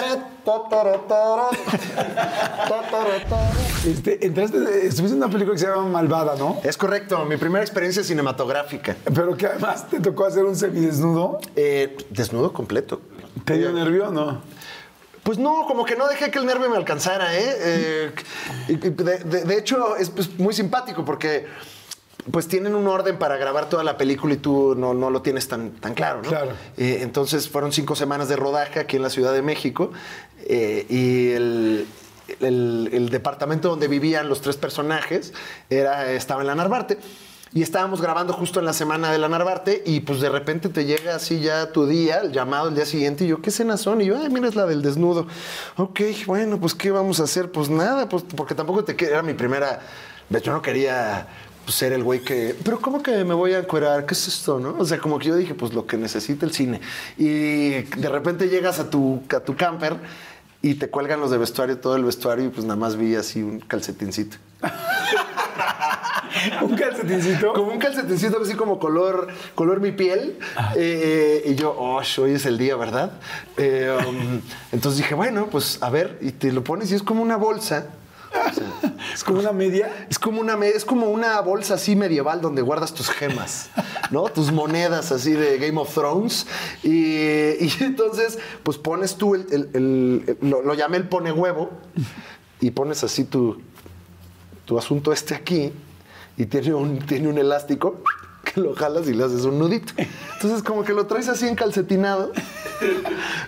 Este, entraste, estuviste en una película que se llama Malvada, ¿no? Es correcto, mi primera experiencia cinematográfica. Pero que además te tocó hacer un semidesnudo. Eh, desnudo completo. ¿Te dio nervio o no? Pues no, como que no dejé que el nervio me alcanzara, ¿eh? Eh, de hecho, es pues, muy simpático porque pues tienen un orden para grabar toda la película y tú no, no lo tienes tan, tan claro, ¿no? Claro. Eh, entonces fueron cinco semanas de rodaje aquí en la Ciudad de México eh, y el, el- el departamento donde vivían los tres personajes era, estaba en la Narvarte. Y estábamos grabando justo en la semana de la Narvarte y pues de repente te llega así ya tu día, el llamado el día siguiente y yo, ¿qué cenas son? Y yo, ay, mira, es la del desnudo. Ok, bueno, pues ¿qué vamos a hacer? Pues nada, pues porque tampoco te era mi primera, yo no quería pues, ser el güey que, pero ¿cómo que me voy a encuerar? ¿Qué es esto, no? O sea, como que yo dije, pues lo que necesita el cine. Y de repente llegas a tu, a tu camper y te cuelgan los de vestuario, todo el vestuario y pues nada más vi así un calcetincito. Un calcetincito. Como un calcetincito así como color, color mi piel. Eh, y yo, oh, hoy es el día, ¿verdad? Eh, um, entonces dije, bueno, pues a ver, y te lo pones y es como una bolsa. Es como una media. es como una, es como una bolsa así medieval donde guardas tus gemas, ¿no? Tus monedas así de Game of Thrones. Y, y entonces, pues pones tú el, el- el- lo, lo llamé el pone huevo y pones así tu, tu asunto este aquí y tiene un, tiene un elástico que lo jalas y le haces un nudito. Entonces, como que lo traes así encalcetinado.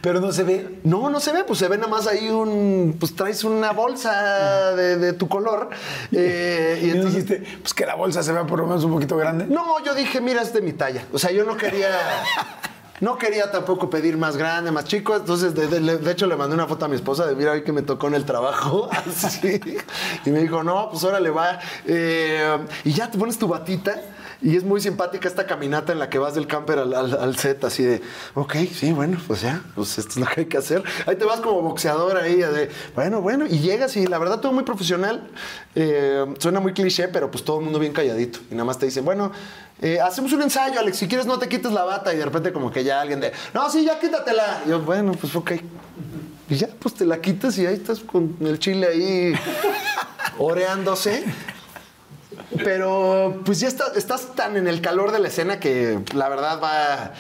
Pero no se ve. No, no se ve, pues se ve nada más ahí un. Pues traes una bolsa de, de tu color. eh, y entonces. dijiste, pues que la bolsa se vea por lo menos un poquito grande. No, yo dije, mira, es de mi talla. O sea, yo no quería. No quería tampoco pedir más grande, más chico. Entonces, de, de- de hecho, le mandé una foto a mi esposa de mira hoy que me tocó en el trabajo. Así. Y me dijo, no, pues órale, va. Eh, y ya te pones tu batita. Y es muy simpática esta caminata en la que vas del camper al, al- al set, así de, ok, sí, bueno, pues ya, pues esto es lo que hay que hacer. Ahí te vas como boxeador ahí, de, bueno, bueno, y llegas y la verdad todo muy profesional. Eh, suena muy cliché, pero pues todo el mundo bien calladito. Y nada más te dicen, bueno, eh, hacemos un ensayo, Alex, si quieres no te quites la bata. Y de repente como que ya alguien de, no, sí, ya quítatela. Y yo, bueno, pues ok. Y ya, pues te la quitas y ahí estás con el chile ahí oreándose. Pero pues ya está- estás tan en el calor de la escena que la verdad va.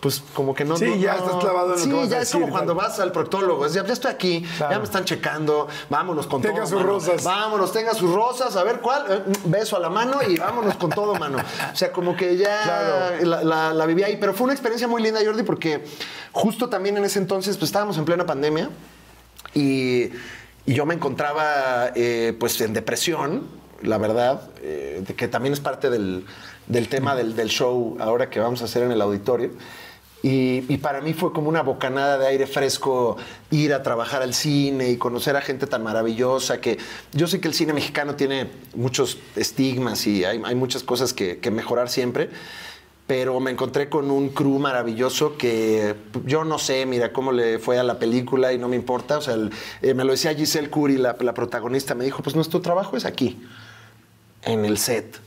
Pues como que no. Sí, no- ya estás clavado en lo Sí, que vas a ya es como cuando vas al proctólogo. es ya, ya estoy aquí, Claro. ya me están checando. Vámonos con Tenga todo. sus mano. rosas. Vámonos, tenga sus rosas. A ver cuál. Eh, Beso a la mano y vámonos con todo, mano. O sea, como que ya Claro. la, la- la viví ahí. Pero fue una experiencia muy linda, Jordi, porque justo también en ese entonces, pues estábamos en plena pandemia. Y, y yo me encontraba eh, pues en depresión, la verdad, eh, que también es parte del, del tema del, del show ahora que vamos a hacer en el auditorio. Y, y para mí fue como una bocanada de aire fresco ir a trabajar al cine y conocer a gente tan maravillosa que yo sé que el cine mexicano tiene muchos estigmas y hay, hay muchas cosas que, que mejorar siempre, pero me encontré con un crew maravilloso que yo no sé, mira, cómo le fue a la película y no me importa. O sea, el- eh, me lo decía Giselle Curry, la, la protagonista, me dijo, pues nuestro trabajo es aquí, en el set.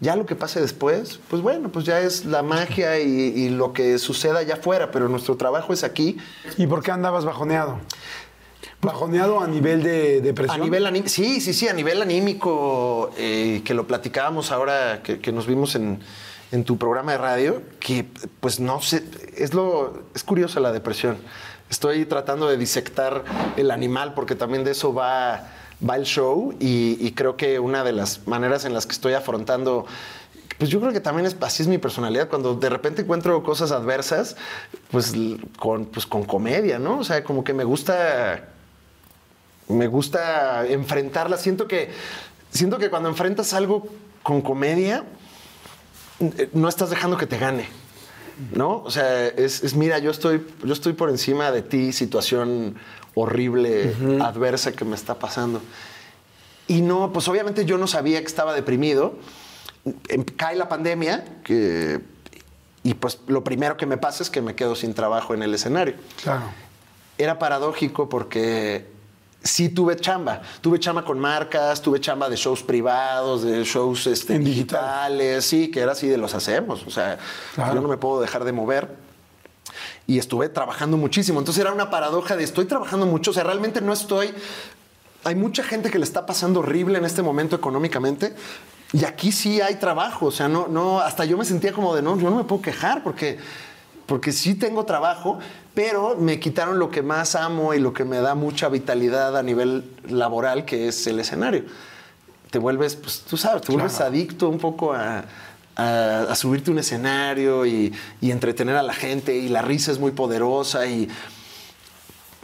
Ya lo que pase después, pues bueno, pues ya es la magia y, y lo que suceda allá afuera, pero nuestro trabajo es aquí. ¿Y por qué andabas bajoneado? ¿Bajoneado a nivel de depresión? A nivel sí, sí, sí, a nivel anímico, eh, que lo platicábamos ahora que, que nos vimos en, en tu programa de radio, que pues no sé, es lo, es curiosa la depresión. Estoy tratando de disectar el animal porque también de eso va, va el show y, y creo que una de las maneras en las que estoy afrontando pues yo creo que también es, así es mi personalidad. Cuando de repente encuentro cosas adversas, pues con, pues con comedia, ¿no? O sea, como que me gusta me gusta enfrentarla. Siento que, siento que cuando enfrentas algo con comedia, eh, no estás dejando que te gane. ¿No? O sea, es, es, mira, yo estoy, yo estoy por encima de ti, situación horrible, adversa que me está pasando. Y no, pues obviamente yo no sabía que estaba deprimido. Em- Cae la pandemia, que, y pues lo primero que me pasa es que me quedo sin trabajo en el escenario Claro. era paradójico porque sí tuve chamba. Tuve chamba con marcas, tuve chamba de shows privados, de shows este, En digital. digitales, sí, que era así de los hacemos. O sea, Claro. yo no me puedo dejar de mover. Y estuve trabajando muchísimo. Entonces era una paradoja de estoy trabajando mucho. O sea, realmente no estoy. Hay mucha gente que le está pasando horrible en este momento económicamente. Y aquí sí hay trabajo. O sea, no, no, hasta yo me sentía como de no, yo no me puedo quejar porque, porque sí tengo trabajo, pero me quitaron lo que más amo y lo que me da mucha vitalidad a nivel laboral, que es el escenario. Te vuelves, pues tú sabes, te vuelves adicto un poco a, a- a subirte a un escenario y, y entretener a la gente y la risa es muy poderosa y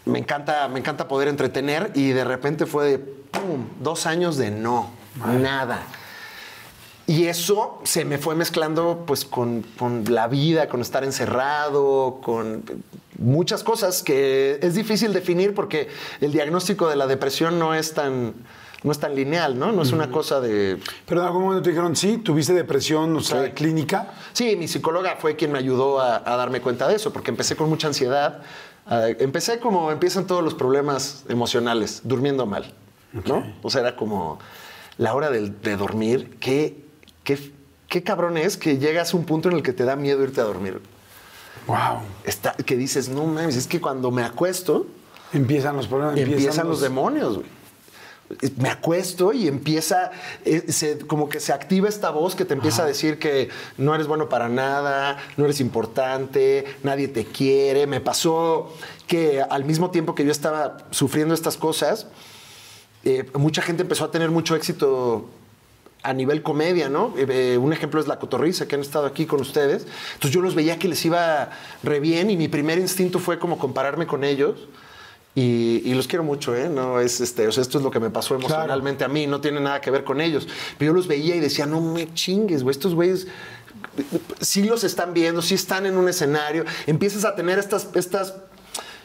me encanta, me encanta poder entretener y de repente fue de pum, dos años de no, nada. Y eso se me fue mezclando pues con, con la vida, con estar encerrado, con muchas cosas que es difícil definir porque el diagnóstico de la depresión no es tan, no es tan lineal, ¿no? No es una cosa de... Pero en algún momento te dijeron, sí, tuviste depresión, o sea, Sí. clínica. Sí, mi psicóloga fue quien me ayudó a, a darme cuenta de eso, porque empecé con mucha ansiedad. Ah, empecé como empiezan todos los problemas emocionales, durmiendo mal, ¿no? O sea, era como la hora de, dormir. ¿Qué, qué, qué cabrón es que llegas a un punto en el que te da miedo irte a dormir. Wow. Está, que dices, no mames, es que cuando me acuesto, Empiezan los problemas. empiezan, los demonios, güey. Me acuesto y empieza, eh, se- como que se activa esta voz que te empieza a decir que no eres bueno para nada, no eres importante, nadie te quiere. Me pasó que al mismo tiempo que yo estaba sufriendo estas cosas, eh, mucha gente empezó a tener mucho éxito a nivel comedia, ¿no? Eh, un ejemplo es La Cotorriza, que han estado aquí con ustedes. Entonces yo los veía que les iba re bien y mi primer instinto fue como compararme con ellos. Y, y los quiero mucho, ¿eh? No es este, o sea, esto es lo que me pasó emocionalmente a mí, no tiene nada que ver con ellos. Pero yo los veía y decía, no me chingues, güey, estos güeyes sí los están viendo, sí están en un escenario. Empiezas a tener estas, estas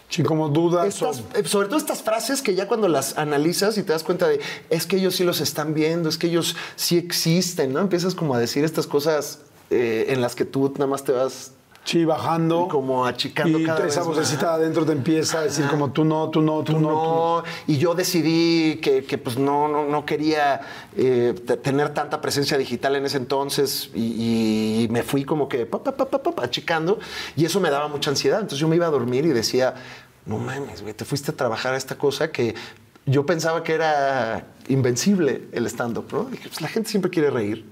Sí, como dudas. estas- eh, sobre todo estas frases que ya cuando las analizas y te das cuenta de es que ellos sí los están viendo, es que ellos sí existen, ¿no? Empiezas como a decir estas cosas eh, en las que tú nada más te vas Sí, bajando. como achicando y cada esa vez más. vocecita adentro te empieza a decir como tú no, tú no, tú, Tú no. no, y yo decidí que, que, pues no, no, no quería eh, te- tener tanta presencia digital en ese entonces y, y me fui como que pa, achicando y eso me daba mucha ansiedad. Entonces yo me iba a dormir y decía, no mames, güey, te fuiste a trabajar a esta cosa que yo pensaba que era invencible el stand-up, ¿no? Dije, pues la gente siempre quiere reír.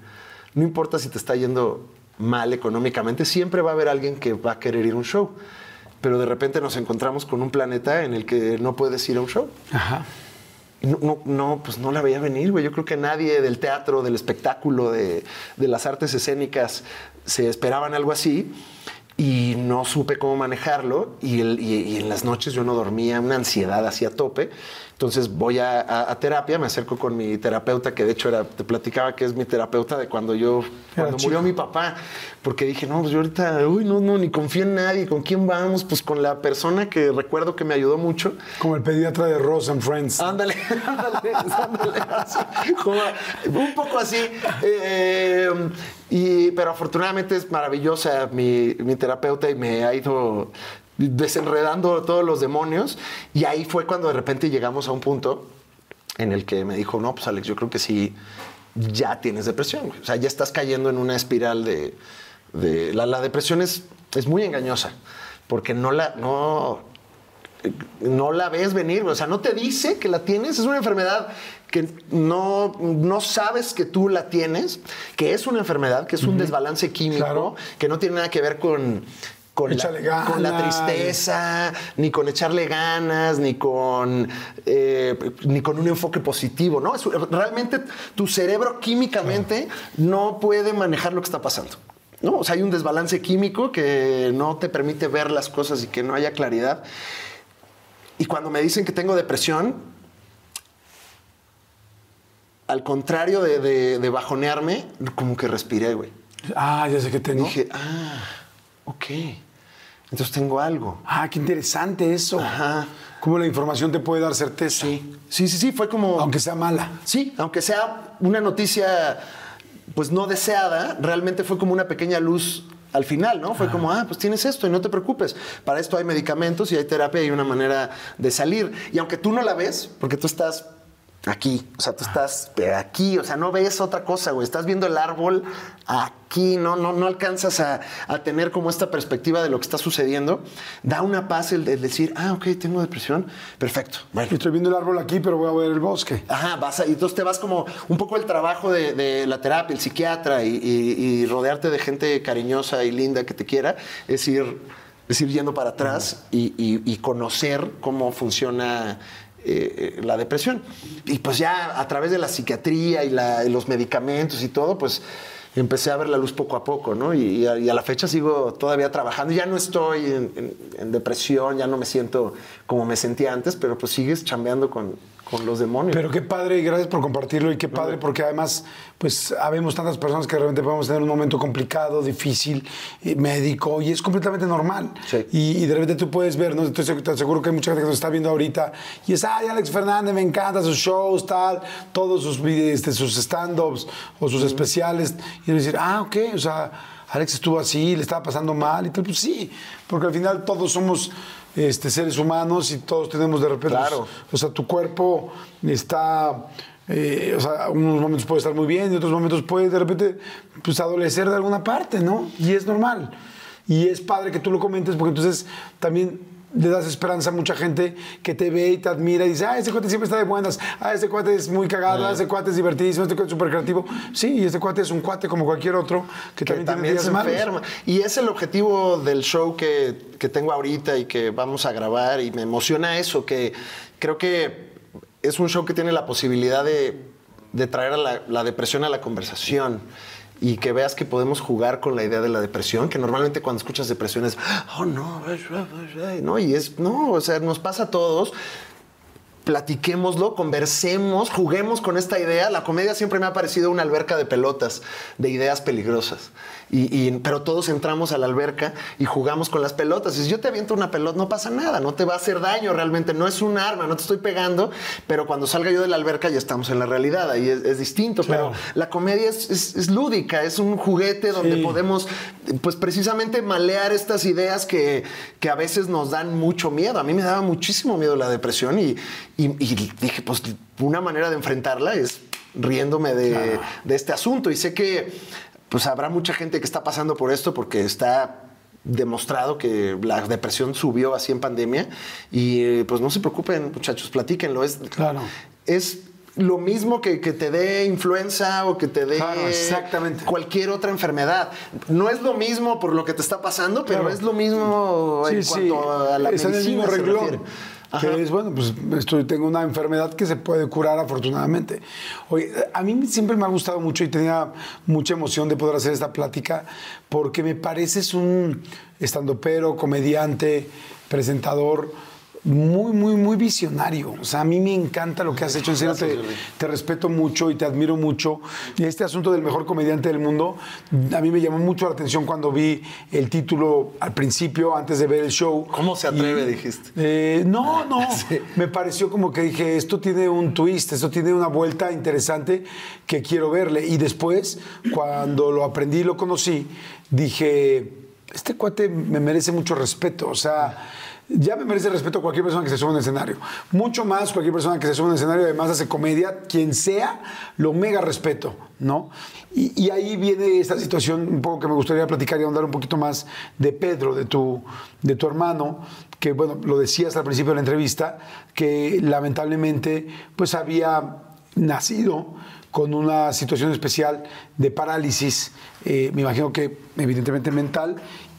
No importa si te está yendo mal económicamente, siempre va a haber alguien que va a querer ir a un show. Pero de repente nos encontramos con un planeta en el que no puedes ir a un show. Ajá. No, no, no, pues no la veía venir, güey. Yo creo que nadie del teatro, del espectáculo, de, de las artes escénicas se esperaban algo así y no supe cómo manejarlo y, el- y- y en las noches yo no dormía, una ansiedad así a tope. Entonces voy a, a- a terapia, me acerco con mi terapeuta, que de hecho era, te platicaba que es mi terapeuta de cuando yo, cuando murió mi papá, porque dije, no, pues yo ahorita, uy, no, no, ni confío en nadie, ¿con quién vamos? Pues con la persona que recuerdo que me ayudó mucho, Como el pediatra de Ross and Friends. Ándale, ándale, ándale. así, como un poco así. eh, y, pero afortunadamente es maravillosa mi, mi terapeuta y me ha ido desenredando todos los demonios. Y ahí fue cuando de repente llegamos a un punto en el que me dijo, no, pues Alex, yo creo que sí, ya tienes depresión. O sea, ya estás cayendo en una espiral de... de- la, la depresión es, es muy engañosa, porque no la... No, no la ves venir, o sea, no te dice que la tienes, es una enfermedad que no, no sabes que tú la tienes, que es una enfermedad, que es un desbalance químico, Claro. que no tiene nada que ver con, con, la, con tristeza, ni con echarle ganas, ni con, eh, ni con un enfoque positivo, ¿no? Es- realmente tu cerebro químicamente no puede manejar lo que está pasando. ¿no? O sea, hay un desbalance químico que no te permite ver las cosas y que no haya claridad. Y cuando me dicen que tengo depresión, al contrario de, de- de bajonearme, como que respiré, güey. Ah, ya sé que tengo. Dije, ah, ok. Entonces tengo algo. Ah, qué interesante eso. Ajá. Cómo la información te puede dar certeza. Sí, sí, sí, sí, fue como... Aunque sea mala. Sí, aunque sea una noticia pues no deseada, realmente fue como una pequeña luz al final, ¿no? Fue como, ah, pues tienes esto y no te preocupes. Para esto hay medicamentos y hay terapia y una manera de salir. Y aunque tú no la ves, porque tú estás aquí, o sea, tú estás aquí, o sea, no ves otra cosa, güey. Estás viendo el árbol aquí, no, no, no alcanzas a, a tener como esta perspectiva de lo que está sucediendo. Da una paz el, el decir, ah, ok, tengo depresión. Perfecto. Bueno, Estoy viendo el árbol aquí, pero voy a ver el bosque. Ajá, vas a- y entonces te vas como un poco el trabajo de, de la terapia, el psiquiatra y, y- y rodearte de gente cariñosa y linda que te quiera, es ir, es ir yendo para atrás y- y conocer cómo funciona eh, la depresión. Y pues ya a través de la psiquiatría y, los medicamentos y todo, pues empecé a ver la luz poco a poco, ¿no? Y, a, la fecha sigo todavía trabajando. Ya no estoy en, en- en depresión, ya no me siento como me sentía antes, pero pues sigues chambeando con, con los demonios. Pero qué padre y gracias por compartirlo y qué padre porque además pues habemos tantas personas que de repente podemos tener un momento complicado, difícil, eh, médico y es completamente normal. Sí. Y, y de repente tú puedes ver, ¿no? Estoy seg- te seguro que hay mucha gente que nos está viendo ahorita y es, ay, Alex Fernández, me encanta sus shows, tal, todos sus, este, sus stand-ups o sus especiales y decir, ah, ok, o sea, Alex estuvo así, le estaba pasando mal y tal, pues sí, porque al final todos somos este, seres humanos y todos tenemos de repente Claro. o sea, tu cuerpo está, eh, o sea, unos momentos puede estar muy bien y otros momentos puede de repente, pues, adolecer de alguna parte, ¿no? Y es normal. Y es padre que tú lo comentes porque entonces también le das esperanza a mucha gente que te ve y te admira y dice, ah, ese cuate siempre está de buenas, ah, ese cuate es muy cagado, ah, ese cuate es divertidísimo, este cuate es súper creativo. Sí, y este cuate es un cuate como cualquier otro que, que también, también tiene se días malos. enferma. Y es el objetivo del show que, que tengo ahorita y que vamos a grabar y me emociona eso, que creo que es un show que tiene la posibilidad de, de traer a la, la depresión a la conversación y que veas que podemos jugar con la idea de la depresión, que normalmente cuando escuchas depresión es, oh no, ay, ay, ay", no, y es, no, o sea, nos pasa a todos. Platiquémoslo, conversemos, juguemos con esta idea. La comedia siempre me ha parecido una alberca de pelotas, de ideas peligrosas. Y, y- pero todos entramos a la alberca y jugamos con las pelotas. Y si yo te aviento una pelota, no pasa nada, no te va a hacer daño realmente. No es un arma, no te estoy pegando, pero cuando salga yo de la alberca ya estamos en la realidad. Ahí es, es distinto. Claro. Pero la comedia es, es- es lúdica, es un juguete donde Sí. podemos, pues precisamente malear estas ideas que, que a veces nos dan mucho miedo. A mí me daba muchísimo miedo la depresión y, y- y dije, pues una manera de enfrentarla es riéndome de, de este asunto. Y sé que pues habrá mucha gente que está pasando por esto porque está demostrado que la depresión subió así en pandemia y eh, pues no se preocupen muchachos, platíquenlo. Es, Claro. es lo mismo que, que te dé influenza o que te dé Claro, exactamente. cualquier otra enfermedad. No es lo mismo por lo que te está pasando, pero Claro. es lo mismo en cuanto a la es el medicina mismo se renglón. Ajá. Que es, bueno, pues estoy, tengo una enfermedad que se puede curar afortunadamente. Oye, a mí siempre me ha gustado mucho y tenía mucha emoción de poder hacer esta plática porque me pareces un estandopero, comediante, presentador muy, muy, muy visionario. O sea, a mí me encanta lo que has hecho. En serio, te, te respeto mucho y te admiro mucho. Y este asunto del mejor comediante del mundo, a mí me llamó mucho la atención cuando vi el título al principio, antes de ver el show. ¿Cómo se atreve, dijiste? Eh, no, no. Me pareció como que dije, esto tiene un twist, esto tiene una vuelta interesante que quiero verle. Y después, cuando lo aprendí y lo conocí, dije, este cuate me merece mucho respeto. O sea, ya me merece respeto cualquier persona que se suba a un escenario. Mucho más cualquier persona que se suba a un escenario, además hace comedia, quien sea, lo mega respeto, ¿no? Y, ahí viene esta situación un poco que me gustaría platicar y ahondar un poquito más de Pedro, de tu, de tu hermano, que bueno, lo decías al principio de la entrevista, que lamentablemente pues había nacido con una situación especial de parálisis, eh, me imagino que evidentemente mental,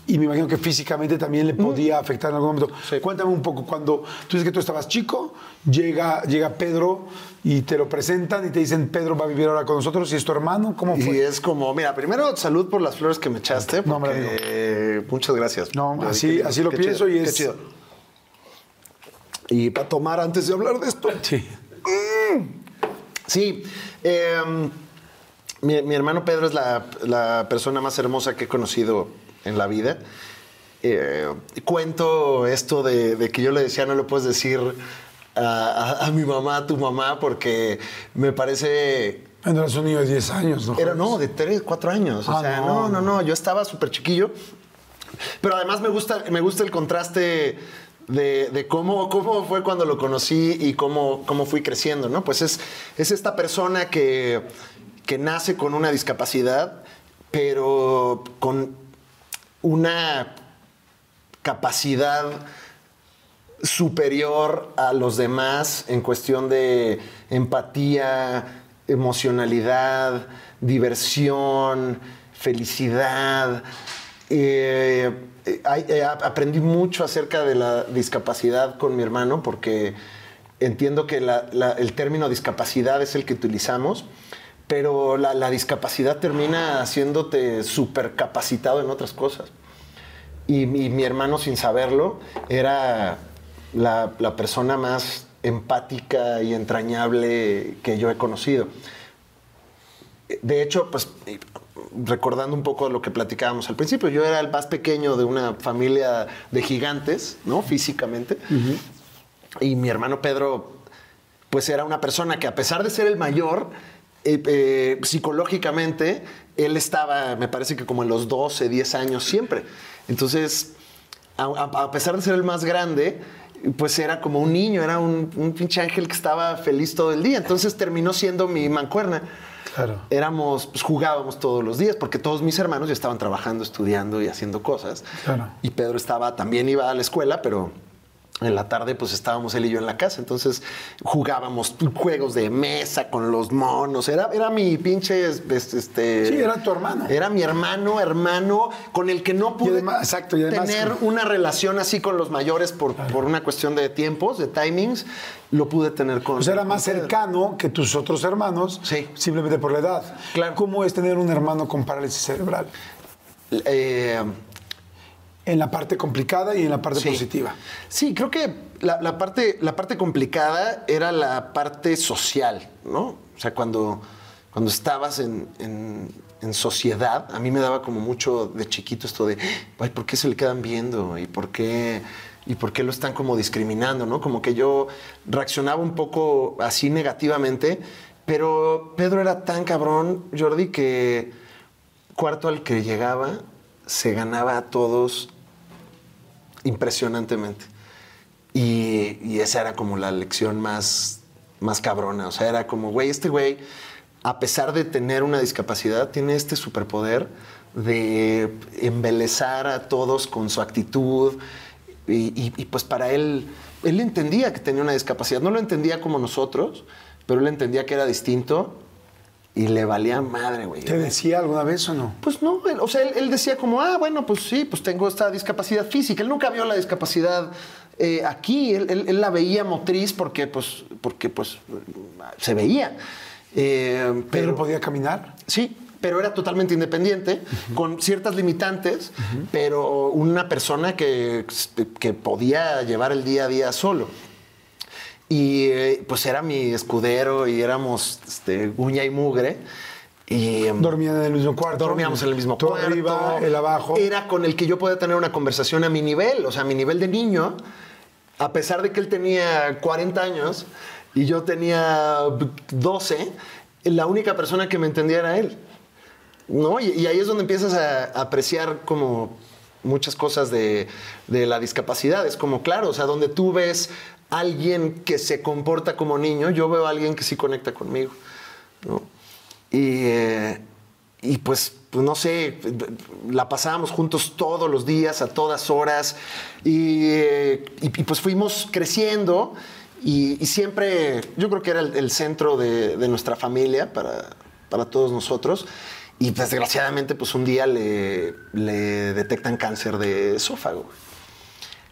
y me imagino que físicamente también le podía afectar en algún momento. Cuéntame un poco, cuando tú dices que tú estabas chico, llega, llega Pedro y te lo presentan y te dicen, Pedro va a vivir ahora con nosotros y es tu hermano, ¿cómo Y fue? es como, mira, primero salud por las flores que me echaste. No, hombre, porque- muchas gracias. No, así, así lo qué pienso chido, y qué es... chido. Y para tomar antes de hablar de esto. Sí. Sí, eh, mi, mi hermano Pedro es la, la persona más hermosa que he conocido en la vida. Eh, cuento esto de, de que yo le decía, no le puedes decir a, a- a mi mamá, a tu mamá, porque me parece Bueno, eras un niño de 10 años, ¿no? era, no, de 3, 4 años. O Ah, sea, no. no, no, no. Yo estaba súper chiquillo. Pero además me gusta, me gusta el contraste de, de cómo, cómo fue cuando lo conocí y cómo, cómo fui creciendo, ¿no? Pues es, es esta persona que, que nace con una discapacidad, pero con una capacidad superior a los demás en cuestión de empatía, emocionalidad, diversión, felicidad. Eh, eh, aprendí mucho acerca de la discapacidad con mi hermano porque entiendo que el término discapacidad es el que utilizamos, pero la, la discapacidad termina haciéndote supercapacitado en otras cosas. Y mi, mi hermano, sin saberlo, era la, la persona más empática y entrañable que yo he conocido. De hecho, pues recordando un poco lo que platicábamos al principio, yo era el más pequeño de una familia de gigantes, ¿no? Físicamente. Y mi hermano Pedro, pues era una persona que a pesar de ser el mayor, eh, eh, psicológicamente, él estaba, me parece que como en los 12, 10 años siempre. Entonces, a, pesar de ser el más grande, pues era como un niño, era un, un pinche ángel que estaba feliz todo el día. Entonces terminó siendo mi mancuerna. Claro. Éramos, pues jugábamos todos los días, porque todos mis hermanos ya estaban trabajando, estudiando y haciendo cosas. Claro. Y Pedro estaba, también iba a la escuela, pero en la tarde pues estábamos él y yo en la casa, entonces jugábamos juegos de mesa con los monos, era, era mi pinche, este... Sí, era tu hermano. Era mi hermano, hermano, con el que no pude además- exacto, y además- tener una relación así con los mayores por, por una cuestión de tiempos, de timings, lo pude tener con... O sea, era más cercano que tus otros hermanos, Sí. simplemente por la edad. Claro. ¿Cómo es tener un hermano con parálisis cerebral? Eh, En la parte complicada y en la parte Sí. positiva. Sí, creo que la, la parte, la parte complicada era la parte social, ¿no? O sea, cuando, cuando estabas en, en- en sociedad, a mí me daba como mucho de chiquito esto de, ay, ¿por qué se le quedan viendo? ¿Y por qué, y por qué lo están como discriminando? ¿no? Como que yo reaccionaba un poco así negativamente, pero Pedro era tan cabrón, Jordi, que cuarto al que llegaba se ganaba a todos impresionantemente. Y, esa era como la lección más, más cabrona. O sea, era como, güey, este güey, a pesar de tener una discapacidad, tiene este superpoder de embelezar a todos con su actitud. Y, y- y, pues para él, él entendía que tenía una discapacidad. No lo entendía como nosotros, pero él entendía que era distinto y le valía madre, güey. ¿Te decía alguna vez o no? Pues no, él- o sea, él, él decía como, ah, bueno, pues sí, pues tengo esta discapacidad física. Él nunca vio la discapacidad eh, aquí, él, él- él la veía motriz porque, pues, porque, pues, se veía. Eh, ¿Pedro podía caminar? Sí, pero era totalmente independiente, con ciertas limitantes, pero una persona que, que podía llevar el día a día solo. Y eh, pues era mi escudero y éramos este, uña y mugre. Y, em, ¿Dormían en el mismo cuarto? Dormíamos en el mismo cuarto. arriba, el abajo. Era con el que yo podía tener una conversación a mi nivel, o sea, a mi nivel de niño, a pesar de que él tenía 40 años y yo tenía 12, la única persona que me entendía era él. ¿No? Y, y ahí es donde empiezas a, a apreciar como muchas cosas de, de la discapacidad. Es como, claro, o sea, donde tú ves alguien que se comporta como niño, yo veo a alguien que sí conecta conmigo. ¿no? Y, eh, y pues, pues, no sé, la pasábamos juntos todos los días, a todas horas, y, eh, y- pues fuimos creciendo y, siempre, yo creo que era el, centro de, nuestra familia para, para todos nosotros. Y desgraciadamente, pues un día le detectan cáncer de esófago.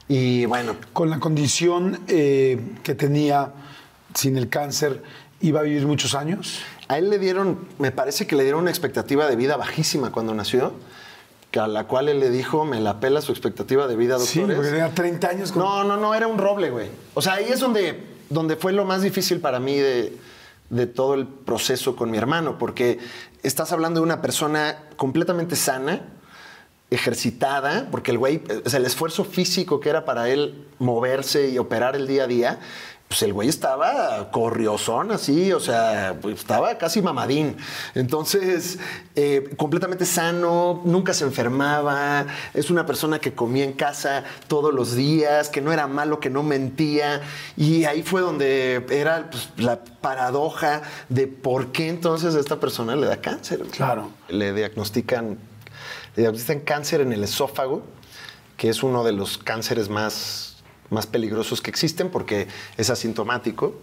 Y bueno, Con la condición eh, que tenía sin el cáncer, ¿iba a vivir muchos años? A él le dieron, me parece que le dieron una expectativa de vida bajísima cuando nació, que a la cual él le dijo, me la pela su expectativa de vida, Sí, doctores. porque tenía 30 años. con- No, no, no, era un roble, güey. O sea, ahí es donde, donde fue lo más difícil para mí de, de todo el proceso con mi hermano, porque estás hablando de una persona completamente sana, ejercitada, porque el güey, o sea, el esfuerzo físico que era para él moverse y operar el día a día, pues el güey estaba corriosón así, o sea, estaba casi mamadín. Entonces, eh, completamente sano, nunca se enfermaba, es una persona que comía en casa todos los días, que no era malo, que no mentía. Y ahí fue donde era pues, la paradoja de por qué entonces a esta persona le da cáncer. Claro. Le diagnostican, diagnostican cáncer en el esófago, que es uno de los cánceres más, más peligrosos que existen porque es asintomático.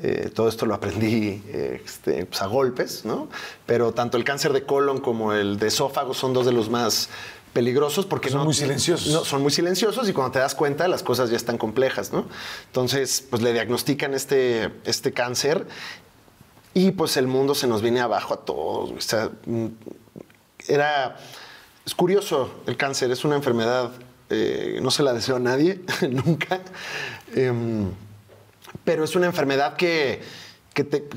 Eh, todo esto lo aprendí eh, este, pues, a golpes, ¿no? Pero tanto el cáncer de colon como el de esófago son dos de los más peligrosos porque Son no- muy silenciosos. no, son muy silenciosos y cuando te das cuenta las cosas ya están complejas, ¿no? Entonces, pues le diagnostican este, este cáncer y pues el mundo se nos viene abajo a todos. O sea, mm, era... Es curioso el cáncer, es una enfermedad, eh, no se la deseo a nadie, nunca. Em, pero es una enfermedad que, que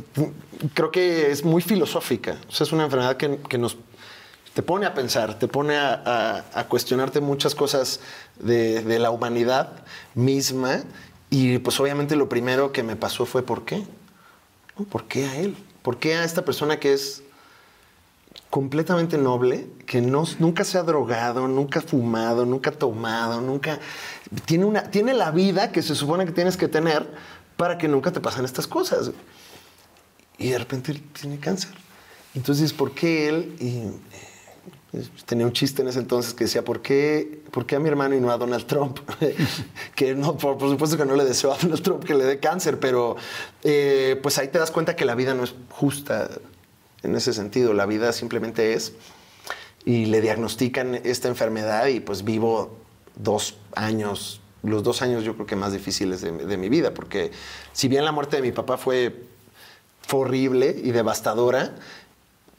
creo que es muy filosófica. Es una enfermedad que, que nos te pone a pensar, te pone a, cuestionarte muchas cosas de, de la humanidad misma. Y pues obviamente lo primero que me pasó fue ¿por qué? ¿Por qué a él? ¿Por qué a esta persona que es completamente noble, que no, nunca se ha drogado, nunca ha fumado, nunca ha tomado, nunca... Tiene, una, tiene la vida que se supone que tienes que tener para que nunca te pasen estas cosas. Y de repente tiene cáncer. Entonces, ¿por qué él? Y, eh, Tenía un chiste en ese entonces que decía, ¿por qué, ¿por qué a mi hermano y no a Donald Trump? que no, por, por, supuesto que no le deseo a Donald Trump que le dé cáncer, pero eh, pues ahí te das cuenta que la vida no es justa en ese sentido. La vida simplemente es. Y le diagnostican esta enfermedad y pues vivo dos años, los dos años yo creo que más difíciles de, mi vida, porque si bien la muerte de mi papá fue, fue horrible y devastadora,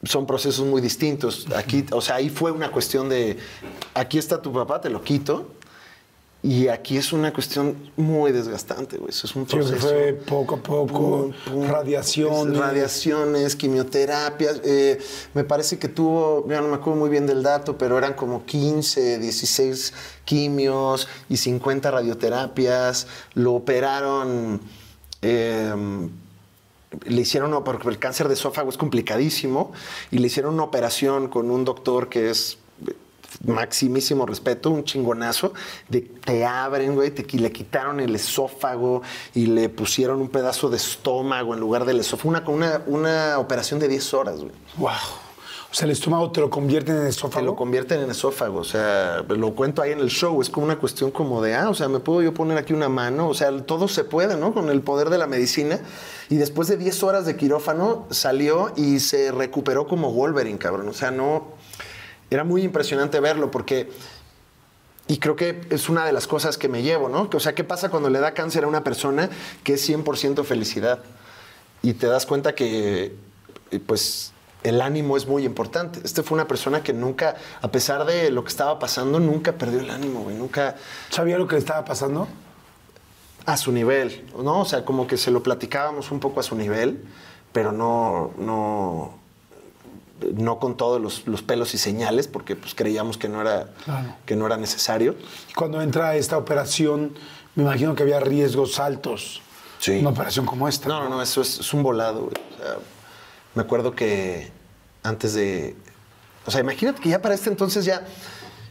son procesos muy distintos. Aquí, o sea, ahí fue una cuestión de, aquí está tu papá, te lo quito. Y aquí es una cuestión muy desgastante, güey. Eso es un Sí, proceso. fue poco a poco, Pum, pum. radiaciones. Radiaciones, quimioterapias. eh, me parece que tuvo, ya no me acuerdo muy bien del dato, pero eran como 15, 16 quimios y 50 radioterapias. Lo operaron. eh, le hicieron, porque el cáncer de esófago es complicadísimo, y le hicieron una operación con un doctor que es maximísimo respeto, un chingonazo, de te abren, güey, te, le quitaron el esófago y le pusieron un pedazo de estómago en lugar del esófago. Una, una, una operación de 10 horas, güey. Wow. O sea, el estómago te lo convierten en Te esófago. lo convierten en esófago, o sea, lo cuento ahí en el show, es como una cuestión como de, ah, o sea, me puedo yo poner aquí una mano, o sea, todo se puede, ¿no? Con el poder de la medicina. Y después de 10 horas de quirófano salió y se recuperó como Wolverine, cabrón, o sea, no, era muy impresionante verlo porque, y creo que es una de las cosas que me llevo, ¿no? O sea, ¿qué pasa cuando le da cáncer a una persona que es 100% felicidad? Y te das cuenta que, eh, pues, el ánimo es muy importante. Este fue una persona que nunca, a pesar de lo que estaba pasando, nunca perdió el ánimo, güey. Nunca ¿Sabía lo que le estaba pasando? a su nivel, ¿no? O sea, como que se lo platicábamos un poco a su nivel, pero no, no, no con todos los, los pelos y señales, porque pues creíamos que no era, Claro. que no era necesario. Y Cuando entra esta operación, me imagino que había riesgos altos. Sí. Una operación como esta. No, no, no, eso es, es un volado, güey. O sea, me acuerdo que antes de. O sea, imagínate que ya para este entonces ya.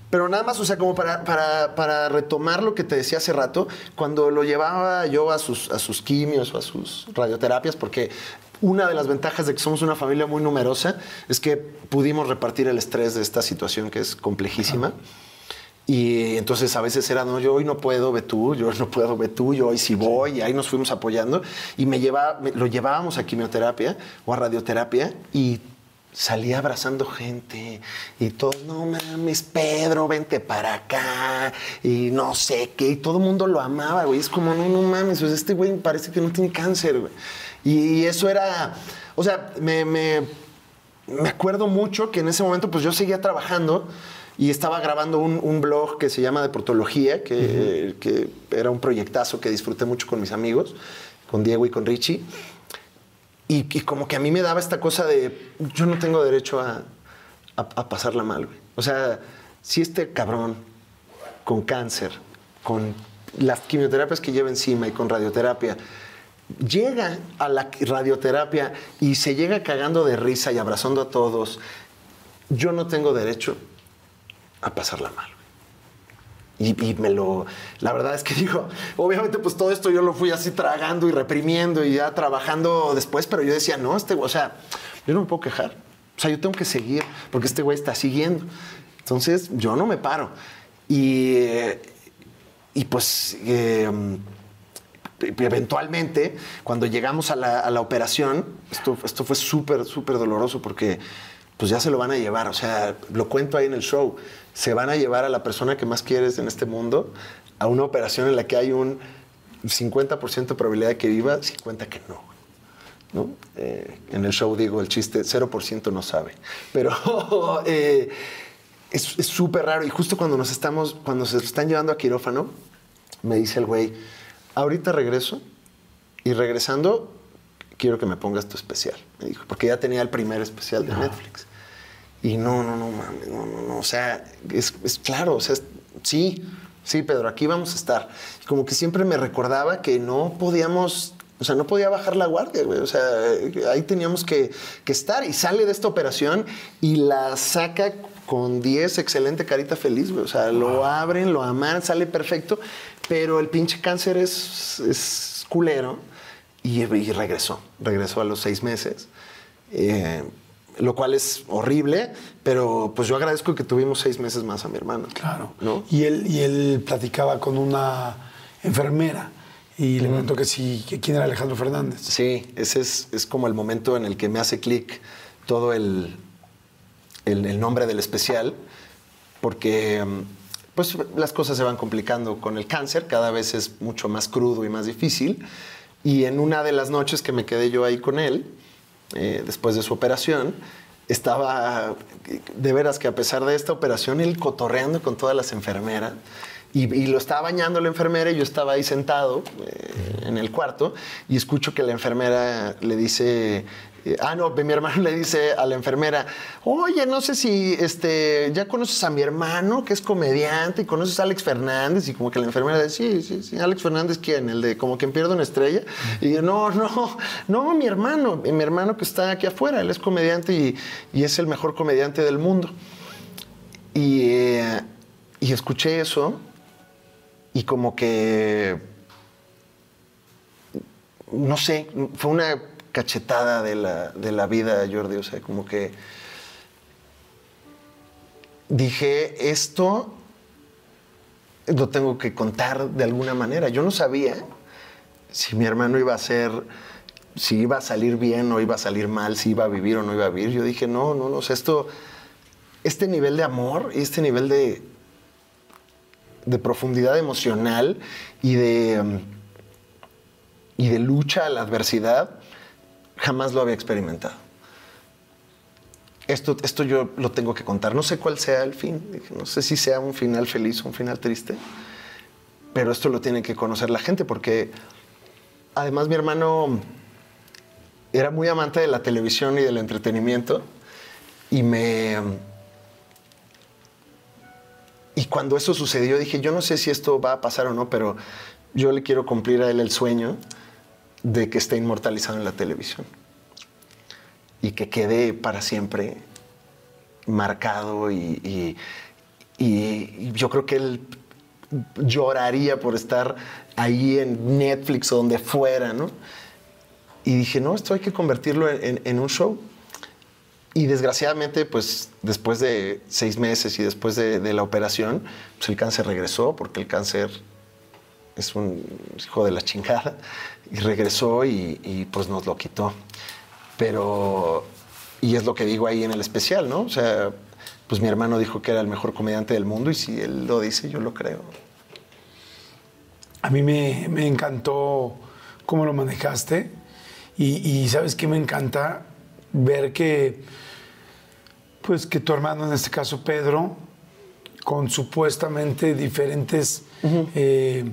Pero nada más, o sea, como para, para, para retomar lo que te decía hace rato, cuando lo llevaba yo a sus, a sus quimios o a sus radioterapias, porque una de las ventajas de que somos una familia muy numerosa es que pudimos repartir el estrés de esta situación que es complejísima. Y entonces a veces era, no, yo hoy no puedo, ve tú, yo no puedo, ve tú, yo hoy sí voy, y ahí nos fuimos apoyando. Y me lleva, me- lo llevábamos a quimioterapia o a radioterapia y salía abrazando gente y todo, no mames, Pedro, vente para acá, y no sé qué, y todo el mundo lo amaba, güey. Es como, no, no mames, pues este güey parece que no tiene cáncer, güey. Y, eso era, o sea, me, me, me acuerdo mucho que en ese momento pues yo seguía trabajando y estaba grabando un, un blog que se llama Deportología, que, que era un proyectazo que disfruté mucho con mis amigos, con Diego y con Richie. Y, y como que a mí me daba esta cosa de, yo no tengo derecho a, a, a pasarla mal, güey. O sea, si este cabrón con cáncer, con las quimioterapias que lleva encima y con radioterapia, llega a la radioterapia y se llega cagando de risa y abrazando a todos, yo no tengo derecho a pasarla mal. Y, y me lo. La verdad es que digo, obviamente, pues todo esto yo lo fui así tragando y reprimiendo y ya trabajando después, pero yo decía, no, este, o sea, yo no me puedo quejar. O sea, yo tengo que seguir porque este güey está siguiendo. Entonces, yo no me paro. Y, eh, y pues. eh, eventualmente, cuando llegamos a la, a la operación, esto, esto fue súper, súper doloroso porque pues ya se lo van a llevar. O sea, lo cuento ahí en el show. Se van a llevar a la persona que más quieres en este mundo a una operación en la que hay un 50% de probabilidad de que viva, 50% que no. ¿no? Eh, en el show digo el chiste, 0% no sabe. Pero eh, es súper raro. Y justo cuando nos estamos, cuando se están llevando a quirófano, me dice el güey, ahorita regreso y regresando quiero que me pongas tu especial. Me dijo, porque ya tenía el primer especial de Netflix. Y no, no, no, mames, no, no, no. O sea, es, es claro, o sea, es- sí, sí, Pedro, aquí vamos a estar. Y como que siempre me recordaba que no podíamos, o sea, no podía bajar la guardia, güey. O sea, ahí teníamos que, que estar. Y sale de esta operación y la saca con 10, excelente carita feliz, güey. O sea, lo abren, lo aman, sale perfecto, pero el pinche cáncer es, es culero. Y, y regresó, regresó a los seis meses. Eh, lo cual es horrible, pero pues yo agradezco que tuvimos seis meses más a mi hermano. Claro. ¿no? Y él, y él platicaba con una enfermera y le preguntó que sí, que quién era Alejandro Fernández. Sí, ese es, es como el momento en el que me hace clic todo el, el, el nombre del especial, porque mm, pues las cosas se van complicando con el cáncer, cada vez es mucho más crudo y más difícil. Y en una de las noches que me quedé yo ahí con él, eh, después de su operación, estaba de veras que a pesar de esta operación, él cotorreando con todas las enfermeras. Y, y lo estaba bañando la enfermera y yo estaba ahí sentado eh, en el cuarto y escucho que la enfermera le dice, eh, ah, no, mi hermano le dice a la enfermera, oye, no sé si este, ya conoces a mi hermano, que es comediante, y conoces a Alex Fernández, y como que la enfermera dice, sí, sí, sí, Alex Fernández, ¿quién? El de como quien pierde una estrella. Y yo, no, no, no, mi hermano, mi hermano que está aquí afuera, él es comediante y, y es el mejor comediante del mundo. Y, eh, y escuché eso y como que, no sé, fue una cachetada de la, de la vida, Jordi, o sea, como que dije, esto lo tengo que contar de alguna manera. Yo no sabía si mi hermano iba a ser, si iba a salir bien o iba a salir mal, si iba a vivir o no iba a vivir. Yo dije, no, no, no, o sea, esto, este nivel de amor y este nivel de, de profundidad emocional y de, y de lucha a la adversidad, jamás lo había experimentado. Esto, esto yo lo tengo que contar. No sé cuál sea el fin. No sé si sea un final feliz o un final triste. Pero esto lo tiene que conocer la gente porque además mi hermano era muy amante de la televisión y del entretenimiento. Y me, y cuando eso sucedió, dije, yo no sé si esto va a pasar o no, pero yo le quiero cumplir a él el sueño de que esté inmortalizado en la televisión. Y que quede para siempre marcado y, yo creo que él lloraría por estar ahí en Netflix o donde fuera, ¿no? Y dije, no, esto hay que convertirlo en un show. Y desgraciadamente, pues después de seis meses y después de, la operación, pues el cáncer regresó, porque el cáncer es un hijo de la chingada, y regresó y, pues nos lo quitó. Pero, y es lo que digo ahí en el especial, ¿no? O sea, pues mi hermano dijo que era el mejor comediante del mundo y si él lo dice, yo lo creo. A mí me, encantó cómo lo manejaste y, y sabes que me encanta ver que, pues que tu hermano, en este caso Pedro, con supuestamente diferentes eh,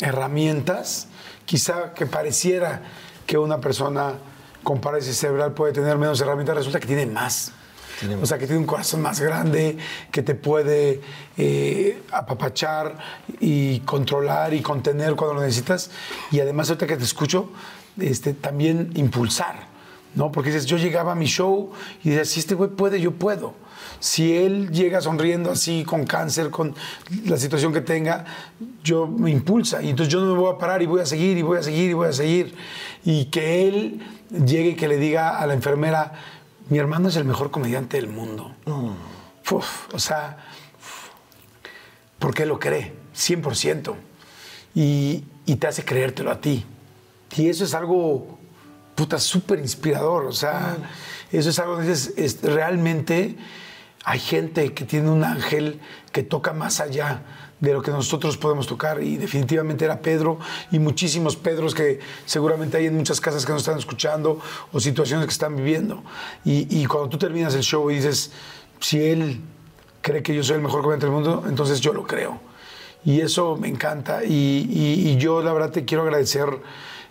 herramientas, quizá que pareciera que una persona con parálisis cerebral puede tener menos herramientas, resulta que tiene más. Tiene o sea, que tiene un corazón más grande, que te puede eh, apapachar y controlar y contener cuando lo necesitas. Y además, ahorita que te escucho, este, también impulsar, ¿no? Porque dices, yo llegaba a mi show y decía, si este güey puede, yo puedo. Si él llega sonriendo así, con cáncer, con la situación que tenga, yo me impulsa. Y entonces yo no me voy a parar y voy a seguir y voy a seguir y voy a seguir. Y que él llegue y que le diga a la enfermera, mi hermano es el mejor comediante del mundo. Uf, o sea, porque lo cree, 100%. Y, y te hace creértelo a ti. Y eso es algo, puta, súper inspirador. O sea, eso es algo que es- realmente hay gente que tiene un ángel que toca más allá de lo que nosotros podemos tocar. Y definitivamente era Pedro y muchísimos Pedros que seguramente hay en muchas casas que nos están escuchando o situaciones que están viviendo. Y, y cuando tú terminas el show y dices, si él cree que yo soy el mejor comediante del mundo, entonces yo lo creo. Y eso me encanta. Y, y- y yo la verdad te quiero agradecer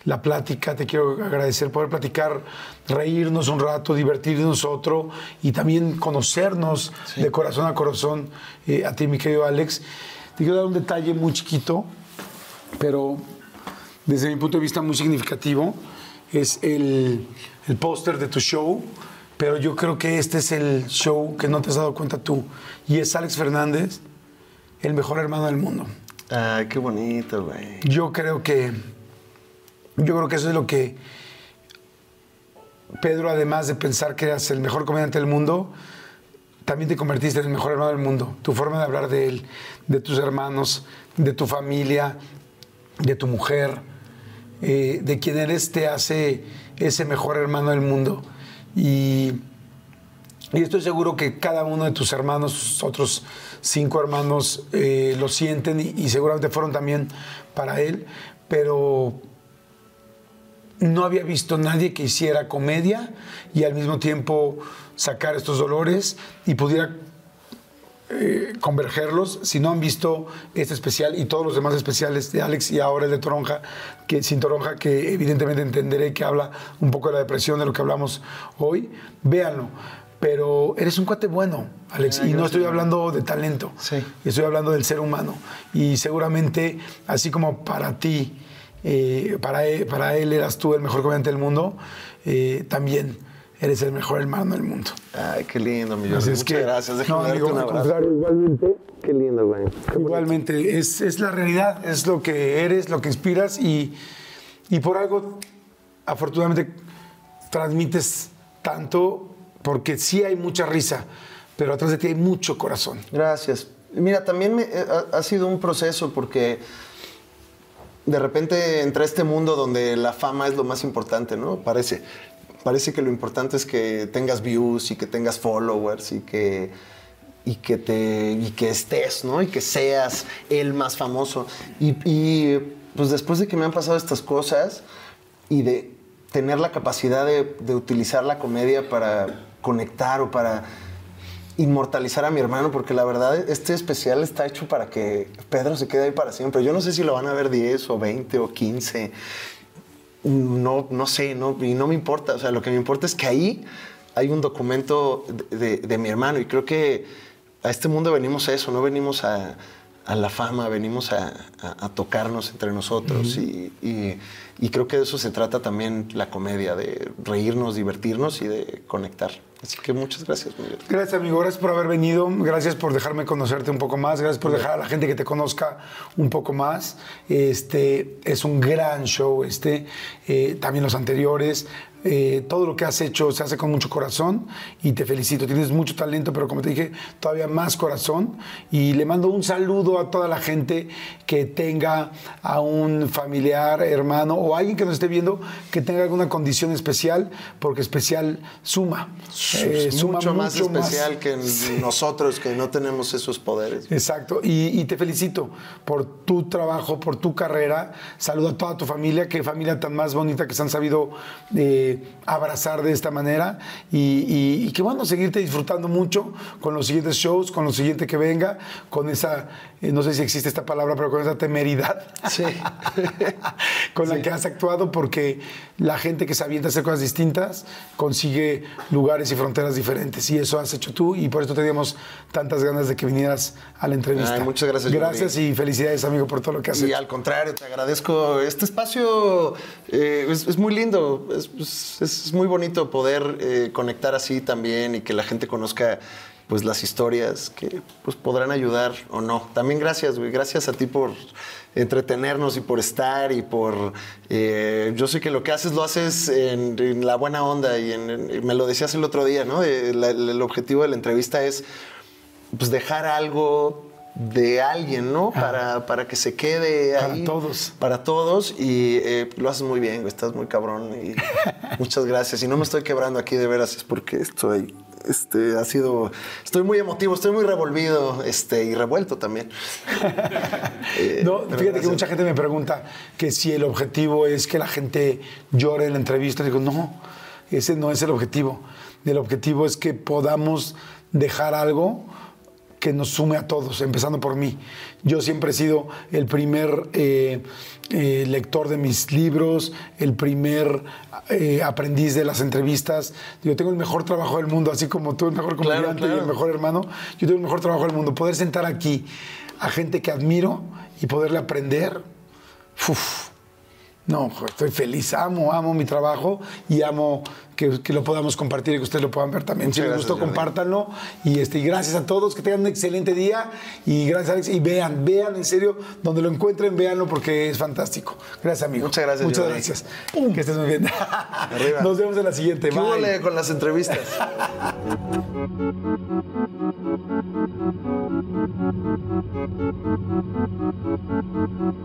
la plática, te quiero agradecer poder platicar, reírnos un rato, divertirnos otro y también conocernos de corazón a corazón eh, a ti, mi querido Alex. Te quiero dar un detalle muy chiquito, pero desde mi punto de vista muy significativo. Es el, el póster de tu show, pero yo creo que este es el show que no te has dado cuenta tú. Y es Alex Fernández, el mejor hermano del mundo. Ay, qué bonito, güey. Yo creo que. Yo creo que eso es lo que. Pedro, además de pensar que eras el mejor comediante del mundo, también te convertiste en el mejor hermano del mundo. Tu forma de hablar de él, de tus hermanos, de tu familia, de tu mujer, eh, de quien eres, te hace ese mejor hermano del mundo. Y, y estoy seguro que cada uno de tus hermanos, otros cinco hermanos, eh, lo sienten y, y seguramente fueron también para él, pero no había visto nadie que hiciera comedia y al mismo tiempo sacar estos dolores y pudiera eh, convergerlos. Si no han visto este especial y todos los demás especiales de Alex y ahora el de Toronja, que sin Toronja, que evidentemente entenderé que habla un poco de la depresión de lo que hablamos hoy, véanlo. Pero eres un cuate bueno, Alex, y no estoy hablando de talento, Sí. estoy hablando del ser humano. Y seguramente, así como para ti, eh, para, él, para él eras tú el mejor comediante del mundo, eh, también eres el mejor hermano del mundo. Ay, qué lindo, mi Así Jordi. es Muchas que- gracias. Déjame no, darte amigo, un abrazo. igualmente. Qué lindo, güey. Igualmente, es, es la realidad, es lo que eres, lo que inspiras y, y por algo, afortunadamente, transmites tanto, porque sí hay mucha risa, pero atrás de ti hay mucho corazón. Gracias. Mira, también me- eh, ha, ha sido un proceso porque de repente entré a este mundo donde la fama es lo más importante, ¿no? Parece. Parece que lo importante es que tengas views y que tengas followers y que, y que, te, y que estés, ¿no? Y que seas el más famoso. Y, pues después de que me han pasado estas cosas y de tener la capacidad de utilizar la comedia para conectar o para inmortalizar a mi hermano, porque la verdad este especial está hecho para que Pedro se quede ahí para siempre. Yo no sé si lo van a ver 10 o 20 o 15. No, no sé, no, y no me importa. O sea, lo que me importa es que ahí hay un documento de, de- de mi hermano y creo que a este mundo venimos a eso, no venimos a, a la fama, venimos a, a- a tocarnos entre nosotros y, y- y creo que de eso se trata también la comedia, de reírnos, divertirnos y de conectar. Así que muchas gracias, Miguel. Gracias, amigo. Gracias por haber venido. Gracias por dejarme conocerte un poco más. Gracias por dejar a la gente que te conozca un poco más. Este es un gran show. Este eh, también los anteriores. Eh, todo lo que has hecho se hace con mucho corazón y te felicito. Tienes mucho talento, pero como te dije, todavía más corazón. Y le mando un saludo a toda la gente que tenga a un familiar, hermano o alguien que nos esté viendo que tenga alguna condición especial, porque especial suma. Eh, suma mucho más mucho más. especial que nosotros que no tenemos esos poderes. Exacto, y, y te felicito por tu trabajo, por tu carrera. Saludo a toda tu familia, qué familia tan más bonita que se han sabido eh, abrazar de esta manera. Y, y- y que bueno, seguirte disfrutando mucho con los siguientes shows, con lo siguiente que venga, con esa, eh, no sé si existe esta palabra, pero con esa temeridad Sí. con la que has actuado, porque la gente que se avienta a hacer cosas distintas consigue lugares y fronteras diferentes. Y eso has hecho tú, y por eso teníamos tantas ganas de que vinieras a la entrevista. Ay, muchas gracias, Gracias y felicidades, amigo, por todo lo que has Y hecho. al contrario, te agradezco. Este espacio eh, es, es muy lindo, es, es- es muy bonito poder eh, conectar así también y que la gente conozca pues las historias que pues podrán ayudar o no. También gracias, güey. Gracias a ti por entretenernos y por estar y por... eh, yo sé que lo que haces lo haces en, en la buena onda y, en- en- me lo decías el otro día, ¿no? Eh, el objetivo de la entrevista es pues dejar algo de alguien, ¿no? Para, para que se quede Para ahí. todos. Para todos. Y eh, lo haces muy bien, estás muy cabrón. Y muchas gracias. Y no me estoy quebrando aquí de veras, es porque estoy. Este, ha sido. Estoy muy emotivo, estoy muy revolvido este, y revuelto también. Eh, No, fíjate que mucha gente me pregunta que si el objetivo es que la gente llore en la entrevista. Digo, no, ese no es el objetivo. El objetivo es que podamos dejar algo que nos sume a todos, empezando por mí. Yo siempre he sido el primer eh, eh, lector de mis libros, el primer eh, aprendiz de las entrevistas. Yo tengo el mejor trabajo del mundo, así como tú, el mejor Claro, comediante y el mejor hermano. Yo tengo el mejor trabajo del mundo. Poder sentar aquí a gente que admiro y poderle aprender. uf, No, estoy feliz, amo, amo mi trabajo y amo que, que lo podamos compartir y que ustedes lo puedan ver también. Muchas si les gustó, compártanlo. Y, este, y gracias a todos, que tengan un excelente día. Y gracias, Alex. Y vean, vean, en serio, donde lo encuentren, véanlo porque es fantástico. Gracias, amigo. Muchas gracias, Muchas gracias. Que estés muy bien. Arriba. Nos vemos en la siguiente. ¿Qué con las entrevistas?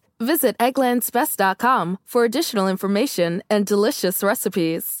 Visit egglandsbest.com for additional information and delicious recipes.